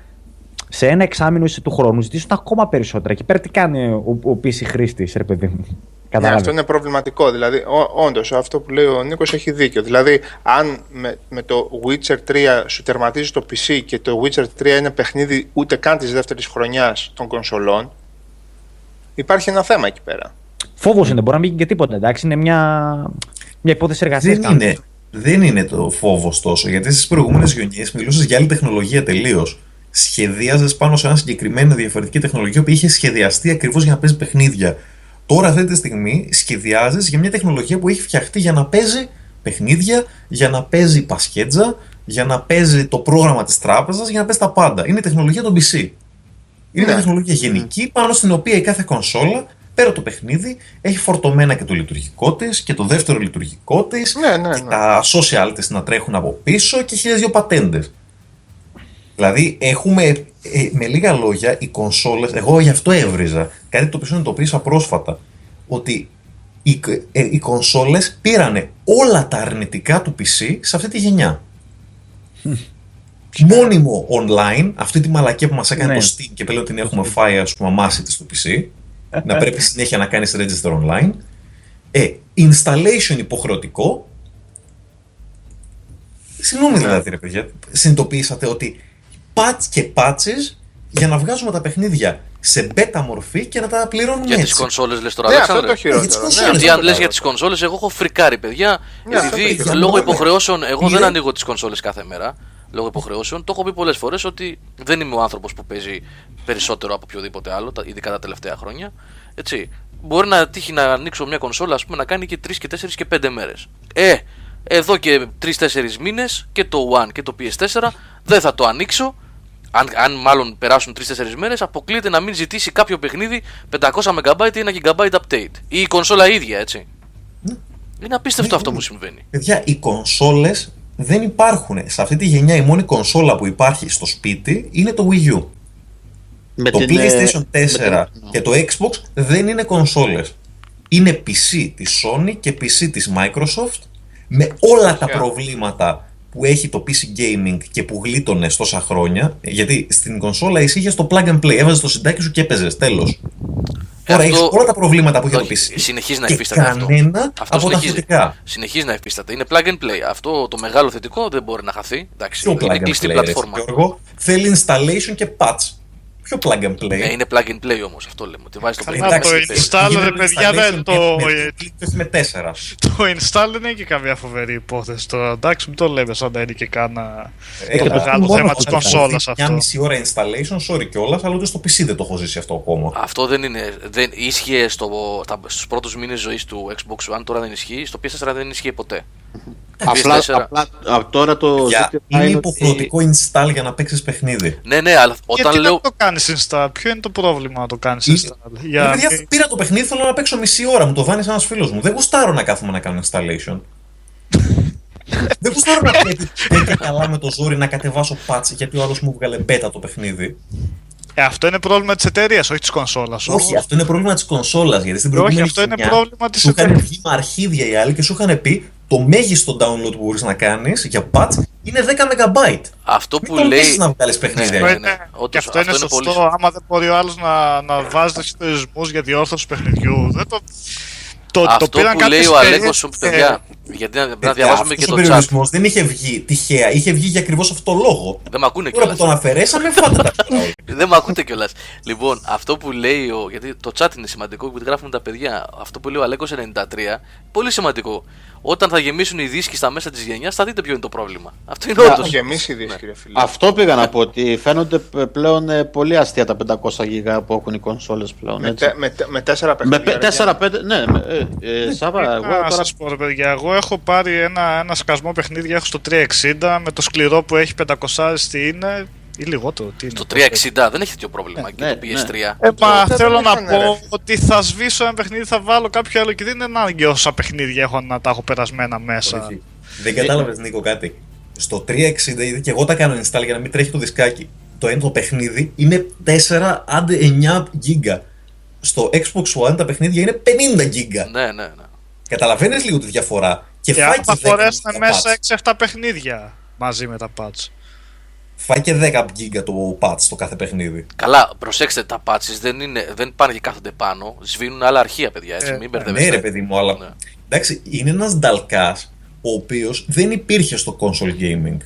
σε ένα εξάμεινο ή σε του χρόνου ζητήσουν ακόμα περισσότερα, εκεί πέρα τι κάνει ο, ο PC χρήστης, ρε παιδί μου. Ναι, Κατάλαβες. αυτό είναι προβληματικό. Δηλαδή, όντως, αυτό που λέει ο Νίκος έχει δίκιο. Δηλαδή, αν με, με το Witcher 3 σου τερματίζει το PC και το Witcher 3 είναι παιχνίδι ούτε καν της δεύτερης χρονιάς των κονσολών, υπάρχει ένα θέμα εκεί πέρα. Φόβος είναι, μπορεί να μην γίνει και τίποτα, εντάξει. Είναι μια, μια υπόθεση εργασίας. Δεν είναι, δεν είναι το φόβος τόσο, γιατί στις προηγούμενες γενιές μιλούσες για άλλη τεχνολογία τελείως. Σχεδίαζε πάνω σε ένα συγκεκριμένη διαφορετική τεχνολογία που είχε σχεδιαστεί ακριβώς για να παίζει παιχνίδια. Τώρα, αυτή τη στιγμή, σχεδιάζεις για μια τεχνολογία που έχει φτιαχτεί για να παίζει παιχνίδια, για να παίζει πασχέτζα, για να παίζει το πρόγραμμα της τράπεζας, για να παίζει τα πάντα. Είναι η τεχνολογία των PC. Είναι μια Ναι. τεχνολογία γενική πάνω στην οποία η κάθε κονσόλα, πέρα το παιχνίδι, έχει φορτωμένα και το λειτουργικό της και το δεύτερο λειτουργικό της Ναι, ναι, και ναι. τα social της να τρέχουν από πίσω και χίλιες δυο πατέντες. Δηλαδή έχουμε, ε, με λίγα λόγια, οι κονσόλες, εγώ γι' αυτό έβριζα, κάτι το οποίο συνειδητοποίησα πρόσφατα, ότι οι, ε, οι κονσόλες πήρανε όλα τα αρνητικά του PC σε αυτή τη γενιά. Μόνιμο online, αυτή τη μαλακία που μας έκανε Ναι. το Steam και πλέον την έχουμε φάει ας πούμε αμάσιτη στο PC, να πρέπει συνέχεια να κάνεις register online, ε, installation υποχρεωτικό. Συγγνώμη δηλαδή ρε παιδιά, συνειδητοποιήσατε ότι patch και patches για να βγάζουμε τα παιχνίδια σε beta μορφή και να τα πληρώνουμε Για τις έτσι. κονσόλες λες τώρα, Ναι, αυτό Αλέξανδρε. το χειρότερο. Για τις Ναι, κονσόλες. Γιατί δεν αν λες κατάλαβα. για τις κονσόλες, εγώ έχω φρικάρει, παιδιά. Ναι, αυτό επειδή το ίδιο. λόγω Ναι. υποχρεώσεων εγώ δεν Πήρε- ανοίγω τις κονσόλες κάθε μέρα. λόγω υποχρεώσεων. Το έχω πει πολλές φορές ότι δεν είμαι ο άνθρωπος που παίζει περισσότερο από οποιοδήποτε άλλο, τα- ειδικά τα τελευταία χρόνια. Έτσι. Μπορεί να τύχει να ανοίξω μια κονσόλα, ας πούμε, να κάνει και 3 και 4 και 5 μέρες. Ε, εδώ και 3-4 μήνες και το One και το PS4 δεν θα το ανοίξω. Αν, αν μάλλον περάσουν 3-4 μέρες, αποκλείεται να μην ζητήσει κάποιο παιχνίδι 500 MB ή 1 GB update. Ή η κονσόλα ίδια, έτσι. Είναι απίστευτο αυτό που συμβαίνει. Παιδιά, οι κονσόλες δεν υπάρχουν. Σε αυτή τη γενιά η μόνη κονσόλα που υπάρχει στο σπίτι είναι το Wii U. Με το την, ε, PlayStation 4 με την- και το Xbox δεν είναι κονσόλες. Είναι PC της Sony και PC της Microsoft με όλα τα προβλήματα που έχει το PC gaming και που γλίτωνες τόσα χρόνια. Γιατί στην κονσόλα εσύ είχες το plug and play, έβαζες το συντάκι σου και έπαιζες, τέλος. Τώρα αυτό- έχεις όλα τα προβλήματα που είχε το Όχι, PC. συνεχίζει να και υφίσταται αυτό. κανένα Αυτό από τα συνεχίζει. θετικά. Συνεχίζει να υφίσταται. Είναι plug and play. Αυτό το μεγάλο θετικό δεν μπορεί να χαθεί. Εντάξει, Ποιο είναι plug and κλειστή play, ρε, πλατφόρμα. Γιώργο, θέλει installation και patch. Ποιο plug and play; Ναι, είναι plug and play όμως αυτό λέμε. Ότι βάζει το plug Καλά, and το play. install, ρε Γίνεται παιδιά, installation δεν το. με- με- με τέσσερα. Το install δεν είναι και καμία φοβερή υπόθεση τώρα. Εντάξει, μην το λέμε σαν να είναι και κάνα Ε, το το μεγάλο μόνο θέμα που της θα κονσόλας κάνει Μια αυτό. μισή ώρα installation, sorry κιόλας, αλλά ούτε στο PC δεν το έχω ζήσει αυτό ακόμα. Αυτό δεν είναι. Δεν ίσχυε στο, στα, στους πρώτους μήνες ζωής του Xbox One, τώρα δεν ισχύει. Στο PS4 δεν ισχύει ποτέ. Απλά, PS4. απλά α, τώρα το Για, ζήτημα είναι ότι- υποχρεωτικό install για να παίξεις παιχνίδι. Ναι, ναι, αλλά όταν Γιατί λέω. δεν το κάνεις install, ποιο είναι το πρόβλημα να το κάνεις Είναι- install; Για... Για... Παιδιά, πήρα το παιχνίδι, θέλω να παίξω μισή ώρα. Μου το δάνεισε ένας φίλος μου. Δεν γουστάρω να κάθομαι να κάνω installation. [laughs] δεν γουστάρω να πρέπει τέτοια καλά με το ζόρι να κατεβάσω patch γιατί ο άλλος μου βγάλε beta το παιχνίδι. Ε, αυτό είναι πρόβλημα της εταιρείας, όχι της κονσόλας. Όχι, αυτό είναι πρόβλημα της κονσόλας. Γιατί στην Όχι, προηγούμενη αυτό είναι γενιά πρόβλημα της Σου είχαν εταιρείας. βγει με αρχίδια οι άλλοι και σου είχαν πει το μέγιστο download που μπορείς να κάνεις για patch είναι 10 MB. Αυτό που Μην τον λέει. πείσεις να βγάλεις παιχνίδια. Ναι, Αυτό ναι, ναι. είναι, Όντως, και αυτό, είναι σωστό. πολύ Άμα δεν μπορεί ο άλλος να, να βάζει δεσμού για διόρθωση παιχνιδιού. Δεν το, το, το Αυτό πήραν που κάποιες λέει ο εταιρείες, Αλέκος, σου ε, παιδιά. Γιατί να, να Παιδιά, διαβάζουμε αυτός και ο το chat. περιορισμός δεν είχε βγει τυχαία, είχε βγει για ακριβώς αυτό το λόγο. Δεν με ακούνε Τώρα που κιόλας. τον αφαιρέσαμε, φάτε τα όλα. [laughs] Δεν με ακούτε κιόλας. Λοιπόν, αυτό που λέει ο. Γιατί το chat είναι σημαντικό που γράφουν τα παιδιά. Αυτό που λέει ο Αλέκος 93, πολύ σημαντικό. Όταν θα γεμίσουν οι δίσκοι στα μέσα της γενιάς, θα δείτε ποιο είναι το πρόβλημα. Αυτό είναι Για- όντως. Το γεμίσει η δίσκη, ρε φίλε. Αυτό πήγα να πω ότι φαίνονται π- πλέον ε, πολύ αστεία τα 500 γίγα που έχουν οι κονσόλες πλέον. Με, Έτσι. τε- με, τε- με τέσσερα Με παιχνίδια. ρε, 4-5, ναι, με- ε, ε, Σάβα, εγώ Να τώρα σας πω ρε παιδιά, εγώ έχω πάρει ένα, ένα σκασμό παιχνίδια, έχω στο 360 με το σκληρό που έχει 500 τι είναι ή λιγότερο. Τι είναι. Το 360 δεν έχει τέτοιο πρόβλημα. Και ναι, το PS3. Ε, μα δεν θέλω να είχανε, ρε. πω ότι θα σβήσω ένα παιχνίδι, θα βάλω κάποιο άλλο και δεν είναι ανάγκη όσα παιχνίδια έχω να τα έχω περασμένα μέσα. Όχι. Δεν κατάλαβες, Νίκο, κάτι. Στο 360, γιατί και εγώ τα κάνω install για να μην τρέχει το δισκάκι. Το ένα το παιχνίδι είναι 4 άντε 9 γίγκα. Στο Xbox One τα παιχνίδια είναι 50 γίγκα. Ναι, ναι, ναι. Καταλαβαίνεις λίγο τη διαφορά. Και, Και φάει άμα θα και 10 φορέσουν γίγκα μέσα patch. 6-7 παιχνίδια μαζί με τα patch. Φάει και 10 γίγκα το patch στο κάθε παιχνίδι. Καλά, προσέξτε, τα patches δεν, είναι, δεν πάνε και κάθονται πάνω. Σβήνουν άλλα αρχεία, παιδιά. Έτσι, Ε, μην Ναι, μπερδεύεστε. ρε παιδί μου, αλλά. Ναι. Εντάξει, είναι ένας νταλκά ο οποίος δεν υπήρχε στο console gaming.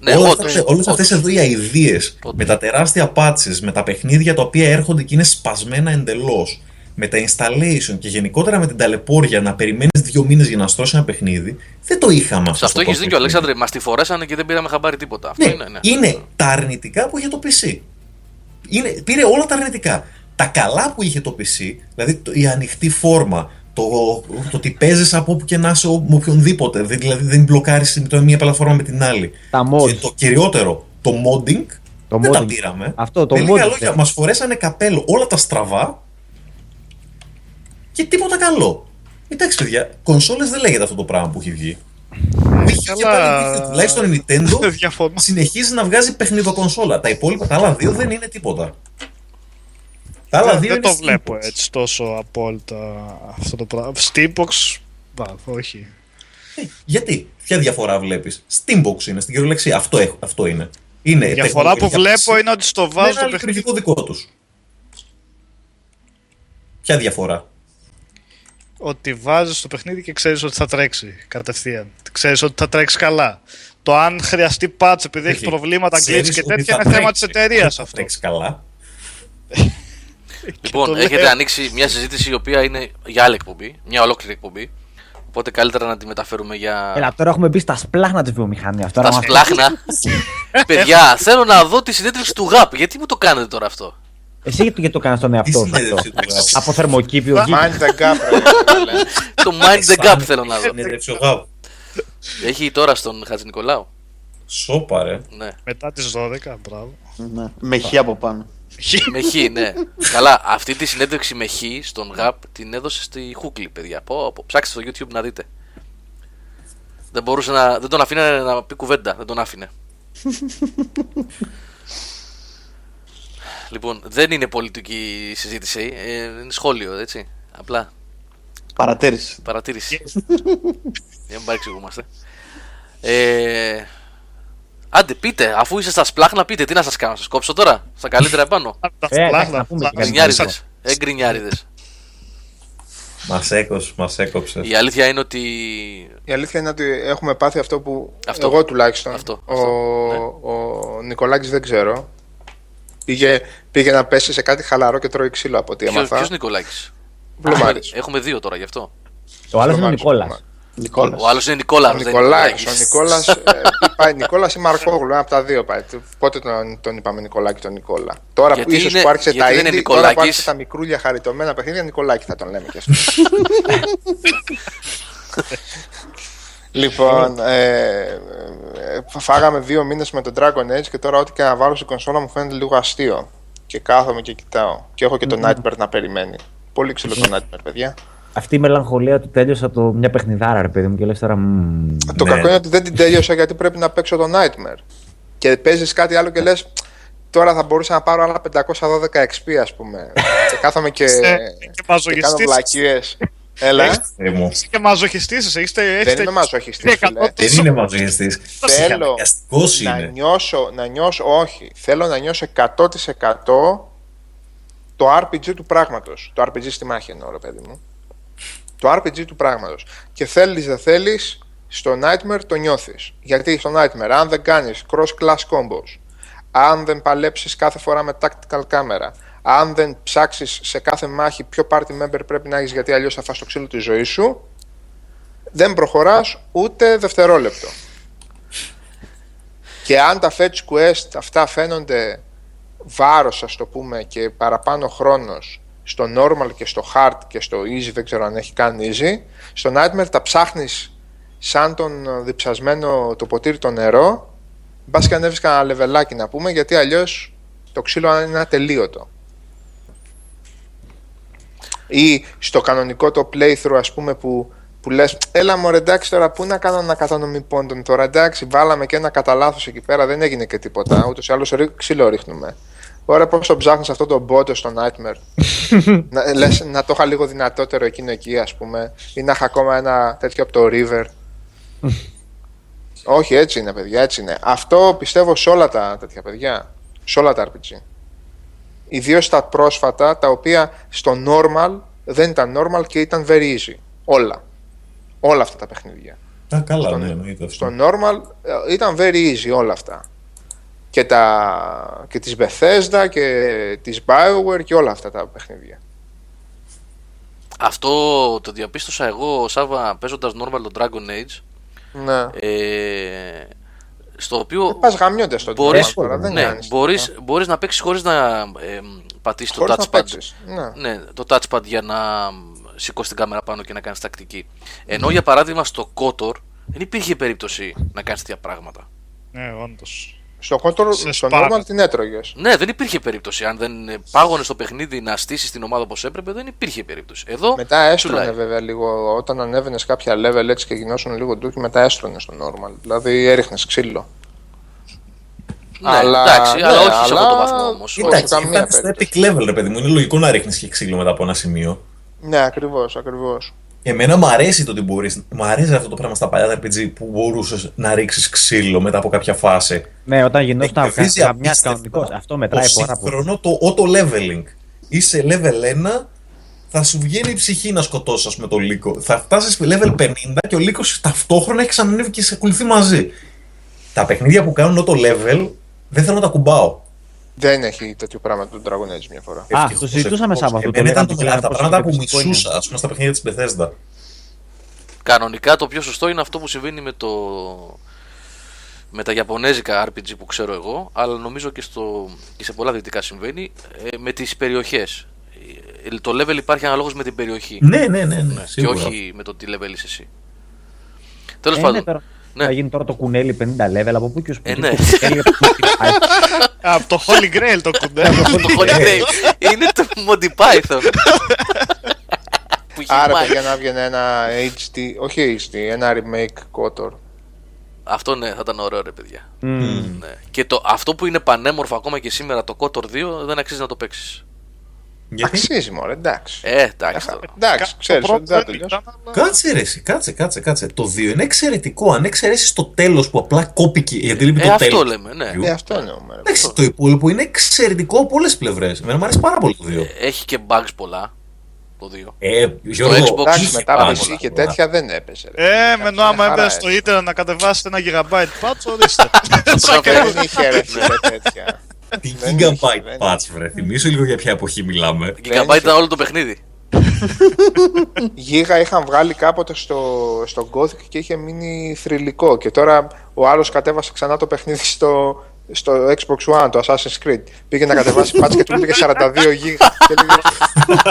Ναι, Όλα όντως, αυτές, όλες αυτές όντως. εδώ οι αηδίες Όντως. με τα τεράστια patches, με τα παιχνίδια τα οποία έρχονται και είναι σπασμένα εντελώς με τα installation και γενικότερα με την ταλαιπώρια να περιμένεις δύο μήνες για να στρώσει ένα παιχνίδι δεν το είχαμε Σε αυτό στο έχεις console δίκιο, gaming. Αλέξανδρε. Μας τη φορέσανε και δεν πήραμε χαμπάρι τίποτα. Αυτό Ναι, είναι, ναι. είναι τα αρνητικά που είχε το PC. Είναι, πήρε όλα τα αρνητικά. Τα καλά που είχε το PC, δηλαδή το- η ανοιχτή φόρμα, το, το ότι παίζεις από όπου και να είσαι με οποιονδήποτε, δε- δηλαδή δεν μπλοκάρεις το μία πλατφόρμα με την άλλη. Τα Και mods. το κυριότερο, το modding, Το δεν τα modding. πήραμε. Αυτό, το με λίγα modding, λόγια, ναι. μας φορέσανε καπέλο όλα τα στραβά και τίποτα καλό. Εντάξει, παιδιά, κονσόλες δεν λέγεται αυτό το πράγμα που έχει βγει. Βγήκε και πάλι βγήκε, τουλάχιστον η Nintendo Δεν [laughs] διαφωνώ. συνεχίζει να βγάζει παιχνιδοκονσόλα. Τα υπόλοιπα, τα άλλα δύο δεν είναι τίποτα. Τα άλλα Δεν, δύο δεν είναι το βλέπω Steambox. έτσι τόσο απόλυτα αυτό το πράγμα. Steambox, μπα, όχι. Ε, Γιατί, ποια διαφορά βλέπεις; Steambox είναι στην κυριολεξία. Αυτό, έχω, αυτό είναι. είναι Η διαφορά που τεχνολογία βλέπω PC είναι ότι στο με βάζω ένα το παιχνίδι. λειτουργικό δικό τους. Ποια διαφορά; Ότι βάζεις το παιχνίδι και ξέρεις ότι θα τρέξει κατευθείαν. Ξέρεις ότι θα τρέξει καλά. Το αν χρειαστεί patch επειδή έχει Όχι. προβλήματα, glitch Ξέρεις και ότι τέτοια θα είναι θέμα της τρέξει. εταιρείας Θα αυτό. τρέξει καλά. [laughs] Λοιπόν, το έχετε λέω. ανοίξει μια συζήτηση η οποία είναι για άλλη εκπομπή, μια ολόκληρη εκπομπή. Οπότε καλύτερα να τη μεταφέρουμε για. Έλα, τώρα έχουμε μπει στα σπλάχνα της βιομηχανίας. Τώρα Τα μας- σπλάχνα. [laughs] Παιδιά, θέλω να δω τη συνέντευξη του ΓΑΠ. Γιατί μου το κάνετε τώρα αυτό; Εσύ γιατί γιατί το κάνεις στον εαυτό σου αυτό; συνέντευξη του Γαπ; Από θερμοκήπιο γη. Mind the gap, ρε. φίλε. το Mind the Gap θέλω να δω. Συνέντευξη ο Γαπ. Έχει τώρα στον Χατζη Νικολάου. Σόπα, ρε. Ναι. Μετά τις 12, μπράβο. Ναι. Με χ από πάνω. με χ, ναι. Καλά, αυτή τη συνέντευξη με χ στον ΓΑΠ την έδωσε στη Χούκλι, παιδιά. Πω, πω. Ψάξτε στο YouTube να δείτε. Δεν, μπορούσε να, δεν τον αφήνε να πει κουβέντα. Δεν τον άφηνε. [laughs] λοιπόν, δεν είναι πολιτική η συζήτηση. Ε, είναι σχόλιο, έτσι. Απλά Παρατήρηση. παρατήρηση. [laughs] Για μην παρεξηγούμαστε. Ε, άντε, πείτε, αφού είστε στα σπλάχνα, πείτε τι να σας κάνω. Σας κόψω τώρα, στα καλύτερα επάνω. Τα Ε, εντάξει, σπλάχνα, να πούμε και σπλάχνα. κάτι. Γκρινιάριδε. Ε, γκρινιάριδε. Μας έκοψε, μας έκοψε. Η αλήθεια είναι ότι. Η αλήθεια είναι ότι έχουμε πάθει αυτό που. Αυτό. Εγώ τουλάχιστον. Αυτό, ο, αυτό, ο Νικολάκης δεν ξέρω. Πήγε, πήγε να πέσει σε κάτι χαλαρό και τρώει ξύλο από ό,τι Ποιο έμαθα. Νικολάκη. Βλωμάρης. Έχουμε δύο τώρα γι' αυτό. Ο άλλος είναι ο Βλωμάρης, Νικόλας. Βλωμάρης. Νικόλας. Ο άλλος είναι Νικόλας. Ο Νικολάκης, ο Νικόλας, ε, [laughs] πάει Νικόλας ή Μαρκόγλου, ένα από τα δύο πάει. Πότε τον, τον είπαμε Νικολάκη τον Νικόλα. Τώρα Γιατί που ίσως είναι- που άρχισε γιατί τα δεν είναι indie, τώρα που Νικολάκης; άρχισε τα μικρούλια χαριτωμένα παιχνίδια, Νικολάκη θα τον λέμε και [laughs] αυτό. [laughs] λοιπόν, ε, ε, φάγαμε δύο μήνες με τον Dragon Age και τώρα ό,τι και να βάλω στην κονσόλα μου φαίνεται λίγο αστείο. Και κάθομαι και κοιτάω. Και έχω και το Nightmare να περιμένει. Πολύ ξύλο το Nightmare, παιδιά. Αυτή η μελαγχολία του τέλειωσα το μια παιχνιδάρα, ρε παιδί μου, και λες τώρα. μμμ, Το Ναι. κακό είναι ότι δεν την τέλειωσα γιατί πρέπει να παίξω το Nightmare. Και παίζεις κάτι άλλο και λες. Τώρα θα μπορούσα να πάρω άλλα 512 XP, ας πούμε. [laughs] και κάθομαι και, Είστε και και κάνω μαζοχιστής. βλακίες. Έλα. Ε, μου. Είστε και μαζοχιστής, είστε... Δεν έχετε- είμαι μαζοχιστής, είστε φίλε. εκατό- Δεν είναι μαζογιστή. Θέλω Ψυχαναγκαστικό να είναι. νιώσω, να νιώσω, όχι. Θέλω να νιώσω 100% το RPG του πράγματος. Το RPG στη μάχη εννοώ, ρε παιδί μου. Το RPG του πράγματος. Και θέλεις δεν θέλεις, στο Nightmare το νιώθεις. Γιατί στο Nightmare, αν δεν κάνεις cross-class combos, αν δεν παλέψεις κάθε φορά με tactical camera, αν δεν ψάξεις σε κάθε μάχη ποιο party member πρέπει να έχεις γιατί αλλιώς θα φας το ξύλο της ζωής σου, δεν προχωράς ούτε δευτερόλεπτο. Και αν τα fetch quest αυτά φαίνονται βάρος ας το πούμε και παραπάνω χρόνος στο normal και στο hard και στο easy δεν ξέρω αν έχει καν easy στο nightmare τα ψάχνεις σαν τον ε, διψασμένο το ποτήρι το νερό μπας και ανέβεις κανένα λεβελάκι να πούμε γιατί αλλιώς το ξύλο είναι ατελείωτο ή στο κανονικό το playthrough ας πούμε που, που λες έλα μωρέ εντάξει τώρα πού να κάνω ανακατανομή πόντων τώρα εντάξει βάλαμε και ένα κατά λάθος εκεί πέρα δεν έγινε και τίποτα ούτως ή άλλως ρί- ξύλο ρίχνουμε Ωραία πώς το ψάχνεις αυτό το bot στο Nightmare. [laughs] Να, λες, να το είχα λίγο δυνατότερο εκείνο εκεί ας πούμε ή να είχα ακόμα ένα τέτοιο από το River. [laughs] Όχι έτσι είναι παιδιά έτσι είναι. Αυτό πιστεύω σε όλα τα τέτοια παιδιά σε όλα τα RPG Ιδίως τα πρόσφατα, τα οποία στο normal δεν ήταν normal και ήταν very easy. Όλα. Όλα αυτά τα παιχνίδια. Α, καλά, Στο- ναι, εννοείται αυτό. Στο normal ε, ήταν very easy όλα αυτά. Και, τα, και της Bethesda και της Bioware και όλα αυτά τα παιχνίδια. Αυτό το διαπίστωσα εγώ, Σάβα, παίζοντας normal το Dragon Age. Ναι. Ε, στο οποίο Πας γαμιόνται στο μπορείς, normal τώρα, δεν ναι, κάνεις μπορείς, τίποτα. μπορείς να παίξεις χωρίς να ε, πατήσεις το Χωρίς να touchpad. παίξεις, ναι. ναι, το touchpad για να σηκώσει την κάμερα πάνω και να κάνεις τακτική. Ενώ για παράδειγμα στο KOTOR δεν υπήρχε περίπτωση να κάνεις τέτοια πράγματα. Ναι, όντως. Στο, control, Σε στο σπάρα. normal την έτρωγες. Ναι, δεν υπήρχε περίπτωση. Αν δεν ε, πάγωνες στο παιχνίδι να στήσεις την ομάδα όπως έπρεπε, δεν υπήρχε περίπτωση. Εδώ Μετά έστρωνε τσουλάει. βέβαια λίγο, όταν ανέβαινες κάποια level έτσι και γινόσουν λίγο ντούκι, μετά έστρωνε στο normal. Δηλαδή έριχνες ξύλο. Ναι, εντάξει, αλλά όχι σε αυτό το βαθμό όμως. Κοίταξε, καμία υπάρχει στο epic level, ρε παιδί μου. Είναι λογικό να ρίχνεις και ξύλο μετά από ένα σημείο. Ναι, ακριβώς, ακριβώς. Εμένα μου αρέσει το ότι μπορείς. Μου αρέσει αυτό το πράγμα στα παλιά RPG που μπορούσες να ρίξεις ξύλο μετά από κάποια φάση. Ναι, όταν γινόταν Εκπαιδεύει καμιά απίστευτα κανονικό. Αυτό μετράει το πάρα πολύ. σύγχρονο, το auto-leveling. Είσαι level 1, θα σου βγαίνει η ψυχή να σκοτώσεις, ας πούμε, το λύκο. Θα φτάσεις level 50 και ο λύκος ταυτόχρονα έχει ξανανεύει και σε ακολουθεί μαζί. Τα παιχνίδια που κάνουν auto-level δεν θέλω να τα κουμπάω. Δεν έχει τέτοιο πράγμα το Dragon Age μια φορά. Α, Ευτυχώς, το συζητούσαμε ευτυχώς. Σάββατο, το Εμένα ήταν λέγαμε το, και τα πώς πράγματα που είναι μισούσα, α πούμε, στα παιχνίδια τη Bethesda. Κανονικά το πιο σωστό είναι αυτό που συμβαίνει με το με τα Ιαπωνέζικα RPG που ξέρω εγώ, αλλά νομίζω και, στο, και σε πολλά δυτικά συμβαίνει, ε, με τις περιοχές. Ε, Το level υπάρχει αναλόγως με την περιοχή. Ναι, ναι, ναι, ναι, και σίγουρα. όχι με το τι level είσαι εσύ. Τέλος Ε, πάντων. ναι, τώρα, Ναι. Θα γίνει τώρα το κουνέλι 50 level από πού και ως πού. Ε, και ναι. Το κουνέλι από το Spotify. Από το Holy Grail το κουντέ. το Holy Grail είναι το Monty Python. που έχει Άρα, μάθει. παιδιά, να βγαίνει ένα HD, όχι HD, ένα remake Kotor. Αυτό ναι, θα ήταν ωραίο ρε παιδιά. Μμμ. Ναι. Και το, αυτό που είναι πανέμορφο ακόμα και σήμερα το Kotor 2 δεν αξίζει να το παίξεις. Γιατί; Αξίζει, μωρέ, εντάξει. Ε, εντάξει τώρα. Εντάξει, ξέρεις Το ότι δεν θα πρώτο τελειώσει. ήταν, αλλά- Κάτσε ρε, εσύ, κάτσε, κάτσε, κάτσε. Το 2 είναι εξαιρετικό. Αν εξαιρέσεις το τέλος που απλά κόπηκε. Γιατί λείπει Ε, το αυτό τέλος. λέμε, ναι. Ε, αυτό εννοούμε. ρε. Εντάξει, το υπόλοιπο είναι εξαιρετικό από όλες τις πλευρές. Εμένα μου αρέσει πάρα πολύ το 2. Έχει και bugs πολλά το 2. Ε, Γιώργο, Xbox Εντάξει, είχε μετά πάρα PC πολλά και πολλά. τέτοια δεν έπαιζε. ρε. Ε, Εντάξει, με νόημα μια χαρά έμπαινε στο έτσι. ίντερνετ να κατεβάσετε ένα gigabyte patch, ορίστε. [laughs] Σαν και Δεν είχε ρε φίλε τέτοια. Τι Δεν είχε, gigabyte δεν patch, βρε. Θυμήσου λίγο για ποια εποχή μιλάμε. Gigabyte ήταν όλο το παιχνίδι. [laughs] Γίγα είχαν βγάλει κάποτε στο, στο Gothic και είχε μείνει θρηλυκό. Και τώρα ο άλλος κατέβασε ξανά το παιχνίδι στο, στο Xbox One, το Assassin's Creed. Πήγε να κατεβάσει patch και του πήγε 42 γίγα. και λέγε,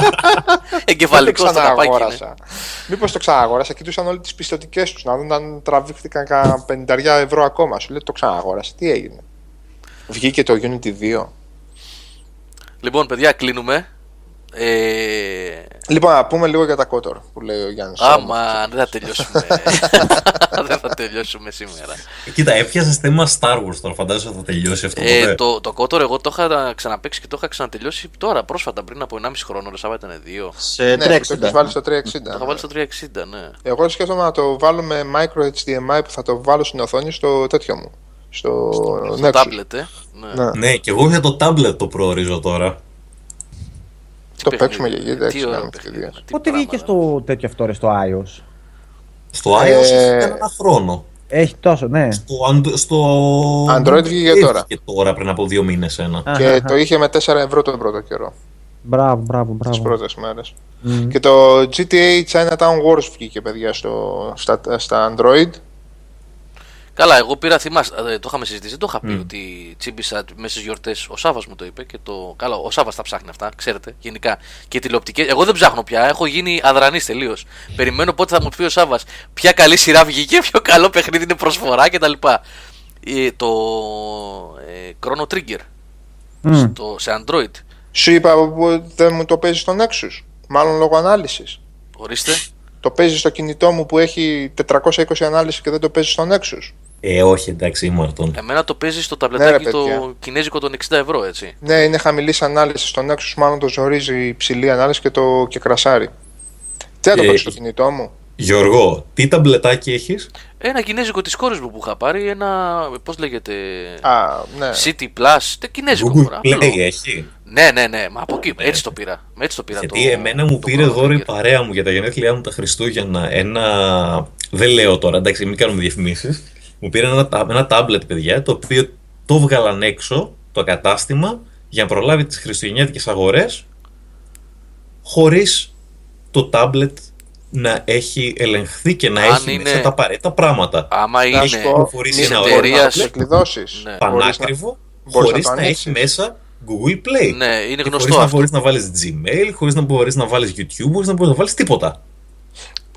[laughs] Εγκεφαλικός «Δεν το στο καπάκι. είναι. ξαναγόρασα. Μήπως το ξαναγόρασα, κοιτούσαν όλε τις πιστοτικές τους να δουν αν τραβήχτηκαν κανένα 50 ευρώ ακόμα. Σου λέει το ξαναγόρασα. Τι έγινε. Βγήκε το Unity 2. Λοιπόν, παιδιά, κλείνουμε. Ε, Λοιπόν, να πούμε λίγο για τα Kotor που λέει ο Γιάννης. άμα δεν θα τελειώσουμε. [laughs] δεν θα τελειώσουμε σήμερα. Κοίτα, έπιασες θέμα Star Wars τώρα. Φαντάζομαι ότι θα τελειώσει αυτό Ε, ποτέ; το, το Kotor εγώ το είχα ξαναπέξει και το είχα ξανατελειώσει τώρα, πρόσφατα, πριν από 1,5 χρόνο. Ρε Σάββα ήταν 2. Σε Ναι, το 360. έχεις βάλει στο 360. Το είχα βάλει στο 360, ναι. Εγώ σκέφτομαι να το βάλω με micro HDMI που θα το βάλω στην οθόνη στο τέτοιο μου. Στο, Στο Nexus. tablet, ε. Ναι. Ναι. Ναι, και εγώ για το tablet το προορίζω τώρα. Τι Το παιχνίδι, παίξουμε για γύρω, τι έτσι ωραίο κάνουμε παιχνίδι, ευκαιρίες. τι Πότε πράγμα, βγήκε ρε. στο τέτοιο αυτό ρε, στο iOS; Στο iOS Ε, έχει κανένα χρόνο. Έχει τόσο, ναι. Στο, and- στο... Android βγήκε τώρα. Βγήκε τώρα πριν από δύο μήνες ένα. Αχα, Και αχα. το είχε με 4 ευρώ τον πρώτο καιρό. Μπράβο, μπράβο, Τις μπράβο. πρώτες μέρες. Μμ. Και το GTA Chinatown Wars βγήκε, παιδιά, στο, στα, στα Android. Καλά, εγώ πήρα, θυμάσαι, ε, το είχαμε συζητήσει, δεν το είχα πει ότι τσίμπησα μέσα στις γιορτές. Ο Σάβα μου το είπε και το. Καλά, ο Σάβα τα ψάχνει αυτά, ξέρετε, γενικά. Και τηλεοπτικές. Εγώ δεν ψάχνω πια, έχω γίνει αδρανής τελείως. Περιμένω πότε θα μου πει ο Σάβα ποια καλή σειρά βγήκε, ποιο καλό παιχνίδι είναι προσφορά κτλ. Ε, το ε, Chrono Trigger Μμ. στο, σε Android. Σου είπα που δεν μου το παίζει στο Nexus. Μάλλον λόγω ανάλυσης. Ορίστε. Το παίζει στο κινητό μου που έχει 420 ανάλυση και δεν το παίζει στο Nexus. Ε, όχι, εντάξει, ήμαρτον. Εμένα το παίζει στο ταμπλετάκι Ναι, ρε, το παιδιά. κινέζικο των 60 ευρώ, έτσι. Ναι, είναι χαμηλής ανάλυσης στο Nexus, μάλλον το ζορίζει υψηλή ανάλυση και το και κρασάρει. Τι θα το Ε, παίξει στο κινητό μου; Γιώργο, τι ταμπλετάκι έχεις; Ένα κινέζικο της κόρη μου που είχα πάρει, ένα. Πώς λέγεται. Α, ναι. City Plus. τε κινέζικο Google τώρα. Play απλό. έχει; Ναι, ναι, ναι. Μα από εκεί. Έτσι το πήρα. Έτσι το πήρα Γιατί το, εμένα μου το πήρε Chrono δώρο η Trigger. παρέα μου για τα γενέθλιά μου τα Χριστούγεννα ένα. Δεν λέω τώρα, εντάξει, μην κάνουμε διαφημίσεις. Μου πήρε ένα, τα- ένα τάμπλετ, παιδιά, το οποίο το βγάλαν έξω το κατάστημα για να προλάβει τις χριστουγεννιάτικες αγορές χωρίς το τάμπλετ να έχει ελεγχθεί και να Αν έχει είναι- μέσα τα απαραίτητα πράγματα. Άμα είναι. Να σου πω, κυκλοφορήσει της ένα ωραίο εταιρείας- tablet. Εκκλειδώσει. Ναι. Πανάκριβο, μπορείς να χωρίς το να, έχει ανοίξεις. μέσα Google Play. Ναι, είναι Και γνωστό χωρίς να αυτό. μπορείς να βάλεις Gmail, χωρίς να μπορείς να βάλεις YouTube, χωρίς να μπορείς να βάλεις τίποτα.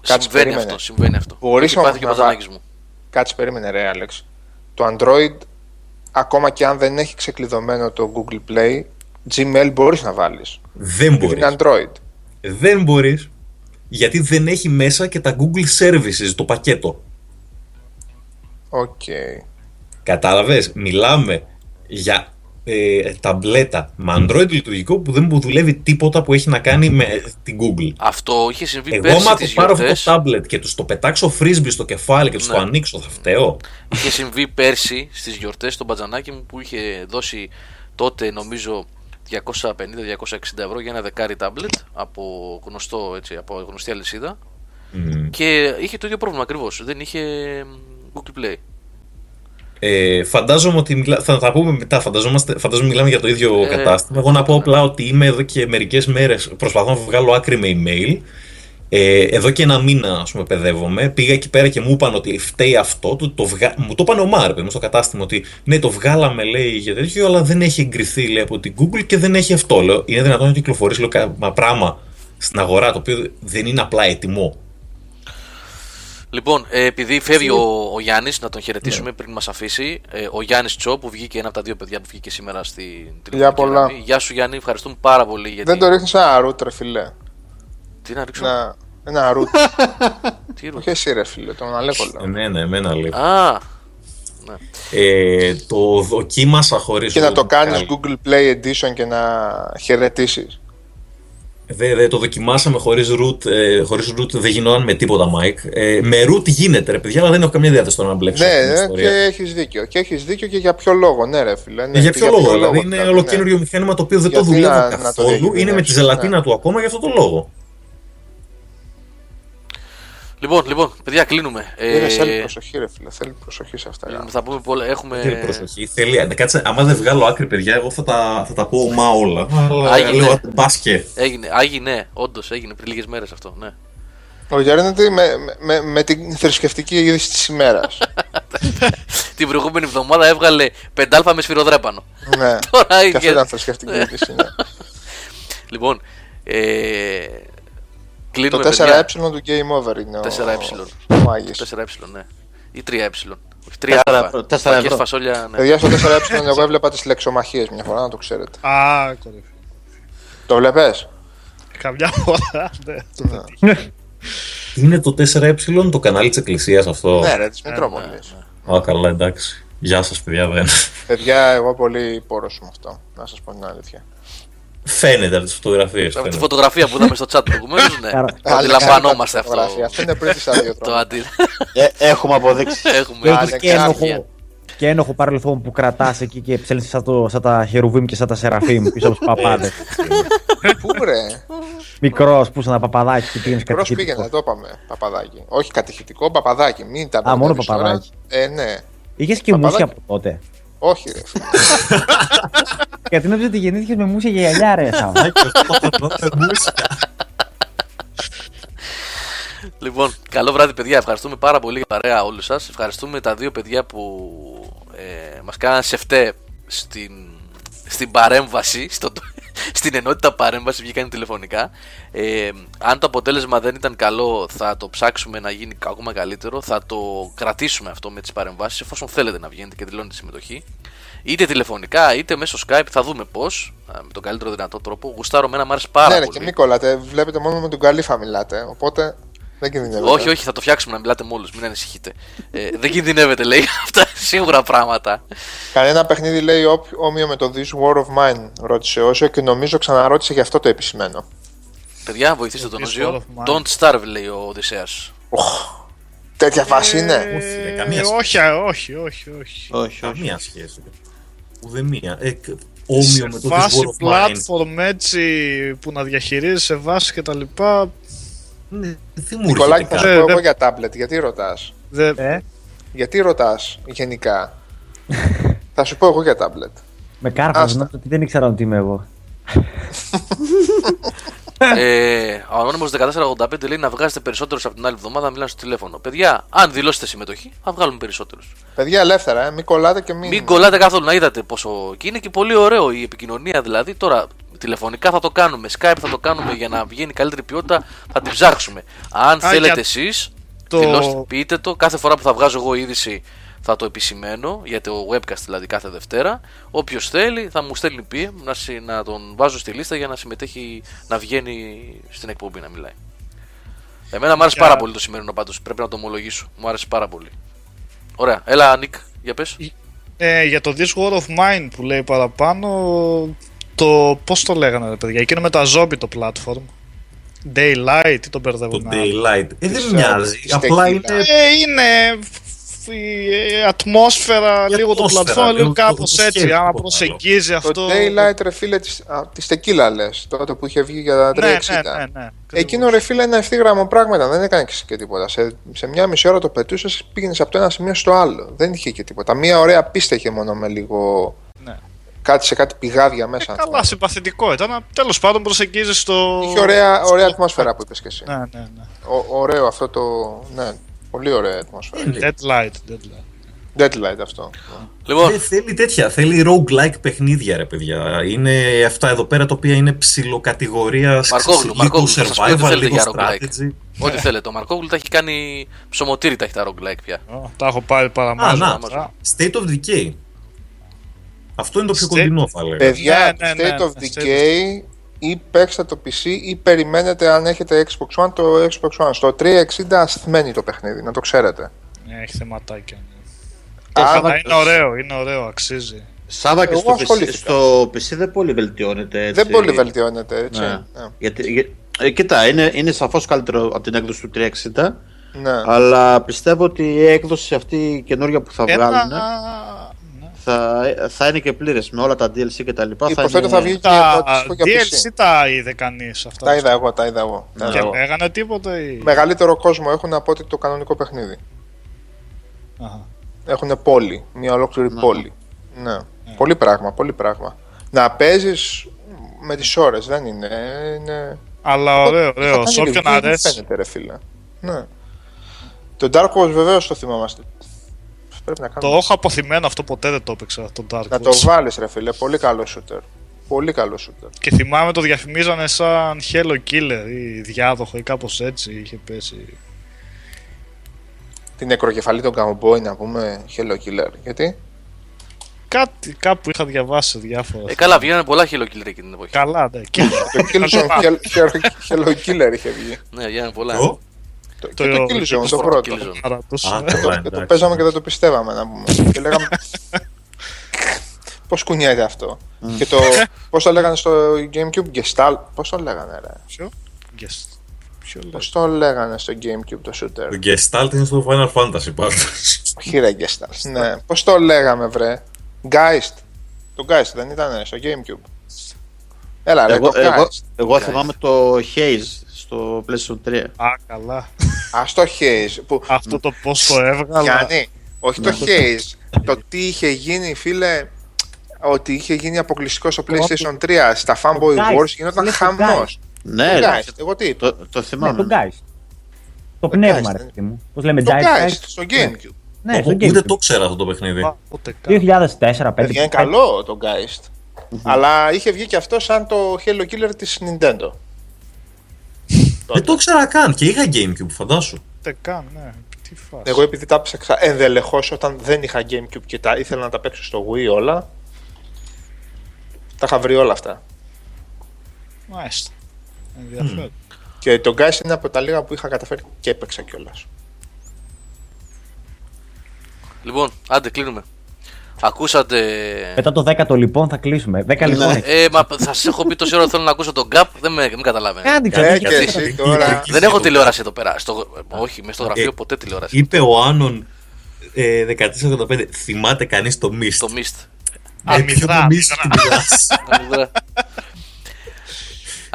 Κάτσε, Συμβαίνει περίμενε. αυτό. Συμβαίνει αυτό. Μπορείς Έχει πάθει όμως και ο να Μπατζανάκης μου. Κάτσε, περίμενε, ρε, Άλεξ. Το Android, ακόμα και αν δεν έχει ξεκλειδωμένο το Google Play, Gmail μπορείς να βάλεις. Δεν Γιατί μπορείς. είναι Android. Δεν μπορείς, γιατί δεν έχει μέσα και τα Google Services, το πακέτο. Οκ. Κατάλαβες, μιλάμε για ε, ταμπλέτα με Android λειτουργικό που δεν μου δουλεύει τίποτα που έχει να κάνει με την Google. Αυτό είχε συμβεί Εγώ πέρσι άμα το τις πάρω αυτό γιορτές. το tablet και τους το πετάξω frisbee στο κεφάλι και τους Ναι. το ανοίξω, θα φταίω. Είχε συμβεί πέρσι στις γιορτές στον μπατζανάκη μου που είχε δώσει τότε νομίζω 250-260 ευρώ για ένα δεκάρι τάμπλετ από, γνωστό, έτσι, από γνωστή αλυσίδα Μμ. και είχε το ίδιο πρόβλημα ακριβώς. Δεν είχε Google Play. Ε, φαντάζομαι ότι μιλά... θα τα πούμε μετά. Φανταζόμαστε... Φαντάζομαι μιλάμε για το ίδιο Ε, κατάστημα. Εγώ να πω απλά ότι είμαι εδώ και μερικές μέρες προσπαθώ να βγάλω άκρη με email. Ε, εδώ και ένα μήνα, ας πούμε, παιδεύομαι. Πήγα εκεί πέρα και μου είπαν ότι φταίει αυτό. Το, το βγα... Μου το είπαν ο Μάρ, παιδί μου, στο κατάστημα. Ότι ναι, το βγάλαμε, λέει, για τέτοιο, αλλά δεν έχει εγκριθεί, λέει, από την Google και δεν έχει αυτό. Λέω, είναι δυνατόν να κυκλοφορήσει λέω, κα- πράγμα στην αγορά το οποίο δεν είναι απλά έτοιμο. Λοιπόν, ε, επειδή φεύγει ο, ο Γιάννης, να τον χαιρετήσουμε πριν μας αφήσει. Ε, ο Γιάννης Τσό, που βγήκε ένα από τα δύο παιδιά που βγήκε σήμερα στην τηλεοπτική πολλά. γραμμή. Γεια σου, Γιάννη, ευχαριστούμε πάρα πολύ. Γιατί... Δεν το ρίχνεις ένα ρουτ, ρε φιλέ. Τι να ρίξω; Ένα, ένα ρουτ. [laughs] Τι ρουτ; Όχι εσύ, ρε φιλέ, τον Αλέκο λέω. Εμένα, εμένα λέει. Α, Ε, το δοκίμασα χωρίς. Και να το κάνεις Google Play Edition και να χαιρετήσεις. Δε, δε, το δοκιμάσαμε χωρίς root, ε, χωρίς root δεν γινόταν με τίποτα mic. Ε, με root γίνεται ρε παιδιά, αλλά δεν έχω καμία διάθεση τώρα να μπλέξω. Ναι, αυτή την ναι, ιστορία. και έχεις δίκιο. Και έχεις δίκιο και για ποιο λόγο, ναι, ρε φιλέ. Ναι, Ε, για και ποιο λόγο, δηλαδή είναι δηλαδή, ολοκένουργιο ναι. μηχάνημα το οποίο δεν το Γιατί δουλεύω να- να το καθόλου. είναι με τη διακινδυνεύσεις, ζελατίνα ναι. του ακόμα για αυτό το λόγο. Λοιπόν, λοιπόν, παιδιά, κλείνουμε. Είναι, Ε, θέλει προσοχή, ρε φίλε. Θέλει προσοχή σε αυτά. γάμο. θα πούμε πολλά. Έχουμε. Θέλει προσοχή. Θέλει, ε, κάτσε, άμα δεν βγάλω άκρη, παιδιά, εγώ θα τα, θα τα πω μα όλα. Αλλά Άγινε. λέω μπάσκε. Έγινε, Άγι, ναι, όντως έγινε πριν λίγες μέρες αυτό. Ναι. Ο Γιάννη με, με, με την θρησκευτική είδηση της ημέρας. [laughs] Την προηγούμενη εβδομάδα έβγαλε 5α με σφυροδρέπανο. ναι. [laughs] Τώρα Και είχε- αυτό ήταν θρησκευτική Ναι. είδηση. Ναι. [laughs] Λοιπόν, ε, Το κλείνουμε 4ε παιδιά. του Game Over είναι ο, 4ε. ο Μάγης. 4ε, ναι. Ή 3ε. Όχι, 3α. Τέσσερα ευρώ, τέσσερα Φακές ευρώ. φασόλια, ναι. Παιδιά, στο 4ε εγώ έβλεπα τις λεξομαχίες μια φορά, να το ξέρετε. Α, κορυφή. Το βλέπει. Καμιά φορά, ναι. το πετύχει. Είναι το 4ε το κανάλι της Εκκλησίας αυτό. Ναι, ρε, της Μητρόπολης. ναι. Α, καλά, εντάξει. Γεια σας, παιδιά, δεν. Παιδιά, εγώ πολύ πόρο με αυτό. Να σας πω την αλήθεια. Φαίνεται από τις φωτογραφίες. Από τη φωτογραφία που είδαμε στο chat προηγουμένως, ναι. [laughs] Άρα- Το αντιλαμβανόμαστε αυτό. Φωτογραφία. Αυτό είναι πριν τη αδειοδρομία. Το αντι... Ε, έχουμε αποδείξεις. [laughs] Έχουμε Άρα, άρρηκτα και ένοχο, στοιχεία. και ένοχο παρελθόν που κρατάς εκεί και ψέλνεις σαν, το- σαν τα χερουβίμ και σαν τα σεραφίμ πίσω από τους παπάδες. [laughs] Πού ρε. Μικρός που σαν τα παπαδάκι και πήγαινες Μικρός πήγαινε, κατοικητικό. το είπαμε. Παπαδάκι. Όχι κατηχητικό, παπαδάκι. Μην τα Α, μόνο μπερδεύεις τώρα. παπαδάκι. Ε, ναι. Είχες και Παπαδάκι. μουσια από τότε. Όχι, ρε. φίλε. Γιατί νόμιζα ότι γεννήθηκε με μουσια για γυαλιά, ρε. Σάβα. Λοιπόν, καλό βράδυ, παιδιά. Ευχαριστούμε πάρα πολύ για παρέα όλους σας. Ευχαριστούμε τα δύο παιδιά που ε, μας κάναν σεφτέ στην, στην παρέμβαση, στο, στην ενότητα παρέμβαση, βγήκαν τηλεφωνικά. Ε, αν το αποτέλεσμα δεν ήταν καλό, θα το ψάξουμε να γίνει ακόμα καλύτερο. Θα το κρατήσουμε αυτό με τις παρεμβάσεις, εφόσον θέλετε να βγαίνετε και δηλώνετε συμμετοχή. Είτε τηλεφωνικά, είτε μέσω Skype, θα δούμε πώς. Με τον καλύτερο δυνατό τρόπο. Γουστάρω με ένα, μ' άρεσε πάρα Ναι, ρε, πολύ. και μην κολλάτε. Βλέπετε μόνο με τον Καλύφα μιλάτε. Οπότε δεν κινδυνεύετε. Όχι, όχι, θα το φτιάξουμε να μιλάτε με όλους, μην ανησυχείτε. Ε, δεν κινδυνεύετε, λέει [laughs] αυτά είναι σίγουρα πράγματα. Κανένα παιχνίδι λέει όπ- όμοιο με το This War of Mine, ρώτησε όσο και νομίζω ξαναρώτησε γι' αυτό το επισημένο. Παιδιά, βοηθήστε τον This Οζίο. War of Mine. Don't starve, λέει ο Οδυσσέας. Τέτοια φάση είναι. Όχι, ρε, καμία Ε, σχέση. όχι, α, όχι, όχι, όχι. όχι, όχι. Καμία σχέση. Ουδέμια. Ε, κ- όμοιο Σε με το This βάση War of Mine. platform έτσι που να διαχειρίζεσαι σε βάση και τα λοιπά. Ναι, Δεν μου Νικολάκη, έρχεται θα σου κάτι. Ε, πω δεν- εγώ για τάμπλετ. Γιατί ρωτάς; Δεν... Ε, Γιατί ρωτάς γενικά; [laughs] θα σου πω εγώ για τάμπλετ. με κάρφα, Άστα. νόμιζα ότι δεν ήξερα ότι είμαι εγώ. [laughs] ε, ο Ανώνυμος 1485 λέει να βγάζετε περισσότερους από την άλλη εβδομάδα, μιλάνε στο τηλέφωνο. Παιδιά, αν δηλώσετε συμμετοχή, θα βγάλουμε περισσότερους. Παιδιά, ελεύθερα, ε. μην κολλάτε και μην. Μην κολλάτε καθόλου, να είδατε πόσο. Και είναι και πολύ ωραίο η επικοινωνία δηλαδή. Τώρα τηλεφωνικά θα το κάνουμε, Skype θα το κάνουμε για να βγαίνει καλύτερη ποιότητα, θα την ψάξουμε. Αν Α, θέλετε για εσείς, το- δηλώστε, πείτε το. Κάθε φορά που θα βγάζω εγώ είδηση θα το επισημαίνω για το webcast δηλαδή κάθε Δευτέρα. Όποιος θέλει θα μου στέλνει PM να, συ- να τον βάζω στη λίστα για να συμμετέχει, να βγαίνει στην εκπομπή να μιλάει. Εμένα μου άρεσε Για- πάρα πολύ το σημερινό πάντως, πρέπει να το ομολογήσω. Μου άρεσε πάρα πολύ. Ωραία, έλα Νίκ, για πες. Ε, για το This War of Mine που λέει παραπάνω, το πώς το λέγανε ρε παιδιά, εκείνο με τα zombie το platform. Daylight, τι τον μπερδεύω Το με άλλο. Daylight. Ε, δεν Της, μοιάζει. της Απλά tequila. είναι. Ε, είναι η ε, ατμόσφαιρα, Η λίγο το ατμόσφαιρα, platform, λίγο λίγο το- κάπως το έτσι, σκέφτομαι άμα το προσεγγίζει Το αυτό. Daylight, ρε φίλε, της, α, της Tequila λες, τότε που είχε βγει για τα 360. Ναι, ναι, ναι, ναι. Εκείνο ρε φίλε ένα ευθύγραμμο πράγμα ήταν, δεν έκανε και τίποτα. Σε, σε μια μισή ώρα το πετούσες, πήγαινες από το ένα σημείο στο άλλο. Δεν είχε και τίποτα. Μία ωραία πίστα είχε μόνο με λίγο. Ναι. κάτι σε κάτι πηγάδια μέσα. αν Καλά, θυμάμαι. συμπαθητικό ήταν. Τέλος πάντων προσεγγίζεις το. Είχε ωραία, ωραία ατμόσφαιρα που είπες και εσύ. Ναι, ναι, ναι. Ο, ωραίο αυτό το. Ναι, πολύ ωραία ατμόσφαιρα. Deadlight, deadlight. Deadlight αυτό. Λοιπόν, Δεν θέλει τέτοια. Θέλει roguelike παιχνίδια, ρε παιδιά. Είναι αυτά εδώ πέρα τα οποία είναι ψηλοκατηγορία. Μαρκόγλου, Μαρκόγλου, θα σας πω τι survival, θέλετε λίγο για roguelike. strategy. ό,τι θέλετε. Ο Μαρκόγλου τα έχει κάνει ψωμοτήρι, τα έχει τα roguelike πια. Ω, Τα έχω πάρει Α, παραμάζω. να, αυτά. State of Decay. Αυτό είναι το πιο State- κοντινό, θα λέγα. Παιδιά, ναι, ναι, State ναι, of ναι, Decay ή παίξτε το PC ή περιμένετε αν έχετε Xbox One το Xbox One. Στο 360 ασθμένει το παιχνίδι, να το ξέρετε. Ναι, έχει θεματάκια. ναι. Α, Αλλά είναι ωραίο, είναι ωραίο, αξίζει. Σάβα και Εγώ στο PC, ασχολήθηκα. στο PC δεν πολύ βελτιώνεται. Έτσι. Δεν πολύ βελτιώνεται, έτσι. Ναι. Ναι. Γιατί, για- ε, κοίτα, είναι, είναι σαφώς καλύτερο από την έκδοση του 360. Ναι. Αλλά πιστεύω ότι η έκδοση αυτή η καινούργια που θα βγάλουν Ένα... ναι. Θα, θα είναι και πλήρες με όλα τα DLC και τα λοιπά. Υποθέτω είναι... θα βγει και Τα πρώτη για PC. DLC τα είδε κανείς αυτά. Τα είδα εγώ, τα είδα εγώ. Τα είδα Και εγώ. λέγανε τίποτα ή. Μεγαλύτερο κόσμο έχουν από ότι το κανονικό παιχνίδι. Αχα. Έχουν πόλη, μια ολόκληρη πόλη. Ναι. Πολύ πράγμα, πολύ πράγμα. Να παίζεις με τις ώρες, δεν είναι. είναι... Αλλά ωραίο, Είχα ωραίο. κάνει Σε όποιον review, δεν αρέσει. Φαίνεται, ρε φίλε. Ναι. Το Dark Wars βεβαίως το θυμάμαστε. Πρέπει να Το κάνουμε. έχω αποθυμένο αυτό ποτέ δεν το έπαιξα. Το Dark Να το Wars. βάλεις, ρε φίλε. Πολύ καλό shooter. Πολύ καλό shooter. Και θυμάμαι το διαφημίζανε σαν Hello Killer ή διάδοχο ή κάπως έτσι είχε πέσει. Την νεκροκεφαλή των Cowboy να πούμε Hello Killer. Γιατί; Κάτι κάπου είχα διαβάσει σε διάφορα. Ε, καλά, βγαίνανε πολλά Hello Killer εκείνη την εποχή. Καλά, ναι. [laughs] Και Το Killzone [laughs] Hel- Hel- Hello Killer είχε βγει. Ναι, βγαίνανε πολλά. Το; Το, και το Killzone, το το πρώτο. Killzone. παρατούσε. Α, Και το, καλά, και το εντάξει. παίζαμε και δεν το πιστεύαμε να πούμε. και λέγαμε. Πώς κουνιέται αυτό; και το. Πώς το λέγανε στο Gamecube, Gestalt. Πώς το λέγανε, ρε; Ποιο; Guest. Ποιο λέει; Πώς το λέγανε στο Gamecube το Το shooter. Gestalt είναι στο Final Fantasy πάντως. Όχι, ρε Gestalt. ναι. Πώς το λέγαμε, βρε; Geist. Το Geist δεν ήταν στο Gamecube. Έλα, ρε, Εγώ, το εγώ, Geist. εγώ θυμάμαι το Haze στο PlayStation 3. Α, καλά. Α το Haze. Που... Αυτό το πώς το έβγαλα. Γιάννη, όχι το Haze. το τι είχε γίνει, φίλε. Ότι είχε γίνει αποκλειστικό στο PlayStation 3 στα Fanboy Geist. Wars γινόταν Λες το χαμός. Ναι, Το ρε, Geist, εγώ τι; Είπα. το, το Ναι, θυμάμαι. το Geist. Το πνεύμα, Geist, ρε ναι. παιδί μου. Πώς λέμε, Το Geist. Geist στο Gamecube. Ναι, στο Ούτε Gamecube. το ξέρα αυτό το παιχνίδι; Α, Ούτε καν. 2004-2005. Παιδιά, είναι καλό το Geist. Αλλά είχε βγει και αυτό σαν το Hello Killer της Nintendo. Δεν το ξέρα καν και είχα Gamecube, φαντάσου. Ούτε καν, ναι. Τι φάση. Εγώ επειδή τα ψάξα ενδελεχώς όταν δεν είχα Gamecube και τα ήθελα να τα παίξω στο Wii όλα, τα είχα βρει όλα αυτά. Μάλιστα. Ενδιαφέρον. Και το Geist είναι από τα λίγα που είχα καταφέρει και έπαιξα κιόλας. Λοιπόν, άντε, κλείνουμε. Ακούσατε. Μετά το 10ο λοιπόν θα κλείσουμε. 10 λοιπόν. έχει. Ε, μα θα σας έχω πει τόση ώρα θέλω να ακούσω τον Gap, δεν με, μην καταλαβαίνετε. Κάντε Ε, ξανά. και εσύ τώρα. Δεν έχω τηλεόραση εδώ πέρα. Στο, όχι, μες στο γραφείο ποτέ τηλεόραση. Είπε ο Άνων ε, 1485, θυμάται κανείς το Mist. Το Mist. Ε, ποιο Αμυδρά, το Mist του μιλάς. Αμυδρά.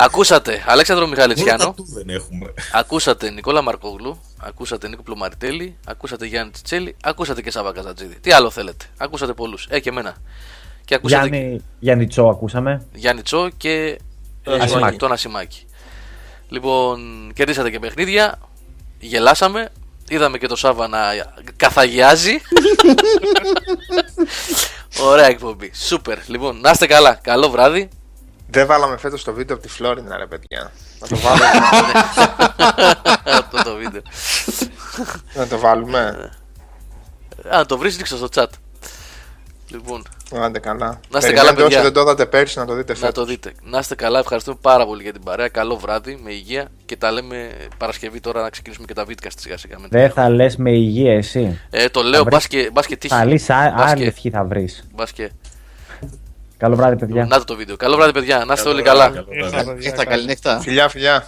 Ακούσατε Αλέξανδρο Μόνο Μιχαλητσιάνο, τα του δεν έχουμε. ακούσατε Νικόλα Μαρκόγλου, ακούσατε Νίκο Πλωμαριτέλη, ακούσατε Γιάννη Τσιτσέλη, ακούσατε και Σάβα Καζατζίδη. Τι άλλο θέλετε, ακούσατε πολλούς, ε και εμένα. Και ακούσατε Γιάννη, Γιάννη Τσό ακούσαμε. Γιάννη Τσό και ε, Ασημάκη. τον Ασημάκη. Λοιπόν, κερδίσατε και παιχνίδια, γελάσαμε, είδαμε και το Σάβα να καθαγιάζει. [laughs] Ωραία εκπομπή, σούπερ. Λοιπόν, να είστε καλά, καλό βράδυ. Δεν βάλαμε φέτος το βίντεο από τη Φλόρινα, ρε παιδιά. Να το βάλουμε. Αυτό το βίντεο. να το βάλουμε. Αν το βρεις ρίξτε στο chat. Λοιπόν, Άντε καλά. Να είστε Περιμένετε καλά, παιδιά. Όσοι δεν το είδατε πέρσι, να το δείτε να φέτος. το δείτε. Να είστε καλά, ευχαριστούμε πάρα πολύ για την παρέα. Καλό βράδυ, με υγεία και τα λέμε Παρασκευή τώρα να ξεκινήσουμε και τα βίντεο σιγά σιγά. με την Δεν θα λες με υγεία εσύ. Ε, το λέω, βρεις- μπας και, μπας και τύχει. Θα λύσει Μπας άλλη και- ευχή θα βρεις. μπας και- Καλό βράδυ, παιδιά. Να το το βίντεο. Καλό βράδυ, παιδιά. Να είστε όλοι καλά. Καλό βράδυ. Ήρθα, παιδιά, Έχτα καλή νύχτα. Φιλιά, φιλιά.